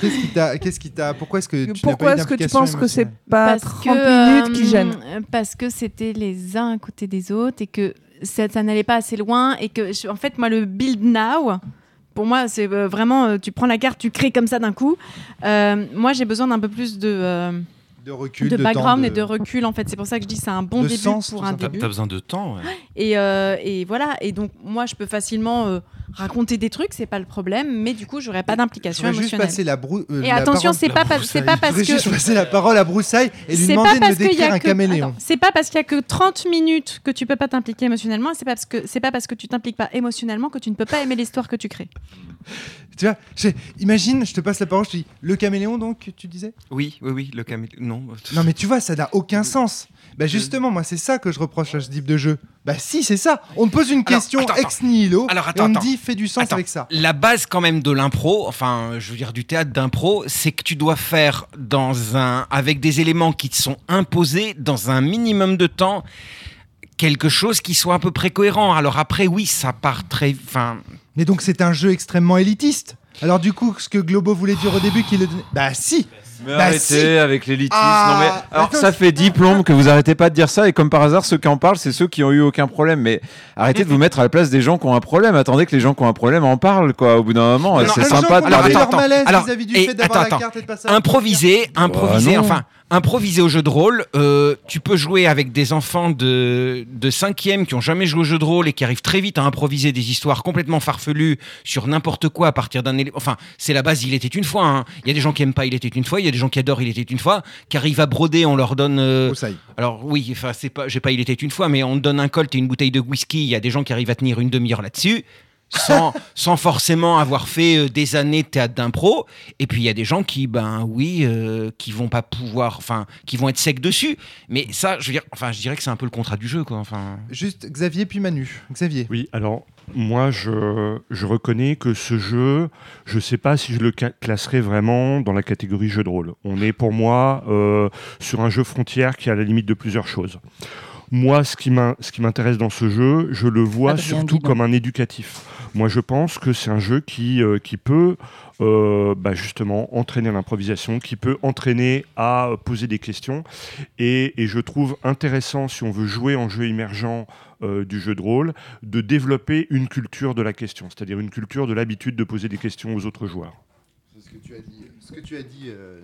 Qu'est-ce qui t'a, qu'est-ce qui t'a, pourquoi est-ce que tu Pourquoi est-ce que tu penses que c'est pas Parce 30 que, minutes qui euh, gênent Parce que c'était les uns à côté des autres et que ça, ça n'allait pas assez loin et que, je- en fait, moi, le build now, pour moi, c'est euh, vraiment, euh, tu prends la carte, tu crées comme ça d'un coup. Euh, moi, j'ai besoin d'un peu plus de, De recul, de de background temps, et de recul. En fait, c'est pour ça que je dis c'est un bon de début sens, pour un début. t'as besoin de temps. ouais. Et, euh, et voilà. Et donc, moi, je peux facilement euh, raconter des trucs, c'est pas le problème, mais du coup, j'aurais pas d'implication voudrais juste émotionnelle. passer la brou- euh, Et la attention, c'est pas, pas- c'est pas parce que. juste passer la parole à Broussaille et lui demander de décrire a un que- caméléon. C'est pas parce qu'il y a que 30 minutes que tu peux pas t'impliquer émotionnellement, c'est pas parce que c'est pas parce que tu t'impliques pas émotionnellement que tu ne peux pas aimer l'histoire que tu crées. Tu vois, imagine, je te passe la parole, je te dis le caméléon donc, tu disais? Oui, oui, oui, le camé... Non. Non mais tu vois, ça n'a aucun sens. Bah justement, moi c'est ça que je reproche à ce type de jeu. Bah si, c'est ça. On me pose une question attends, ex nihilo Alors, et attends, on me attends. dit fais du sens Attends. avec ça. La base quand même de l'impro, enfin, je veux dire du théâtre d'impro, c'est que tu dois faire dans un, avec des éléments qui te sont imposés dans un minimum de temps, quelque chose qui soit à peu près cohérent. Alors après, oui, ça part très, enfin. Mais donc c'est un jeu extrêmement élitiste. Alors du coup, ce que Globo voulait dire au début, qu'il le Bah si. Mais Bah, arrêtez si. avec l'élitisme. Ah, non mais alors ça fait diplôme que vous arrêtez pas de dire ça et comme par hasard ceux qui en parlent c'est ceux qui ont eu aucun problème. Mais arrêtez de vous mettre à la place des gens qui ont un problème. Attendez que les gens qui ont un problème en parlent quoi. Au bout d'un moment, c'est sympa de alors, parler. Alors, vis-à-vis du fait d'avoir attends, la attends. carte et de passer improviser, improviser, non. enfin, improviser au jeu de rôle. euh, tu peux jouer avec des enfants de, de 5e qui ont jamais joué au jeu de rôle et qui arrivent très vite à improviser des histoires complètement farfelues sur n'importe quoi à partir d'un élément. Enfin, c'est la base, il était une fois. hein. Il y a des gens qui aiment pas, il était une fois. Il y a des gens qui adorent, il était une fois. Qui arrivent à broder, on leur donne. euh, alors oui, enfin, c'est pas, j'ai pas, il était une fois, mais on donne un colt et une bouteille de whisky. Il y a des gens qui arrivent à tenir une demi-heure là-dessus. Sans, sans forcément avoir fait euh, des années de théâtre d'impro. Et puis il y a des gens qui, ben oui, euh, qui vont pas pouvoir, enfin, qui vont être secs dessus. Mais ça, je veux dire, enfin, je dirais que c'est un peu le contrat du jeu, quoi. Enfin. Juste Xavier puis Manu. Xavier. Oui, alors moi je, je reconnais que ce jeu, je sais pas si je le classerais vraiment dans la catégorie jeu de rôle. On est pour moi euh, sur un jeu frontière qui est à la limite de plusieurs choses. Moi, ce qui m'in- ce qui m'intéresse dans ce jeu, je le vois Adrien, surtout dis donc. comme un éducatif. Moi, je pense que c'est un jeu qui, euh, qui peut euh, bah, justement entraîner l'improvisation, qui peut entraîner à poser des questions. Et, je trouve intéressant, si on veut jouer en jeu émergent euh, du jeu de rôle, de développer une culture de la question, c'est-à-dire une culture de l'habitude de poser des questions aux autres joueurs. Ce que tu as dit, ce que tu as dit euh,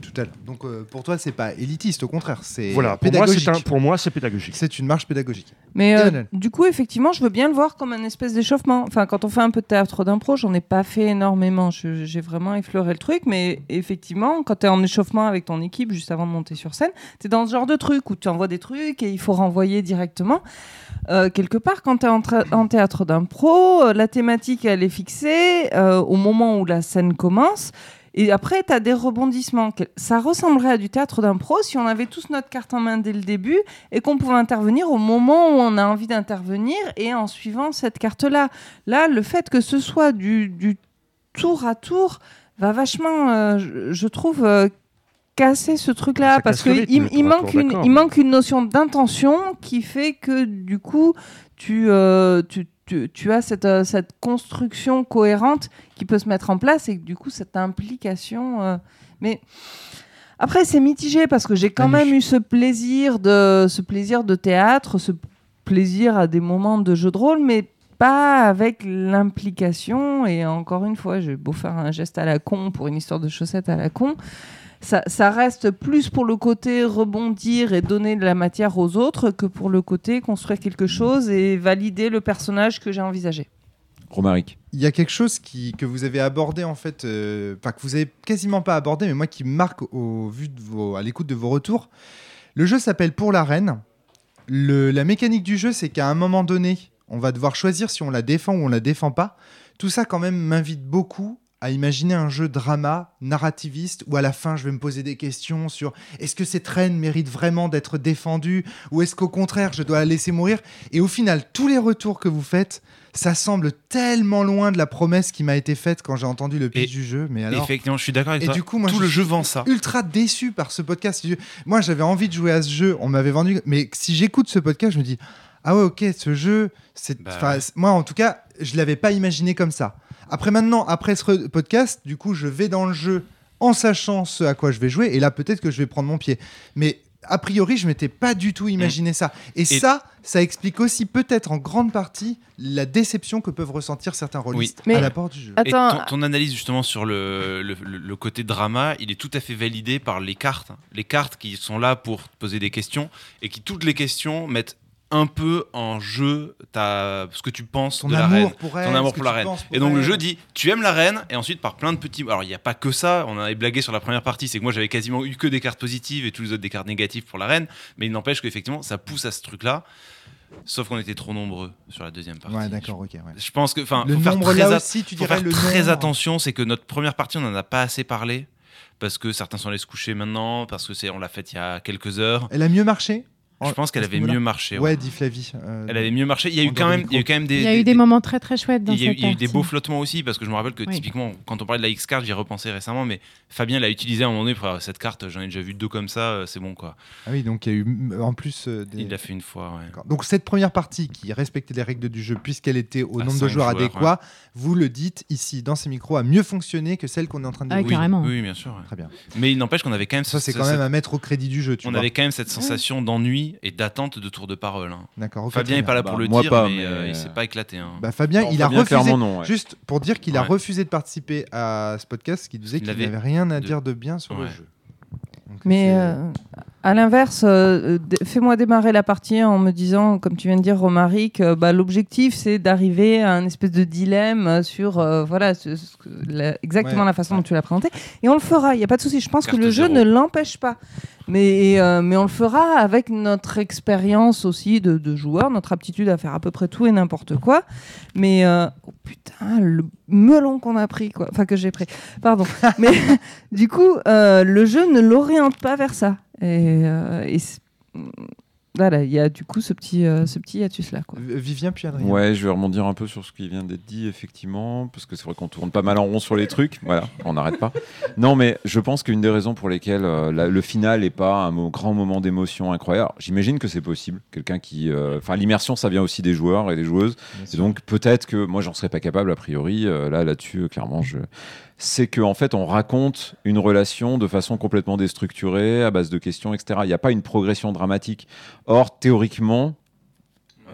tout à l'heure. Donc euh, pour toi, c'est pas élitiste, au contraire, c'est Voilà, pour moi, pédagogique. c'est un- pour moi, c'est pédagogique. C'est une marche pédagogique. Mais euh, du coup, effectivement, je veux bien le voir comme un espèce d'échauffement. Enfin, quand on fait un peu de théâtre d'impro, j'en ai pas fait énormément. J'ai vraiment effleuré le truc. Mais effectivement, quand tu es en échauffement avec ton équipe juste avant de monter sur scène, tu es dans ce genre de truc où tu envoies des trucs et il faut renvoyer directement. Euh, quelque part, quand tu es en, en théâtre d'impro, la thématique, elle est fixée euh, au moment où la scène commence. Et après, tu as des rebondissements. Ça ressemblerait à du théâtre d'impro si on avait tous notre carte en main dès le début et qu'on pouvait intervenir au moment où on a envie d'intervenir et en suivant cette carte-là. Là, le fait que ce soit du, du tour à tour va vachement, euh, je, je trouve, euh, casser ce truc-là parce qu'il il, manque une, il manque une notion d'intention qui fait que du coup, tu, euh, tu, tu, tu as cette, euh, cette construction cohérente qui peut se mettre en place et du coup, cette implication. euh, mais après, c'est mitigé parce que j'ai quand même eu ce plaisir de, ce plaisir de théâtre, ce plaisir à des moments de jeu de rôle, mais pas avec l'implication. Et encore une fois, j'ai beau faire un geste à la con pour une histoire de chaussettes à la con. Ça, ça reste plus pour le côté rebondir et donner de la matière aux autres que pour le côté construire quelque chose et valider le personnage que j'ai envisagé. Romaric. Il y a quelque chose qui, que vous avez abordé en fait, euh, enfin que vous avez quasiment pas abordé, mais moi qui me marque au vu de vos, à l'écoute de vos retours. Le jeu s'appelle Pour la Reine. Le- la mécanique du jeu, c'est qu'à un moment donné, on va devoir choisir si on la défend ou on la défend pas. Tout ça, quand même, m'invite beaucoup à imaginer un jeu drama narrativiste où à la fin je vais me poser des questions sur est-ce que cette reine mérite vraiment d'être défendue ou est-ce qu'au contraire je dois la laisser mourir? Et au final tous les retours que vous faites ça semble tellement loin de la promesse qui m'a été faite quand j'ai entendu le pitch du jeu mais alors Effectivement, je suis d'accord avec et toi. du coup, moi, Tout je le suis jeu vend ça. Ultra déçu par ce podcast. Moi, j'avais envie de jouer à ce jeu. On m'avait vendu. Mais si j'écoute ce podcast, je me dis ah ouais, ok, ce jeu, c'est. Bah Moi, en tout cas, je l'avais pas imaginé comme ça. Après, maintenant, après ce podcast, du coup, je vais dans le jeu en sachant ce à quoi je vais jouer. Et là, peut-être que je vais prendre mon pied. Mais a priori, je m'étais pas du tout imaginé ça. Et, ça, ça explique aussi peut-être en grande partie la déception que peuvent ressentir certains rôlistes à la porte du jeu. Et ton, ton analyse justement sur le, le- le- le côté drama, il est tout à fait validé par les cartes. Les cartes qui sont là pour te poser des questions et qui, toutes les questions, mettent un peu en jeu ta, ce que tu penses Ton de la reine. pour elle, ton amour pour la reine. pour Et donc le jeu dit tu aimes la reine et ensuite par plein de petits. Alors il n'y a pas que ça, on avait blagué sur la première partie, c'est que moi j'avais quasiment eu que des cartes positives et tous les autres des cartes négatives pour la reine. Mais il n'empêche qu'effectivement ça pousse à ce truc-là. Sauf qu'on était trop nombreux sur la deuxième partie. Ouais, d'accord, ok. ouais. Je pense que, enfin, Le faut faire très, là aussi, tu faut dirais faire le très attention. C'est que notre première partie, on n'en a pas assez parlé parce que certains sont allés se coucher maintenant, parce que c'est, on l'a faite il y a quelques heures. Elle a mieux marché? Je pense qu'elle avait mieux marché. Ouais, dit Flavie. euh, Elle avait mieux marché. Il y a eu quand même, il y a eu quand même des. Il y a eu des- des moments très très chouettes dans il y, a eu, cette il y a eu des beaux flottements aussi, parce que je me rappelle que Oui. typiquement, quand on parlait de la X-Card, j'y repensais récemment, mais Fabien l'a utilisé à un moment donné pour avoir cette carte, j'en ai déjà vu deux comme ça, euh, c'est bon quoi. Ah oui, donc il y a eu mm, en plus. euh, des- Il l'a fait une fois, ouais. Donc cette première partie qui respectait les règles du jeu puisqu'elle était au À nombre de joueurs joueurs, adéquats, vous le dites ici dans ces micros a mieux fonctionné que celle qu'on est en train de Ah, dérouler. carrément. Oui, bien sûr. ouais. Très bien. Mais il n'empêche qu'on avait quand même. Ça c'est ce- quand même cette- à mettre au crédit du jeu. On avait quand même cette sensation d'ennui et d'attente de tour de parole. hein. D'accord, ok, Fabien très n'est pas là pour Bah, le moi dire, pas, mais, mais, euh, il euh, s'est pas éclaté. hein. Bah, Fabien, Non, il a Fabien, refusé. clairement, non, ouais. Juste pour dire qu'il a Ouais. refusé de participer à ce podcast, qui disait Il qu'il avait n'avait rien à de- dire de bien sur le Ouais. jeu. Donc, Mais c'est- euh, à l'inverse, euh, fais-moi démarrer la partie en me disant, comme tu viens de dire, Romaric, euh, bah, l'objectif c'est d'arriver à un espèce de dilemme sur euh, voilà, ce- ce que- la- exactement Ouais, la façon dont tu l'as présenté. Et on le fera, il n'y a pas de souci. Je pense Carte que le jeu ne l'empêche pas. Mais, euh, mais on le fera avec notre expérience aussi de, de joueur, notre aptitude à faire à peu près tout et n'importe quoi. Mais oh putain, le melon qu'on a pris, quoi. Enfin, que j'ai pris. Pardon. Mais du coup, le jeu ne l'oriente pas vers ça. Et, euh, et c'est- voilà, il y a du coup ce petit, euh, ce petit hiatus là. Quoi. Vivien puis Adrien. Ouais, je vais rebondir un peu sur ce qui vient d'être dit, effectivement, parce que c'est vrai qu'on tourne pas mal en rond sur les trucs. Voilà, on n'arrête pas. Non, mais je pense qu'une des raisons pour lesquelles euh, la- le final n'est pas un mo- grand moment d'émotion incroyable, j'imagine que c'est possible. Quelqu'un qui. euh, Enfin, l'immersion, ça vient aussi des joueurs et des joueuses. Et donc, peut-être que moi, j'en serais pas capable, a priori. euh, là, là-dessus, euh, clairement, je. C'est qu'en en fait, on raconte une relation de façon complètement déstructurée, à base de questions, etc. Il n'y a pas une progression dramatique. Or, théoriquement,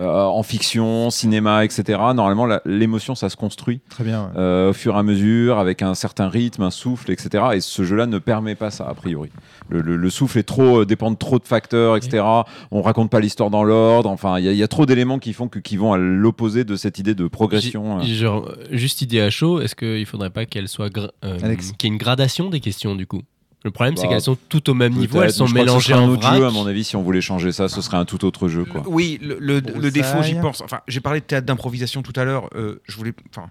euh, en fiction, cinéma, etc. Normalement, l'émotion, ça se construit Très bien. ouais. euh, au fur et à mesure, avec un certain rythme, un souffle, etc. Et ce jeu-là ne permet pas ça, a priori. Le, le- le souffle est trop, euh, dépend de trop de facteurs, etc. On raconte pas l'histoire dans l'ordre. Enfin, il y, a- il y a trop d'éléments qui font que, qui vont à l'opposé de cette idée de progression. euh. Genre, juste idée à chaud, est-ce qu'il faudrait pas qu'elle soit euh, qu'il y ait une gradation des questions du coup? Le problème, c'est Bah, qu'elles sont toutes au même niveau, elles sont mais je crois que ce mélangées serait un en autre vrac. jeu, à mon avis, si on voulait changer ça, ce serait un tout autre jeu, quoi. Oui, le, le- défaut, j'y pense. Enfin, j'ai parlé de théâtre d'improvisation tout à l'heure. euh, je voulais. Enfin,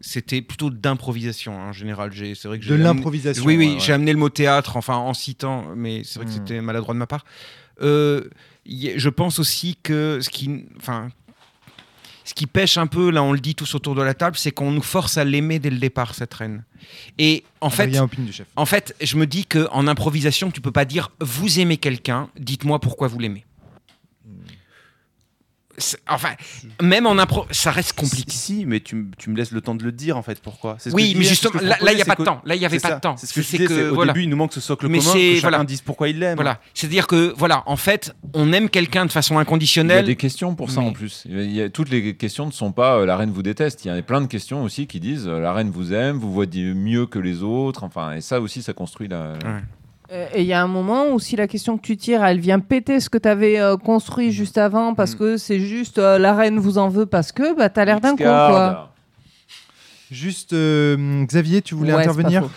c'était plutôt d'improvisation hein, en général. J'ai- C'est vrai que De amené- l'improvisation, Oui, oui, ouais, ouais. j'ai amené le mot théâtre, enfin en citant, mais c'est vrai que Hmm. c'était maladroit de ma part. Euh, je pense aussi que ce qui, enfin, ce qui pêche un peu, là, on le dit tous autour de la table, c'est qu'on nous force à l'aimer dès le départ cette reine. Et en fait, du chef. en fait, je me dis que en improvisation, tu peux pas dire vous aimez quelqu'un, dites-moi pourquoi vous l'aimez. Enfin, même en impro, ça reste compliqué. Si, mais tu, tu me laisses le temps de le dire en fait. Pourquoi? Ce Oui, mais justement, là- il y a pas de temps. Là, il y avait pas ça. de temps. C'est ce que je C'est disais. que, Au voilà. début, il nous manque ce socle Mais commun. c'est- Que chacun voilà. dise pourquoi il l'aime. Voilà, c'est-à-dire que voilà, en fait, on aime quelqu'un de façon Il y a inconditionnelle. des questions pour ça Mais- en plus. Il y a- toutes les questions ne sont pas euh, la reine vous déteste. Il y a plein de questions aussi qui disent euh, la reine vous aime, vous voit mieux que les autres. Enfin, et ça aussi, ça construit la. Et il y a un moment où si la question que tu tires, elle vient péter ce que tu avais construit juste avant parce que c'est juste euh, la reine vous en veut parce que, bah t'as l'air d'un con quoi. Juste, euh, Xavier, tu voulais Ouais, c'est pas intervenir faux.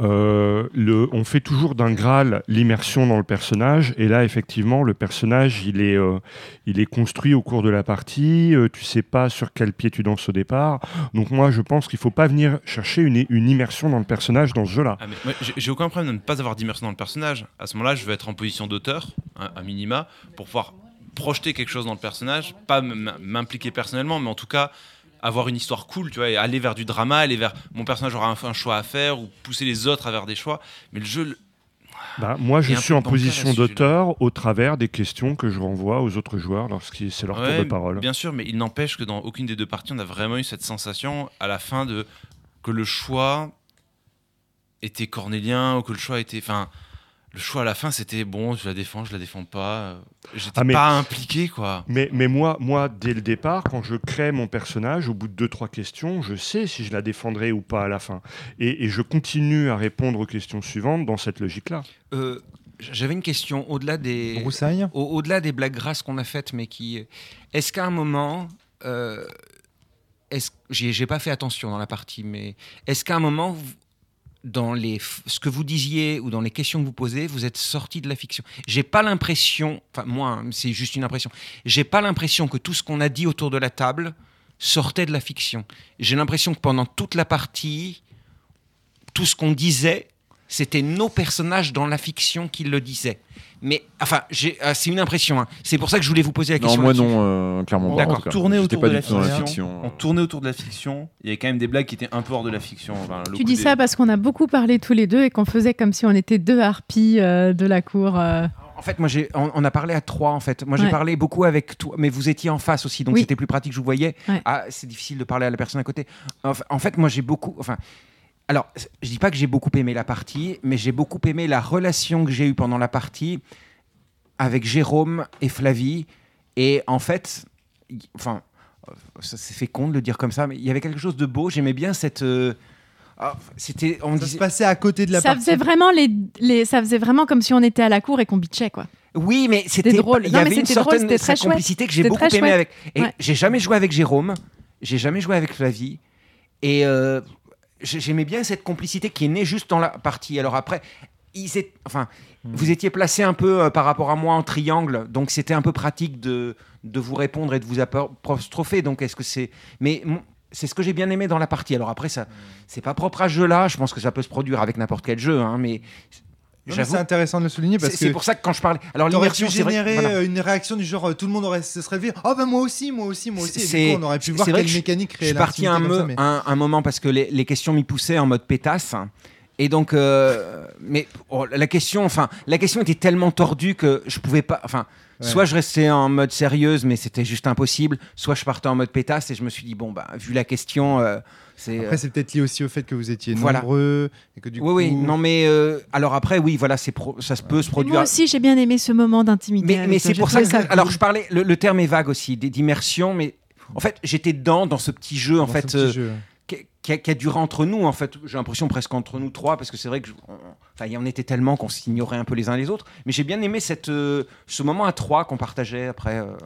Euh, on fait toujours d'un Graal l'immersion dans le personnage, et là, effectivement, le personnage, il est, euh, il est construit au cours de la partie, euh, tu sais pas sur quel pied tu danses au départ, donc moi, je pense qu'il faut pas venir chercher une, une immersion dans le personnage dans ce jeu-là. Ah, j'ai- aucun problème de ne pas avoir d'immersion dans le personnage. À ce moment-là, je veux être en position d'auteur, hein, à minima, pour pouvoir projeter quelque chose dans le personnage, pas m'impliquer personnellement, mais en tout cas avoir une histoire cool, tu vois, et aller vers du drama, aller vers mon personnage aura un, un choix à faire ou pousser les autres à vers des choix. Mais le jeu, Bah, moi, je suis en position d'auteur au travers des questions que je renvoie aux autres joueurs lorsque c'est leur Ouais, tour de parole. Bien sûr, mais il n'empêche que dans aucune des deux parties, on a vraiment eu cette sensation à la fin de que le choix était cornélien ou que le choix était, enfin, le choix à la fin, c'était bon, je la défends, je la défends pas. euh, J'étais Ah, mais- pas impliqué, quoi. Mais, mais moi, moi, dès le départ, quand je crée mon personnage, au bout de deux, trois questions, je sais si je la défendrai ou pas à la fin. Et, et je continue à répondre aux questions suivantes dans cette logique-là. Euh, J'avais une question au-delà des Broussailles au- au-delà des blagues grasses qu'on a faites, mais qui est-ce qu'à un moment, euh, est-ce j'ai j'ai pas fait attention dans la partie, mais est-ce qu'à un moment vous- dans les ce que vous disiez ou dans les questions que vous posez, vous êtes sorti de la fiction. J'ai pas l'impression, enfin moi, hein, c'est juste une impression. J'ai pas l'impression que tout ce qu'on a dit autour de la table sortait de la fiction. J'ai l'impression que pendant toute la partie, tout ce qu'on disait, c'était nos personnages dans la fiction qui le disaient. Mais enfin, euh, c'est une impression. hein. C'est pour ça que je voulais vous poser la Non, question. moi là-dessus. non, euh, clairement D'accord. J'étais autour pas de la fiction. On tournait autour de la fiction. Il y avait quand même des blagues qui étaient un peu hors de la fiction. Enfin, Tu dis des- ça parce qu'on a beaucoup parlé tous les deux et qu'on faisait comme si on était deux harpies euh, de la cour. euh. En fait, moi, on, on a parlé à trois, en fait. Moi, j'ai Ouais. parlé beaucoup avec toi, mais vous étiez en face aussi, donc Oui. c'était plus pratique, je vous voyais. Ouais. Ah, c'est difficile de parler à la personne à côté. En fait, moi, j'ai beaucoup. Enfin, alors, je dis pas que j'ai beaucoup aimé la partie, mais j'ai beaucoup aimé la relation que j'ai eue pendant la partie avec Jérôme et Flavie. Et en fait, y- enfin, euh, ça c'est fécond de le dire comme ça, mais il y avait quelque chose de beau. J'aimais bien cette. euh, ah, c'était. On Ça disait- se passait à côté de la Ça partie. faisait vraiment les, les, ça faisait vraiment comme si on était à la cour et qu'on bitchait quoi. Oui, mais c'était drôle. Il y Non, mais avait une c'était drôle, certaine c'était très complicité chouette. que j'ai beaucoup aimé chouette. avec. Et Ouais. j'ai jamais joué avec Jérôme, j'ai jamais joué avec Flavie, et euh, j'aimais bien cette complicité qui est née juste dans la partie. Alors après, ils étaient, enfin, Hmm. vous étiez placé un peu euh, par rapport à moi en triangle, donc c'était un peu pratique de de vous répondre et de vous apostropher. Donc est-ce que c'est, mais c'est ce que j'ai bien aimé dans la partie. Alors après, ça, c'est pas propre à ce jeu-là. Je pense que ça peut se produire avec n'importe quel jeu, hein, mais. C'est intéressant de le souligner parce que. c'est pour ça que quand je parlais. Alors T'aurais pu vrai. générer voilà. euh, une réaction du genre euh, tout le monde aurait se serait levé. Oh bah moi aussi, moi aussi, moi aussi. Et du coup, on aurait pu voir quelle que je- mécanique Je créer suis parti un, l'intimité comme me- ça, mais- un, un moment parce que les, les questions m'y poussaient en mode pétasse. Et donc, euh, mais oh, la question, enfin, la question était tellement tordue que je pouvais pas. Enfin, Ouais. soit je restais en mode sérieuse, mais c'était juste impossible. Soit je partais en mode pétasse et je me suis dit bon bah vu la question, euh. Après, c'est peut-être lié aussi au fait que vous étiez Voilà. nombreux et que du oui, coup. oui, non, mais euh, alors après, oui, voilà, c'est pro- ça se peut se produire. moi aussi j'ai bien aimé ce moment d'intimité. Mais, c'est pour ça que. Alors, je parlais. Le, le terme est vague aussi, d'immersion, mais en fait, j'étais dedans, dans ce petit jeu, en Dans fait. euh, jeu. qui, a, qui a duré entre nous, en fait. J'ai l'impression presque entre nous trois, parce que c'est vrai que. je- on- Enfin, il y en était tellement qu'on s'ignorait un peu les uns les autres. Mais j'ai bien aimé cette, euh, ce moment à trois qu'on partageait après. euh.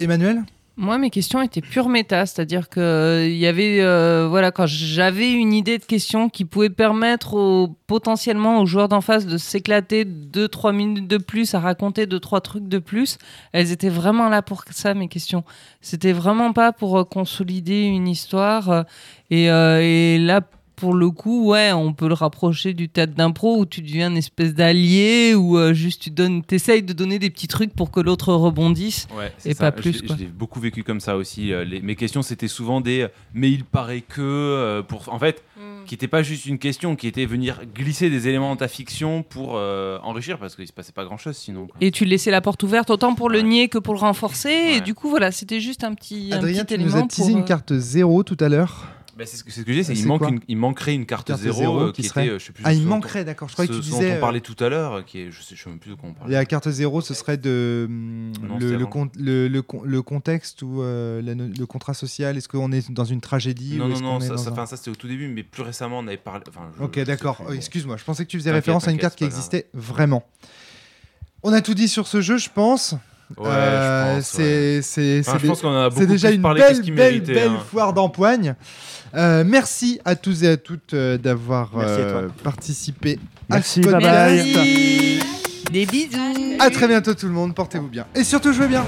Emmanuel? Moi, mes questions étaient pure méta, c'est-à-dire que euh, il y avait, euh, voilà, quand j'avais une idée de question qui pouvait permettre au- potentiellement aux joueurs d'en face de s'éclater deux trois minutes de plus à raconter deux trois trucs de plus, elles étaient vraiment là pour ça mes questions. C'était vraiment pas pour euh, consolider une histoire euh, et, euh, et là. Pour le coup, ouais, on peut le rapprocher du théâtre d'impro où tu deviens une espèce d'allié ou euh, juste tu donnes, t'essayes de donner des petits trucs pour que l'autre rebondisse Ouais, et ça. pas plus. l'ai beaucoup vécu comme ça aussi. Euh, les- mes questions, c'était souvent des mais il paraît que. euh, pour, en fait, Mm. qui n'était pas juste une question, qui était venir glisser des éléments dans ta fiction pour euh, enrichir, parce qu'il se passait pas grand chose sinon. quoi. Et tu laissais la porte ouverte autant pour le nier que pour le renforcer. Et du coup, voilà, c'était juste un petit, un Adrien, petit tu nous as teasé pour, une euh, carte 0 tout à l'heure. Bah, c'est ce que, ce que j'ai, c'est C'est il, manque quoi une- il manquerait une carte, Carte 0, zéro euh, qui qui serait- était, euh, je sais plus Ah, il manquerait, d'accord. Je croyais que tu ce dont disais, on euh, parlait tout à l'heure, qui est, je sais, je sais même plus de quoi on parlait. La carte 0, ce serait de hum, Non, le, con- contexte ou euh, la le contrat social. Est-ce qu'on est dans une tragédie Non, ou non, non, ça, dans ça, un- enfin, ça, c'était au tout début, mais plus récemment on avait parlé. enfin, je- Ok, d'accord. Oh. Excuse-moi, je pensais que tu faisais référence à une carte qui existait vraiment. On a tout dit sur ce jeu, je pense. Ouais, Euh, je pense, c'est Enfin, déjà une belle ce belle méritait, belle hein. foire d'empoigne. Euh, merci à tous et à toutes euh, d'avoir euh, participé Merci, à ce bye podcast. bye. Des bisous. À très bientôt tout le monde, portez-vous bien et surtout jouez bien.